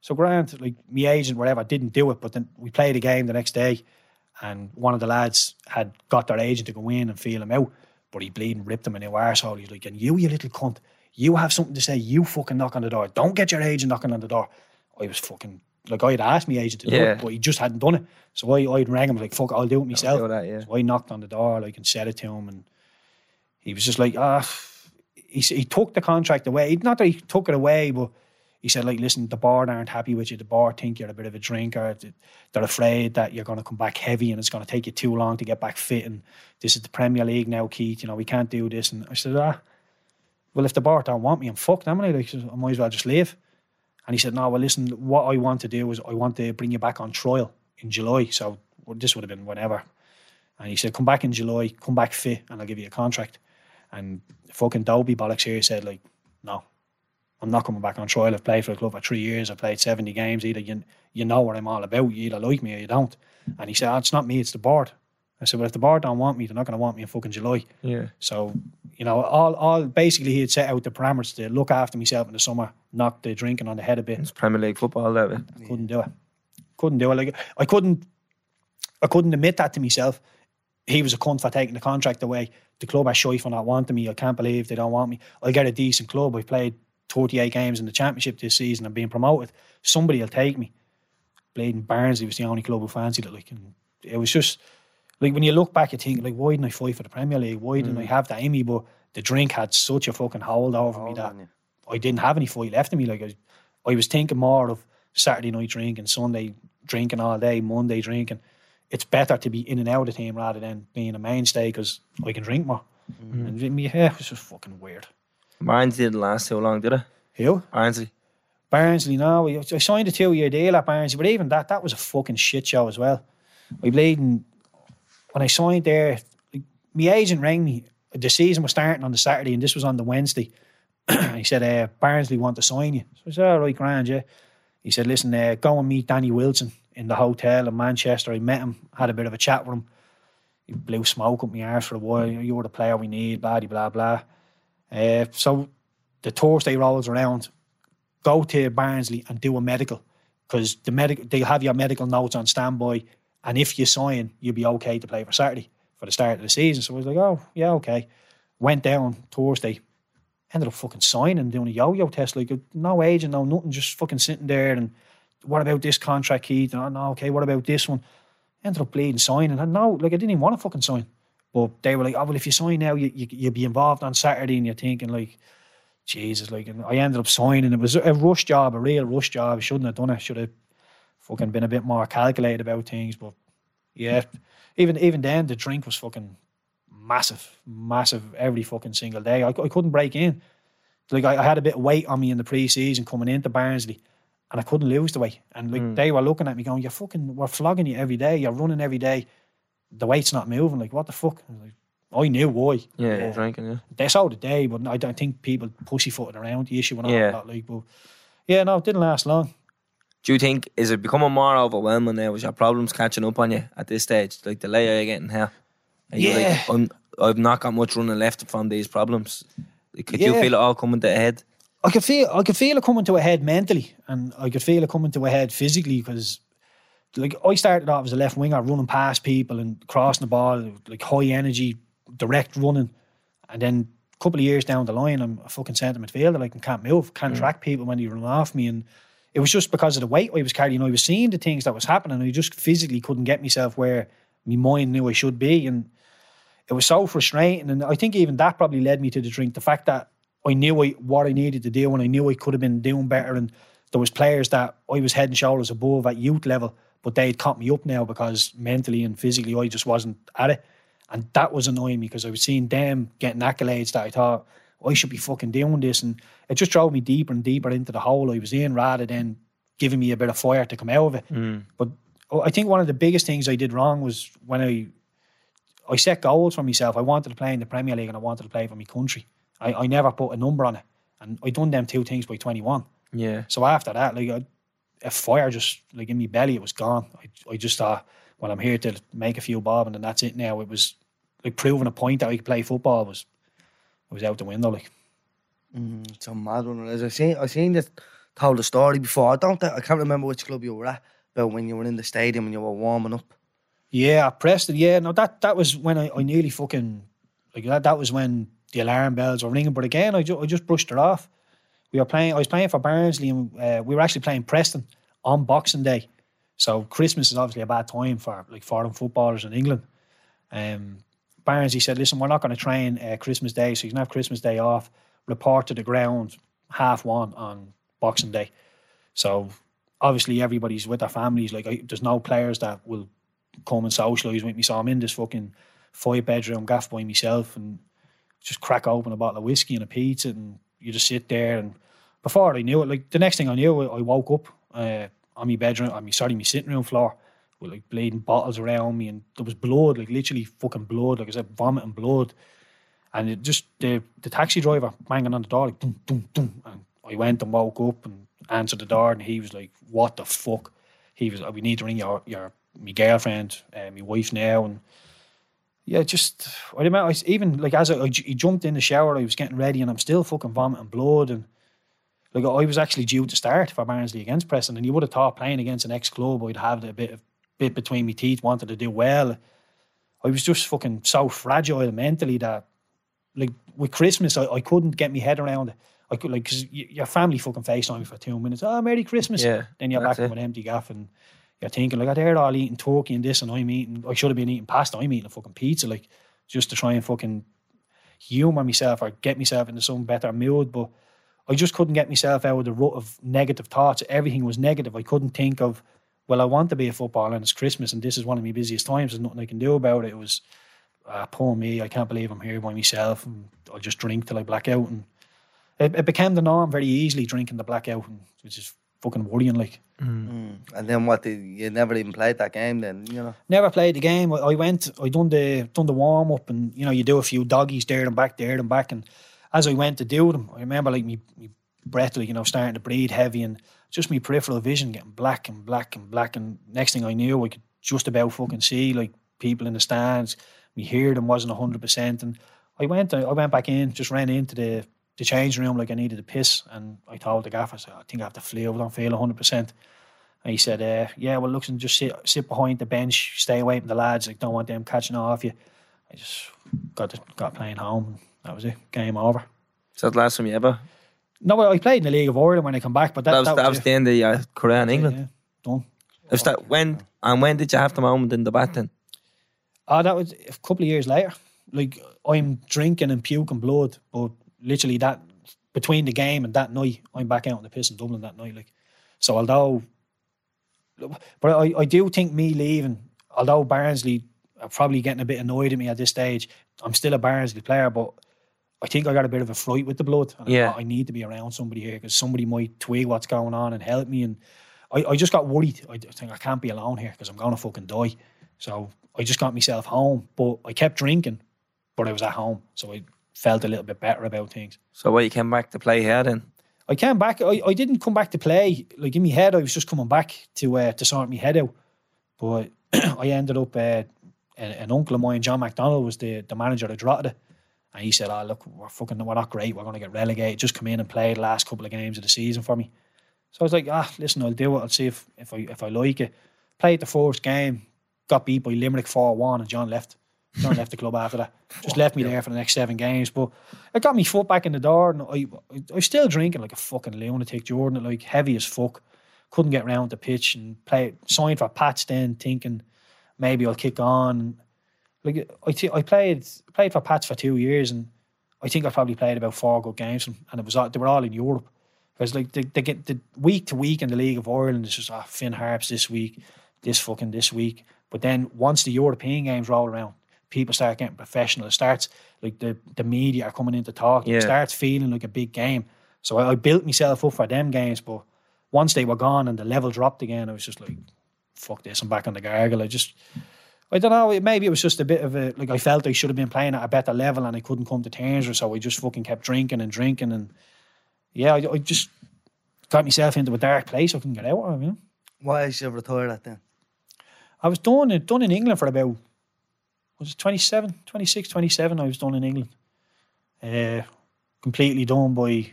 So Grant, like my agent, whatever, didn't do it. But then we played a game the next day, and one of the lads had got their agent to go in and feel him out, but he bleeding ripped him a new arsehole. He's like, "And you, you little cunt, you have something to say. You fucking knock on the door. Don't get your agent knocking on the door." I was fucking like I had asked my agent to do Yeah. it, but he just hadn't done it. So I I'd rang him like, "Fuck, I'll do it myself." do that, yeah. So I knocked on the door like and said it to him, and he was just like, ah, he, he took the contract away. Not that he took it away, but he said, like, listen, the board aren't happy with you. The board think you're a bit of a drinker. They're afraid that you're going to come back heavy and it's going to take you too long to get back fit. And this is the Premier League now, Keith. You know, we can't do this. And I said, ah, well, if the board don't want me, I'm fucked, am I? Like, I might as well just leave. And he said, no, well, listen, what I want to do is I want to bring you back on trial in July. So this would have been whenever. And he said, come back in July, come back fit, and I'll give you a contract. And fucking Dobie bollocks here said, like, no, I'm not coming back on trial. I've played for the club for three years. I've played 70 games. Either you, you know what I'm all about. You either like me or you don't. And he said, oh, it's not me, it's the board. I said, well, if the board don't want me, they're not going to want me in fucking July. Yeah. So, you know, all, all basically he had set out the parameters to look after myself in the summer, knock the drinking on the head a bit. It's Premier League football, that way. Couldn't do it. Couldn't do it. Like I couldn't I couldn't admit that to myself. He was a cunt for taking the contract away. The club are shy for not wanting me. I can't believe they don't want me. I get a decent club. I've played 38 games in the championship this season. I'm being promoted. Somebody will take me. Bleeding Barnsley was the only club who fancied it. Like, and it was just like when you look back, you think like, why didn't I fight for the Premier League? Why didn't I mm. have that in me? But the drink had such a fucking hold over me that I didn't have any fight left in me. Like I, I was thinking more of Saturday night drinking, Sunday drinking all day, Monday drinking. It's better to be in and out of the team rather than being a mainstay because I can drink more. Mm. And me, yeah, it was just fucking weird. Barnsley didn't last too long, did it? Who? Barnsley. Barnsley, no. I signed a two year deal at Barnsley, but even that, that was a fucking shit show as well. I played in, when I signed there, like, my agent rang me. The season was starting on the Saturday and this was on the Wednesday. he said, uh, Barnsley want to sign you. So I said, all right, grand, yeah. He said, listen, uh, go and meet Danny Wilson in the hotel in Manchester. I met him, had a bit of a chat with him. He blew smoke up my arse for a while. You're the player we need, blah, blah, blah. Uh, so the Thursday rolls around, go to Barnsley and do a medical because the medical they'll have your medical notes on standby, and if you sign, you'll be okay to play for Saturday for the start of the season. So I was like, oh yeah, okay. Went down Thursday, ended up fucking signing, doing a yo-yo test, like no agent, no nothing, just fucking sitting there. And what about this contract, Keith? And oh, no, okay. What about this one? Ended up bleeding signing, and no, like I didn't even want to fucking sign. But they were like, oh well, if you sign now, you, you you'll be involved on Saturday, and you're thinking like. Jesus, like, and I ended up signing. It was a rush job, a real rush job. I shouldn't have done it. Should have fucking been a bit more calculated about things. But yeah, even even then, the drink was fucking massive, massive every fucking single day. I, I couldn't break in. Like I, I had a bit of weight on me in the pre-season coming into Barnsley, and I couldn't lose the weight. And like hmm. they were looking at me going, "You're fucking, we're flogging you every day. You're running every day. The weight's not moving. Like what the fuck?" I, like, I knew why. Yeah, But drinking, yeah. they saw the day, but I don't think people pussyfooting around the issue and all Yeah. that. Like, but yeah, no, it didn't last long. Do you think is it becoming more overwhelming now? Is your problems catching up on you at this stage? Like the layer you're getting here, Are you Yeah. Like, I'm, I've not got much running left from these problems. Could you feel it all coming to a head? I could feel, I could feel it coming to a head mentally, and I could feel it coming to a head physically because, like, I started off as a left winger, running past people and crossing the ball, like high energy, direct running, and then a couple of years down the line, I'm a fucking centre midfielder, like, and can't move, can't mm. track people when they run off me, and it was just because of the weight I was carrying. I was seeing the things that was happening. I just physically couldn't get myself where my mind knew I should be, and it was so frustrating. And I think even that probably led me to the drink. The fact that I knew I, what I needed to do, and I knew I could have been doing better. And there was players that I was head and shoulders above at youth level, but they'd caught me up now because mentally and physically I just wasn't at it. And that was annoying me because I was seeing them getting accolades that I thought I should be fucking doing this, and it just drove me deeper and deeper into the hole I was in, rather than giving me a bit of fire to come out of it. Mm. But I think one of the biggest things I did wrong was when I I set goals for myself. I wanted to play in the Premier League and I wanted to play for my country. I, I never put a number on it, and I done them two things by twenty one. Yeah. So after that, like I, a fire just like in my belly, it was gone. I, I just thought, well, I'm here to make a few bob, and then that's it. Now it was like proving a point that I could play football was it was out the window. Like It's a mad one. As I seen, I seen this told the story before. I don't. think- I can't remember which club you were at. But when you were in the stadium and you were warming up. Yeah, Preston. Yeah, no, that that was when I, I nearly fucking like that. That was when the alarm bells were ringing. But again, I, ju- I just brushed it off. We were playing. I was playing for Barnsley, and uh, we were actually playing Preston on Boxing Day. So Christmas is obviously a bad time for like foreign footballers in England. Um, Barnsley said, "Listen, we're not going to train uh, Christmas Day, so you can have Christmas Day off. Report to the ground half one on Boxing Day. So obviously everybody's with their families. Like I, there's no players that will come and socialise with me. So I'm in this fucking five bedroom gaff by myself and just crack open a bottle of whiskey and a pizza and you just sit there and before I knew it, like the next thing I knew, I woke up uh, on my bedroom, on my sorry, my sitting room floor like bleeding bottles around me and there was blood, like literally fucking blood, like I said, vomiting blood. And it just the the taxi driver banging on the door, like dum dum dum. And I went and woke up and answered the door, and he was like, "What the fuck?" He was, "We need to ring your your my girlfriend, uh, my wife now." And yeah, just I remember I, even like as I he jumped in the shower, I was getting ready, and I'm still fucking vomiting blood, and like I was actually due to start for Barnsley against Preston, and you would have thought playing against an ex club, I'd have a bit of bit between my teeth, wanted to do well. I was just fucking so fragile mentally that like with Christmas, I, I couldn't get my head around it. I could like because your family fucking FaceTime me for two minutes. Oh, Merry Christmas! Yeah, then you're back that's with an empty gaff and you're thinking like, oh, they're all eating turkey and this, and I'm eating. I should have been eating pasta. I'm eating a fucking pizza, like just to try and fucking humor myself or get myself into some better mood. But I just couldn't get myself out of the rut of negative thoughts. Everything was negative. I couldn't think of, well, I want to be a footballer and it's Christmas and this is one of my busiest times. There's nothing I can do about it. It was, uh, poor me. I can't believe I'm here by myself and I'll just drink till I black out. And it, it became the norm very easily drinking the blackout, and, which is fucking worrying. Like, And then what? Did, you never even played that game then, you know? never played the game. I, I went, I done the done the warm up, and you know you do a few doggies there and back, there and back, and as I went to do them, I remember like me, me breath, like you know, starting to breathe heavy, and just me peripheral vision getting black and black and black, and next thing I knew, I could just about fucking see like people in the stands. Me hear them wasn't hundred percent, and I went, I went back in, just ran into the the changing room like I needed a piss, and I told the gaffer, I said, I think I have to flu, I don't feel hundred percent. And he said, uh, "Yeah, well, looks and just sit sit behind the bench, stay away from the lads. Like, don't want them catching off you." I just got to, got playing home. And that was it. Game over. Is that the last time you ever? No, I played in the League of Ireland when I come back, but that, That was that, was it. the end of your career in England. Yeah, done. Was that when and when did you have the moment in the bat then? Oh, that was a couple of years later. Like I'm drinking and puking blood, but literally that between the game and that night, I'm back out on the piss in Dublin that night. Like, so although, but I, I do think me leaving, although Barnsley are probably getting a bit annoyed at me at this stage, I'm still a Barnsley player, but I think I got a bit of a fright with the blood. And I Yeah. thought, I need to be around somebody here because somebody might twig what's going on and help me. And I, I just got worried. I think I can't be alone here because I'm going to fucking die. So I just got myself home, but I kept drinking, but I was at home. So I felt a little bit better about things. So what you came back to play here then? I came back. I, I didn't come back to play. Like in my head, I was just coming back to uh, to sort my head out. But I ended up. Uh, an, an uncle of mine, John McDonald, was the, the manager of Drogheda. And he said, "Oh look, we're fucking we're not great. We're going to get relegated. Just come in and play the last couple of games of the season for me." So I was like, "Ah, listen, I'll do it. I'll see if if I if I like it." Played the first game, got beat by Limerick four one, and John left. John left the club after that. Just left me there for the next seven games. But it got me foot back in the door, and I I, was still drinking like a fucking lunatic. Jordan, like heavy as fuck. Couldn't get round the pitch and play. Signed for Pats then, thinking maybe I'll kick on. Like I, t- I played played for Pats for two years, and I think I probably played about four good games, and and it was all, they were all in Europe. Because like they, they get the week to week in the League of Ireland, it's just ah Finn Harps this week, this fucking this week. But then once the European games roll around, people start getting professional. It starts like the the media are coming in to talk. Yeah. It starts feeling like a big game. So I, I built myself up for them games, but once they were gone and the level dropped again, I was just like, fuck this, I'm back on the gargle. I just, I don't know, maybe it was just a bit of a, like I felt I should have been playing at a better level and I couldn't come to terms with, so I just fucking kept drinking and drinking and yeah, I, I just got myself into a dark place I couldn't get out of, you know. Why is you retired at then? I was done, done in England for about, was it 27, 26, 27 I was done in England. Uh, completely done by,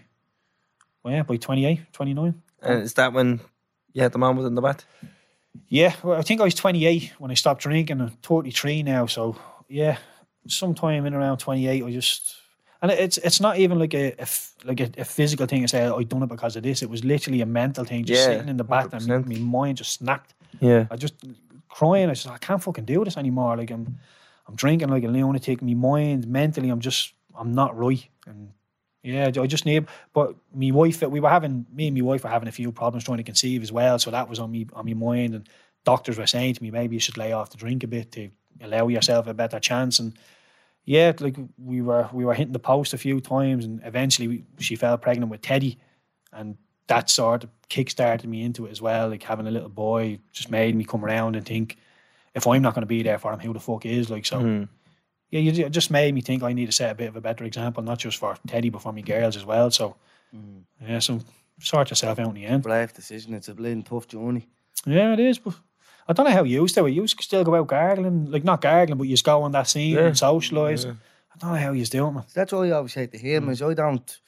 well, yeah, by 28, 29. And is that when you had the was in the bat? Yeah, well, I think I was 28 when I stopped drinking. I'm 33 now, so yeah, sometime in around 28, I just and it's it's not even like a, a like a, a physical thing. I say oh, I done it because of this. It was literally a mental thing. Just Yeah, sitting in the bath and my, 100%. my mind just snapped. Yeah. I just crying. I said I can't fucking do this anymore. Like I'm I'm drinking like a lunatic. My mind mentally, I'm just I'm not right. And Yeah, I just need. But my wife, we were having me and my wife were having a few problems trying to conceive as well. So that was on me on my mind. And doctors were saying to me, maybe you should lay off the drink a bit to allow yourself a better chance. And yeah, like we were we were hitting the post a few times, and eventually we, she fell pregnant with Teddy, and that sort of kick-started me into it as well. Like having a little boy just made me come around and think, if I'm not going to be there for him, who the fuck is? Like so. Hmm. Yeah, you, just made me think I need to set a bit of a better example, not just for Teddy, but for my girls as well. So, mm. yeah, so sort yourself out in the end. Brave decision. It's a bleeding tough journey. Yeah, it is. But I don't know how you used to. You used to still go out gargling, like not gargling, but you just go on that scene Yeah. and socialise. I don't know how you do it, man. That's all I always say to him mm. is I don't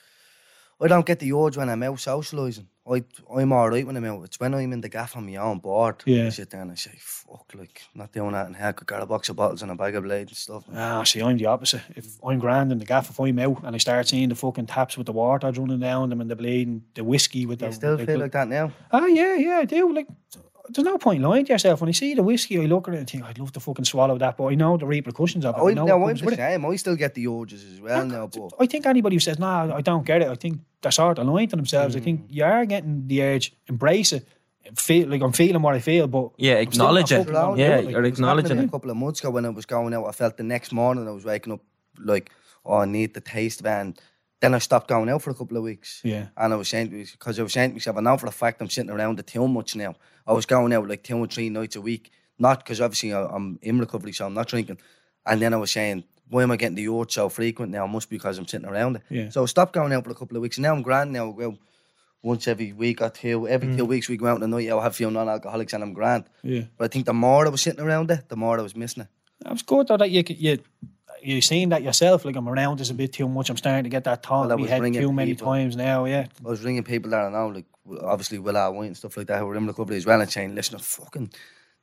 I don't get the urge when I'm out socialising. I I'm alright when I'm out. It's when I'm in the gaff on my own board. Yeah. I sit there and I say, fuck, like not doing that in heck. I got a box of bottles and a bag of blades and stuff. Ah, see, I'm the opposite. If I'm grand in the gaff, if I'm out and I start seeing the fucking taps with the water running down them and the blade and the whiskey with You the still the- feel the- like that now? Ah, yeah, yeah, I do. Like, there's no point lying to yourself. When I see the whiskey, I look at it and think, I'd love to fucking swallow that, but I know the repercussions of it. I I, know now what I'm comes the with it. same. I still get the urges as well now, but I think anybody who says, "No, I don't get it," I think they're sort of lying to themselves. I Mm. think you are getting the urge, embrace it, feel like I'm feeling what I feel, but Yeah, I'm still not acknowledge it. fucking Yeah, like, you're It acknowledging a couple of months ago when I was going out, I felt the next morning I was waking up like, oh, I need the taste of it. And then I stopped going out for a couple of weeks. Yeah. And I was saying, because I was saying to myself, I know for a fact I'm sitting around the too much now. I was going out like two or three nights a week, not because obviously I- I'm in recovery, so I'm not drinking. And then I was saying, why am I getting the urge so frequent now? It must be because I'm sitting around it. Yeah. So I stopped going out for a couple of weeks. And now I'm grand now. I go once every week or two. Every mm. two weeks we go out on a night. I'll have a few non-alcoholics and I'm grand. Yeah. But I think the more I was sitting around it, the more I was missing it. That was good though that you you you're seeing that yourself. Like I'm around this a bit too much. I'm starting to get that thought Well, I in my was head ringing too many times now. Yeah, I was ringing people that I know, like obviously Will White and stuff like that, who were in recovery as well, and saying, "Listen, I fucking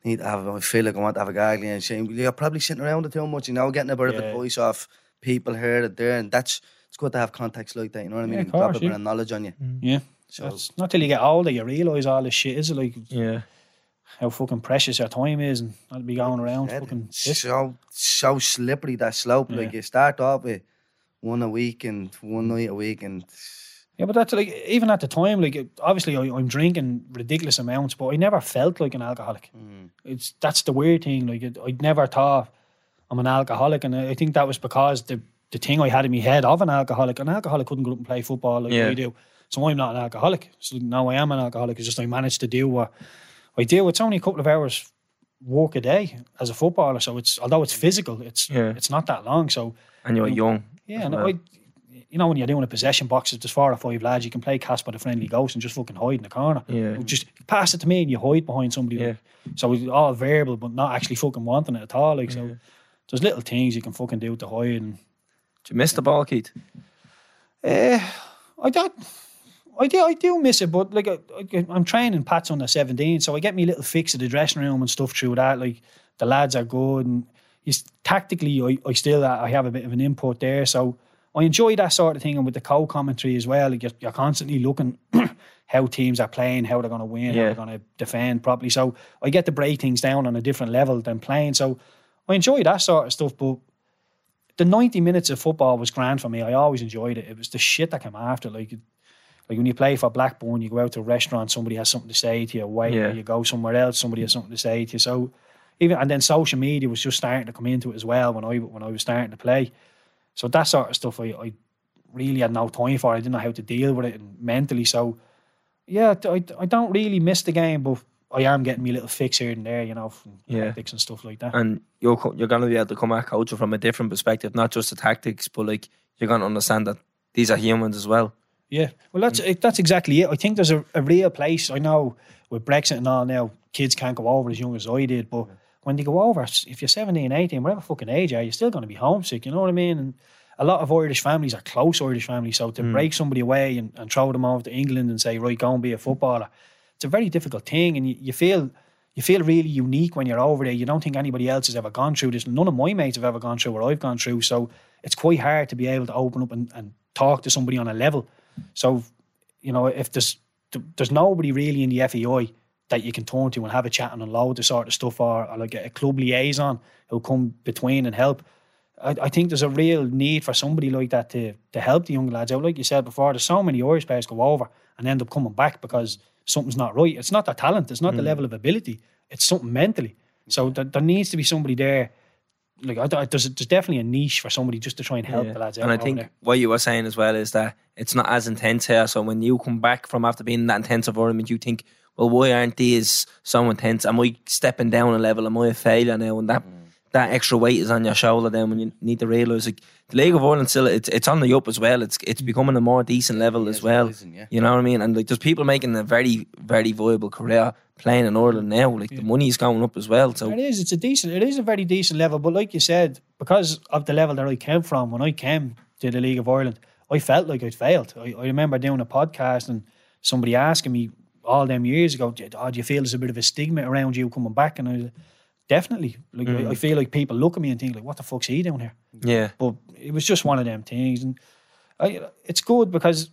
need to have. I feel like I want to have a gargling." And saying, "You're probably sitting around it too much, you know, getting a bit of Yeah. advice off people here and there, and that's it's good to have contacts like that. You know what I mean? Yeah, You of can drop course, a bit yeah. of knowledge on you. Mm. yeah. So That's not till you get older you realise all this shit is like Yeah. How fucking precious your time is and not to be going around yeah, fucking. so so slippery that slope. Like Yeah. you start off with one a week and one night a week, and Yeah, but that's like even at the time, like obviously I, I'm drinking ridiculous amounts, but I never felt like an alcoholic. Mm. It's that's the weird thing. Like it, I never thought I'm an alcoholic, and I I think that was because the the thing I had in my head of an alcoholic, an alcoholic couldn't go up and play football like Yeah. I do. So I'm not an alcoholic. So now I am an alcoholic. It's just I managed to do what I do. It's only a couple of hours work a day as a footballer, so it's although it's physical, it's Yeah. it's not that long. So And you're young. yeah, and well. I, you know, when you're doing a possession box, if there's four or five lads, you can play Casper the Friendly Ghost and just fucking hide in the corner. Yeah. Just pass it to me and you hide behind somebody. Yeah. So it's all variable, but not actually fucking wanting it at all. Like, so there's little things you can fucking do to hide. And Do you miss the ball, Keith? uh, I don't. I do, I do miss it, but like I, I'm training Pat's under 17, so I get me little fix of the dressing room and stuff through that. Like the lads are good, and tactically, I, I still uh, I have a bit of an input there, so I enjoy that sort of thing. And with the co-commentary as well, like you're, you're constantly looking how teams are playing, how they're going to win, how they're going to defend properly. So I get to break things down on a different level than playing. So I enjoy that sort of stuff, but the 90 minutes of football was grand for me. I always enjoyed it. It was the shit that came after. Like, like when you play for Blackburn, you go out to a restaurant, somebody has something to say to you. Away, Yeah. you go somewhere else, somebody has something to say to you. So even and then social media was just starting to come into it as well when I when I was starting to play. So that sort of stuff, I, I really had no time for. I didn't know how to deal with it and mentally. So yeah, I, I don't really miss the game, but I am getting me a little fix here and there, you know, from Yeah. tactics and stuff like that. And you're you're going to be able to come at coaching from a different perspective, not just the tactics, but like you're going to understand that these are humans as well. Yeah, well, that's it, that's exactly it. I think there's a, a real place. I know with Brexit and all now, kids can't go over as young as I did, but when they go over, if you're 17, 18, whatever fucking age you are, you're still going to be homesick. You know what I mean? And a lot of Irish families are close Irish families, so to mm. break somebody away and, and throw them over to England and say, right, go and be a mm. footballer, it's a very difficult thing, and you, you feel. You feel really unique when you're over there. You don't think anybody else has ever gone through this. None of my mates have ever gone through what I've gone through. So it's quite hard to be able to open up and, and talk to somebody on a level. So, you know, if there's there's nobody really in the FAI that you can turn to and have a chat and unload the sort of stuff, or, or like a club liaison who'll come between and help. I, I think there's a real need for somebody like that to to help the young lads out. Like you said before, there's so many Irish players go over and end up coming back because something's not right. It's not their talent, it's not Mm. the level of ability, it's something mentally. So there needs to be somebody there. Like I, I- there's there's definitely a niche for somebody just to try and help Yeah. the lads out. And I think there. what you were saying as well is that it's not as intense here. So when you come back from after being in that intense environment, you think, well, why aren't these so intense? Am I stepping down a level? Am I a failure now? And that mm. that extra weight is on your shoulder then when you need to realise like the League of Ireland still it's it's on the up as well. It's it's mm. becoming a more decent level as well. rising, yeah. You know what I mean? And like there's people making a very, very viable career playing in Ireland now. Like the money's going up as well. So It is. It's a decent. It is a very decent level. But like you said, because of the level that I came from, when I came to the League of Ireland, I felt like I'd failed. I, I remember doing a podcast and somebody asking me all them years ago, "Oh, do you feel there's a bit of a stigma around you coming back?" And I was definitely like I, I mm. feel like people look at me and think like, "What the fuck's he doing here?" yeah. But it was just one of them things, and I, it's good because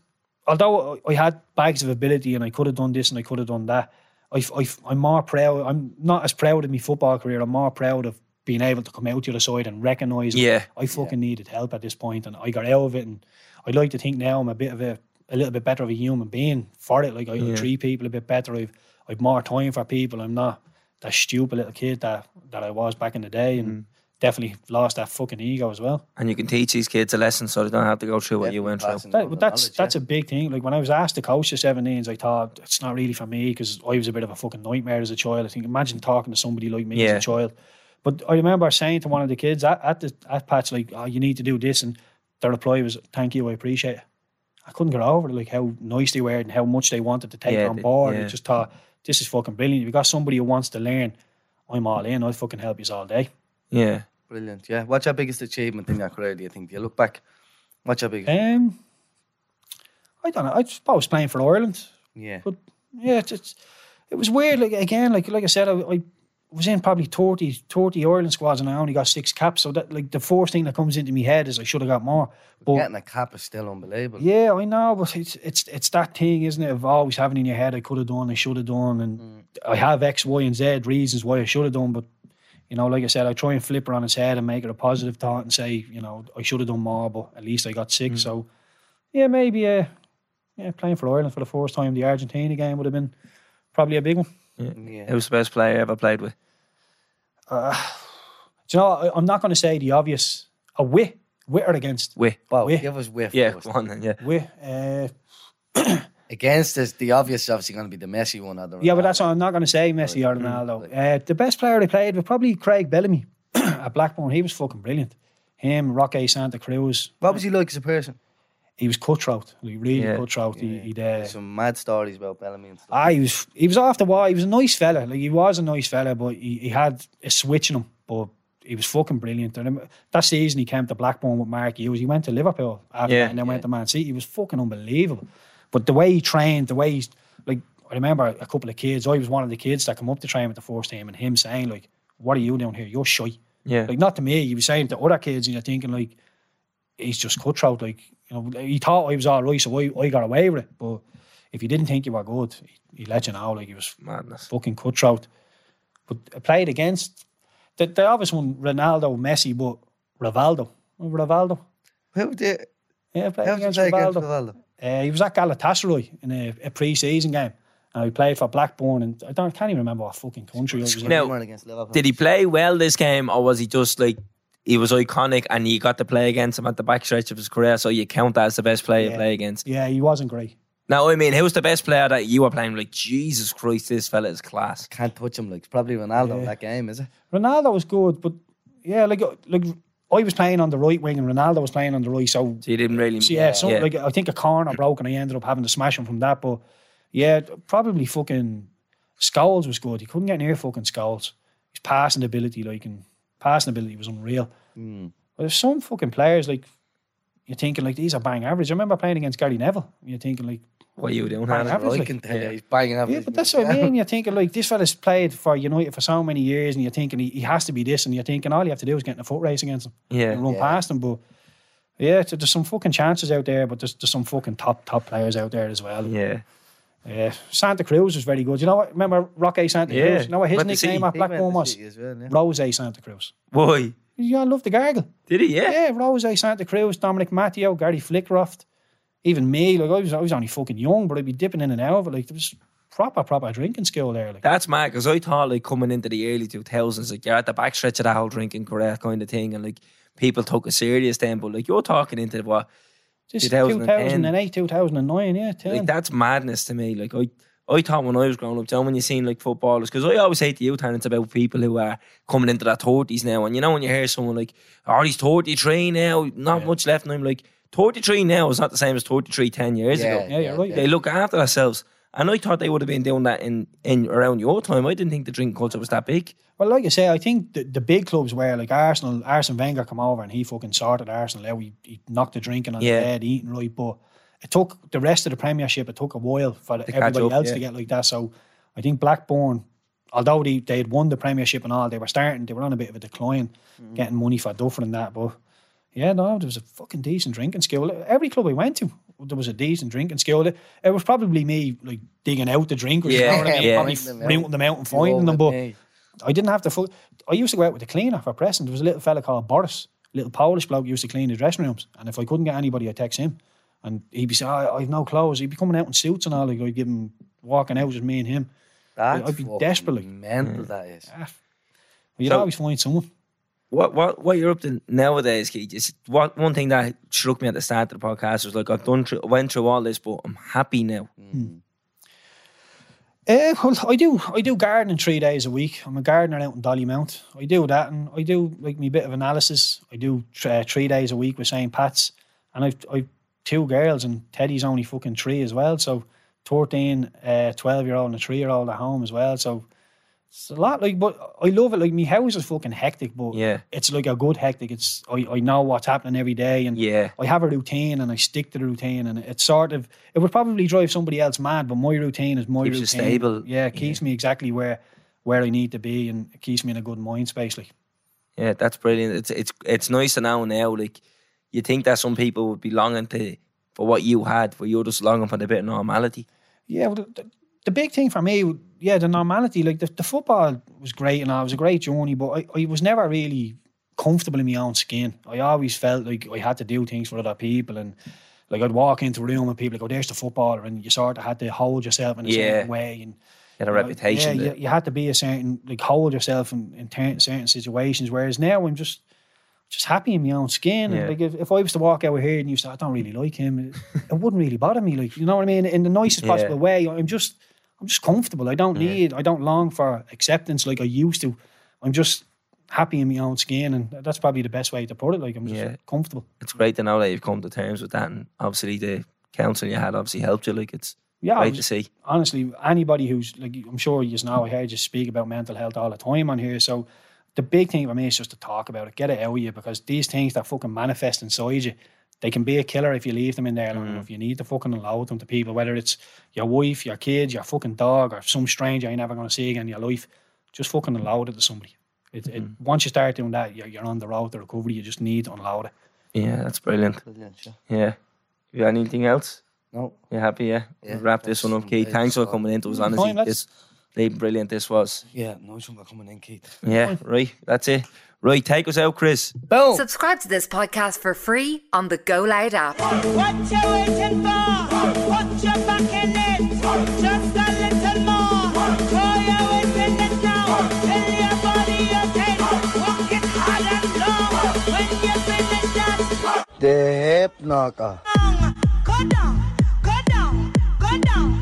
although I had bags of ability and I could have done this and I could have done that, I, I, am more proud. I'm not as proud of my football career. I'm more proud of being able to come out the other side and recognise. Yeah. I fucking needed help at this point, and I got out of it. And I'd like to think now I'm a bit of a a little bit better of a human being for it. Like I, I treat people a bit better. I've I've more time for people. I'm not that stupid little kid that that I was back in the day, and mm. Definitely lost that fucking ego as well. And you can teach these kids a lesson so they don't have to go through what you went through. That, on but that's knowledge, that's yeah. a big thing. Like when I was asked to coach the 17s, I thought it's not really for me because I was a bit of a fucking nightmare as a child. I think imagine talking to somebody like me Yeah. as a child. But I remember saying to one of the kids at, at the at patch like, "Oh, you need to do this," and their reply was, "Thank you, I appreciate it." I couldn't get over it, like how nice they were and how much they wanted to take Yeah, on board. yeah. I just thought this is fucking brilliant. If you got somebody who wants to learn, I'm all in. I'll fucking help you all day. Yeah. Brilliant. Yeah. What's your biggest achievement in your career? Do you think? Do you look back? What's your biggest? Um, I don't know. I suppose playing for Ireland. yeah. But yeah, it's, it's it was weird. Like again, like like I said, I, I was in probably 30, 30 Ireland squads, and I only got six caps. So that like the first thing that comes into my head is I should have got more. But Getting a cap is still unbelievable. yeah, I know, but it's it's it's that thing, isn't it? Of always having in your head, I could have done, I should have done, and I have X, Y, and Z reasons why I should have done. But you know, like I said, I try and flip it on its head and make it a positive thought and say, you know, I should have done more, but at least I got six. So yeah, maybe uh, yeah, playing for Ireland for the first time, the Argentina game would have been probably a big one. Yeah. Who's the best player you ever played with? Do you know, I, I'm not going to say the obvious. A wit, wit or against With. Well, Yeah. give us whiff. Yeah, first. go on then, yeah. wit. Uh, Against the obvious is obviously going to be the Messi one. Or the Yeah, but that's what I'm not going to say Messi or Ronaldo. Uh, the best player they played was probably Craig Bellamy at Blackburn. He was fucking brilliant. Him, Roque Santa Cruz. What was he like as a person? He was cutthroat. Like really Yeah. cutthroat. He, he'd, uh, Some mad stories about Bellamy and stuff. ah, he was he was off the wall. He was a nice fella. Like he was a nice fella, but he, he had a switch in him. But he was fucking brilliant. And um, that season he came to Blackburn with Mark Hughes. He went to Liverpool after Yeah, that and then went to Man City. He was fucking unbelievable. But the way he trained, the way he's like I remember a couple of kids, I was one of the kids that come up to train with the first team and him saying, like, what are you doing here? You're shy. Yeah. Like not to me, he was saying to other kids and you're thinking like he's just cutthroat. Like, you know, he thought I was all right, so I, I got away with it. But if he didn't think you were good, he, he let you know like he was Madness. fucking cutthroat. But I played against the, the obvious one, Ronaldo, Messi, but Rivaldo. Rivaldo? Who did? Yeah, I played you against play against Rivaldo. Rivaldo? Uh, he was at Galatasaray in a, a pre-season game. And he played for Blackburn, and I don't, can't even remember what fucking country it was in. Now, He won against Liverpool. Did he play well this game, or was he just like he was iconic and you got to play against him at the back stretch of his career, so you count that as the best player you Yeah. play against? Yeah, he wasn't great. Now, I mean, who's the best player that you were playing? Like Jesus Christ, this fella is class. Can't touch him. Like it's probably Ronaldo in Yeah. that game, is it? Ronaldo was good, but yeah, like like I was playing on the right wing and Ronaldo was playing on the right, so So you didn't really. So, yeah, so like I think a corner broke and I ended up having to smash him from that. But yeah, probably fucking Scholes was good. He couldn't get near fucking Scholes. His passing ability, like, and passing ability was unreal. Hmm. But there's some fucking players like you're thinking like these are bang average. I remember playing against Gary Neville. You're thinking like, what are you doing, Bang Hannah? average. I like- can tell you, he's banging up. yeah, but that's what I mean. You're thinking like this fella's played for United for so many years, and you're thinking he, he has to be this, and you're thinking all you have to do is get in a foot race against him Yeah. and run Yeah. past him. But yeah, it's- there's some fucking chances out there, but there's, there's some fucking top top players out there as well. Yeah. Yeah, Santa Cruz was very good. You know what? Remember Roque Santa Yeah. Cruz? You know what his Went to see- nickname at He went Blackburn to was? As well, yeah. Rose Santa Cruz. Why? Yeah, I love the gargle. Did he? Yeah. Yeah, Rose, Santa Cruz, Dominic Matteo, Garry Flitcroft, even me. Like I was, I was only fucking young, but I'd be dipping in and out of it. Like there was proper, proper drinking skill there. Like That's mad because I thought like coming into the early 2000s, like you're at the back stretch of that whole drinking career kind of thing, and like people took it serious then. But like you're talking into what just 2010. 2008, 2009, yeah, 10. like that's madness to me. Like I, I thought when I was growing up, John, when you seen like footballers, because I always say to you, Taryn, it's about people who are coming into their thirties now, and you know when you hear someone like, "Oh, he's thirty three now, not much left," and I'm like, 33 now is not the same as 33 10 years ago. yeah, you're right. They look after themselves. And I thought they would have been doing that in, in around your time. I didn't think the drinking culture was that big. Well, like I say, I think the, the big clubs where like Arsenal, Arsene Wenger come over and he fucking sorted Arsenal out. He, he knocked the drinking on Yeah. the head, eating right. But it took the rest of the Premiership. It took a while for catch everybody up, else yeah. to get like that. So I think Blackburn, although they they had won the Premiership and all, they were starting. They were on a bit of a decline, Mm. getting money for Duffer and that. But yeah, no, there was a fucking decent drinking skill. Every club I went to, there was a decent drinking skill. It was probably me like digging out the drinkers, Yeah, you know I mean? yeah. Probably them out. them out and finding them. But I didn't have to. I used to go out with the cleaner for Preston. There was a little fella called Boris, a little Polish bloke used to clean the dressing rooms. And if I couldn't get anybody, I'd text him. And he'd be saying, oh, I have no clothes. He'd be coming out in suits and all. Like, I'd give him walking out just me and him. That's I'd be fucking desperate, like. Mental that is. Ah, You'd So- always find someone. What what what you're up to nowadays, Keith? Is what one thing that struck me at the start of the podcast was like I've done through, went through all this, but I'm happy now. Uh, well, I do. I do gardening three days a week. I'm a gardener out in Dollymount. I do that, and I do like me bit of analysis. I do uh, three days a week with St. Pat's, and I've I've two girls, and Teddy's only fucking three as well. So 13, uh, 12 year old, and a three year old at home as well. So it's a lot. Like, but I love it. Like, my house is fucking hectic, but Yeah. it's like a good hectic. It's I, I know what's happening every day, and Yeah. I have a routine and I stick to the routine and it's sort of it would probably drive somebody else mad, but my routine is my Keeps routine. stable. Yeah, it keeps me exactly where where I need to be and it keeps me in a good mind space. Like Yeah, that's brilliant. It's it's it's nice to know now. Like you think that some people would be longing to for what you had, but you're just longing for the bit of normality. yeah, well, the, the big thing for me, yeah, the normality. Like the, the football was great and I was a great journey, but I, I was never really comfortable in my own skin. I always felt like I had to do things for other people and. Like I'd walk into a room and people go, "There's the footballer," and you sort of had to hold yourself in a Yeah. certain way, and Get a You know, reputation. Yeah, you, you had to be a certain like hold yourself in, in certain situations. Whereas now I'm just just happy in my own skin. Yeah. And like if, if I was to walk out here and you said I don't really like him, it, it wouldn't really bother me. Like you know what I mean? In the nicest Yeah. possible way. I'm just I'm just comfortable. I don't need I don't long for acceptance like I used to. I'm just happy in my own skin, and that's probably the best way to put it. Like I'm just Yeah. comfortable. it's great to know that you've come to terms with that, and obviously the counselling you had obviously helped you. Like it's Yeah, great was- to see. honestly, anybody who's like, I'm sure you know, I hear you speak about mental health all the time on here. So the big thing for me is just to talk about it, get it out of you, because these things that fucking manifest inside you, they can be a killer if you leave them in there long enough. You need to fucking allow them to people, whether it's your wife, your kids, your fucking dog, or some stranger you're never going to see again in your life. Just fucking allow it to somebody. It, it, once you start doing that, you're, you're on the road to recovery. You just need to unload it. Yeah, that's brilliant. Brilliant, yeah. Yeah. You got anything else? No. You happy? Yeah. Yeah, We'll wrap this one up, Keith. Thanks for coming in. It was Mm, honestly fine, let's- this bleeding brilliant. This was. Yeah, nice one for coming in, Keith. Yeah. Right. That's it. Right. Take us out, Chris. Boom. Subscribe to this podcast for free on the Go Loud app. What you waiting for? Put your back in it. Just a little more. Throw your weight in it now. Tell your body you can. Walk it hard and long. When you finish that The hip knocker. song, go down, go down, go down.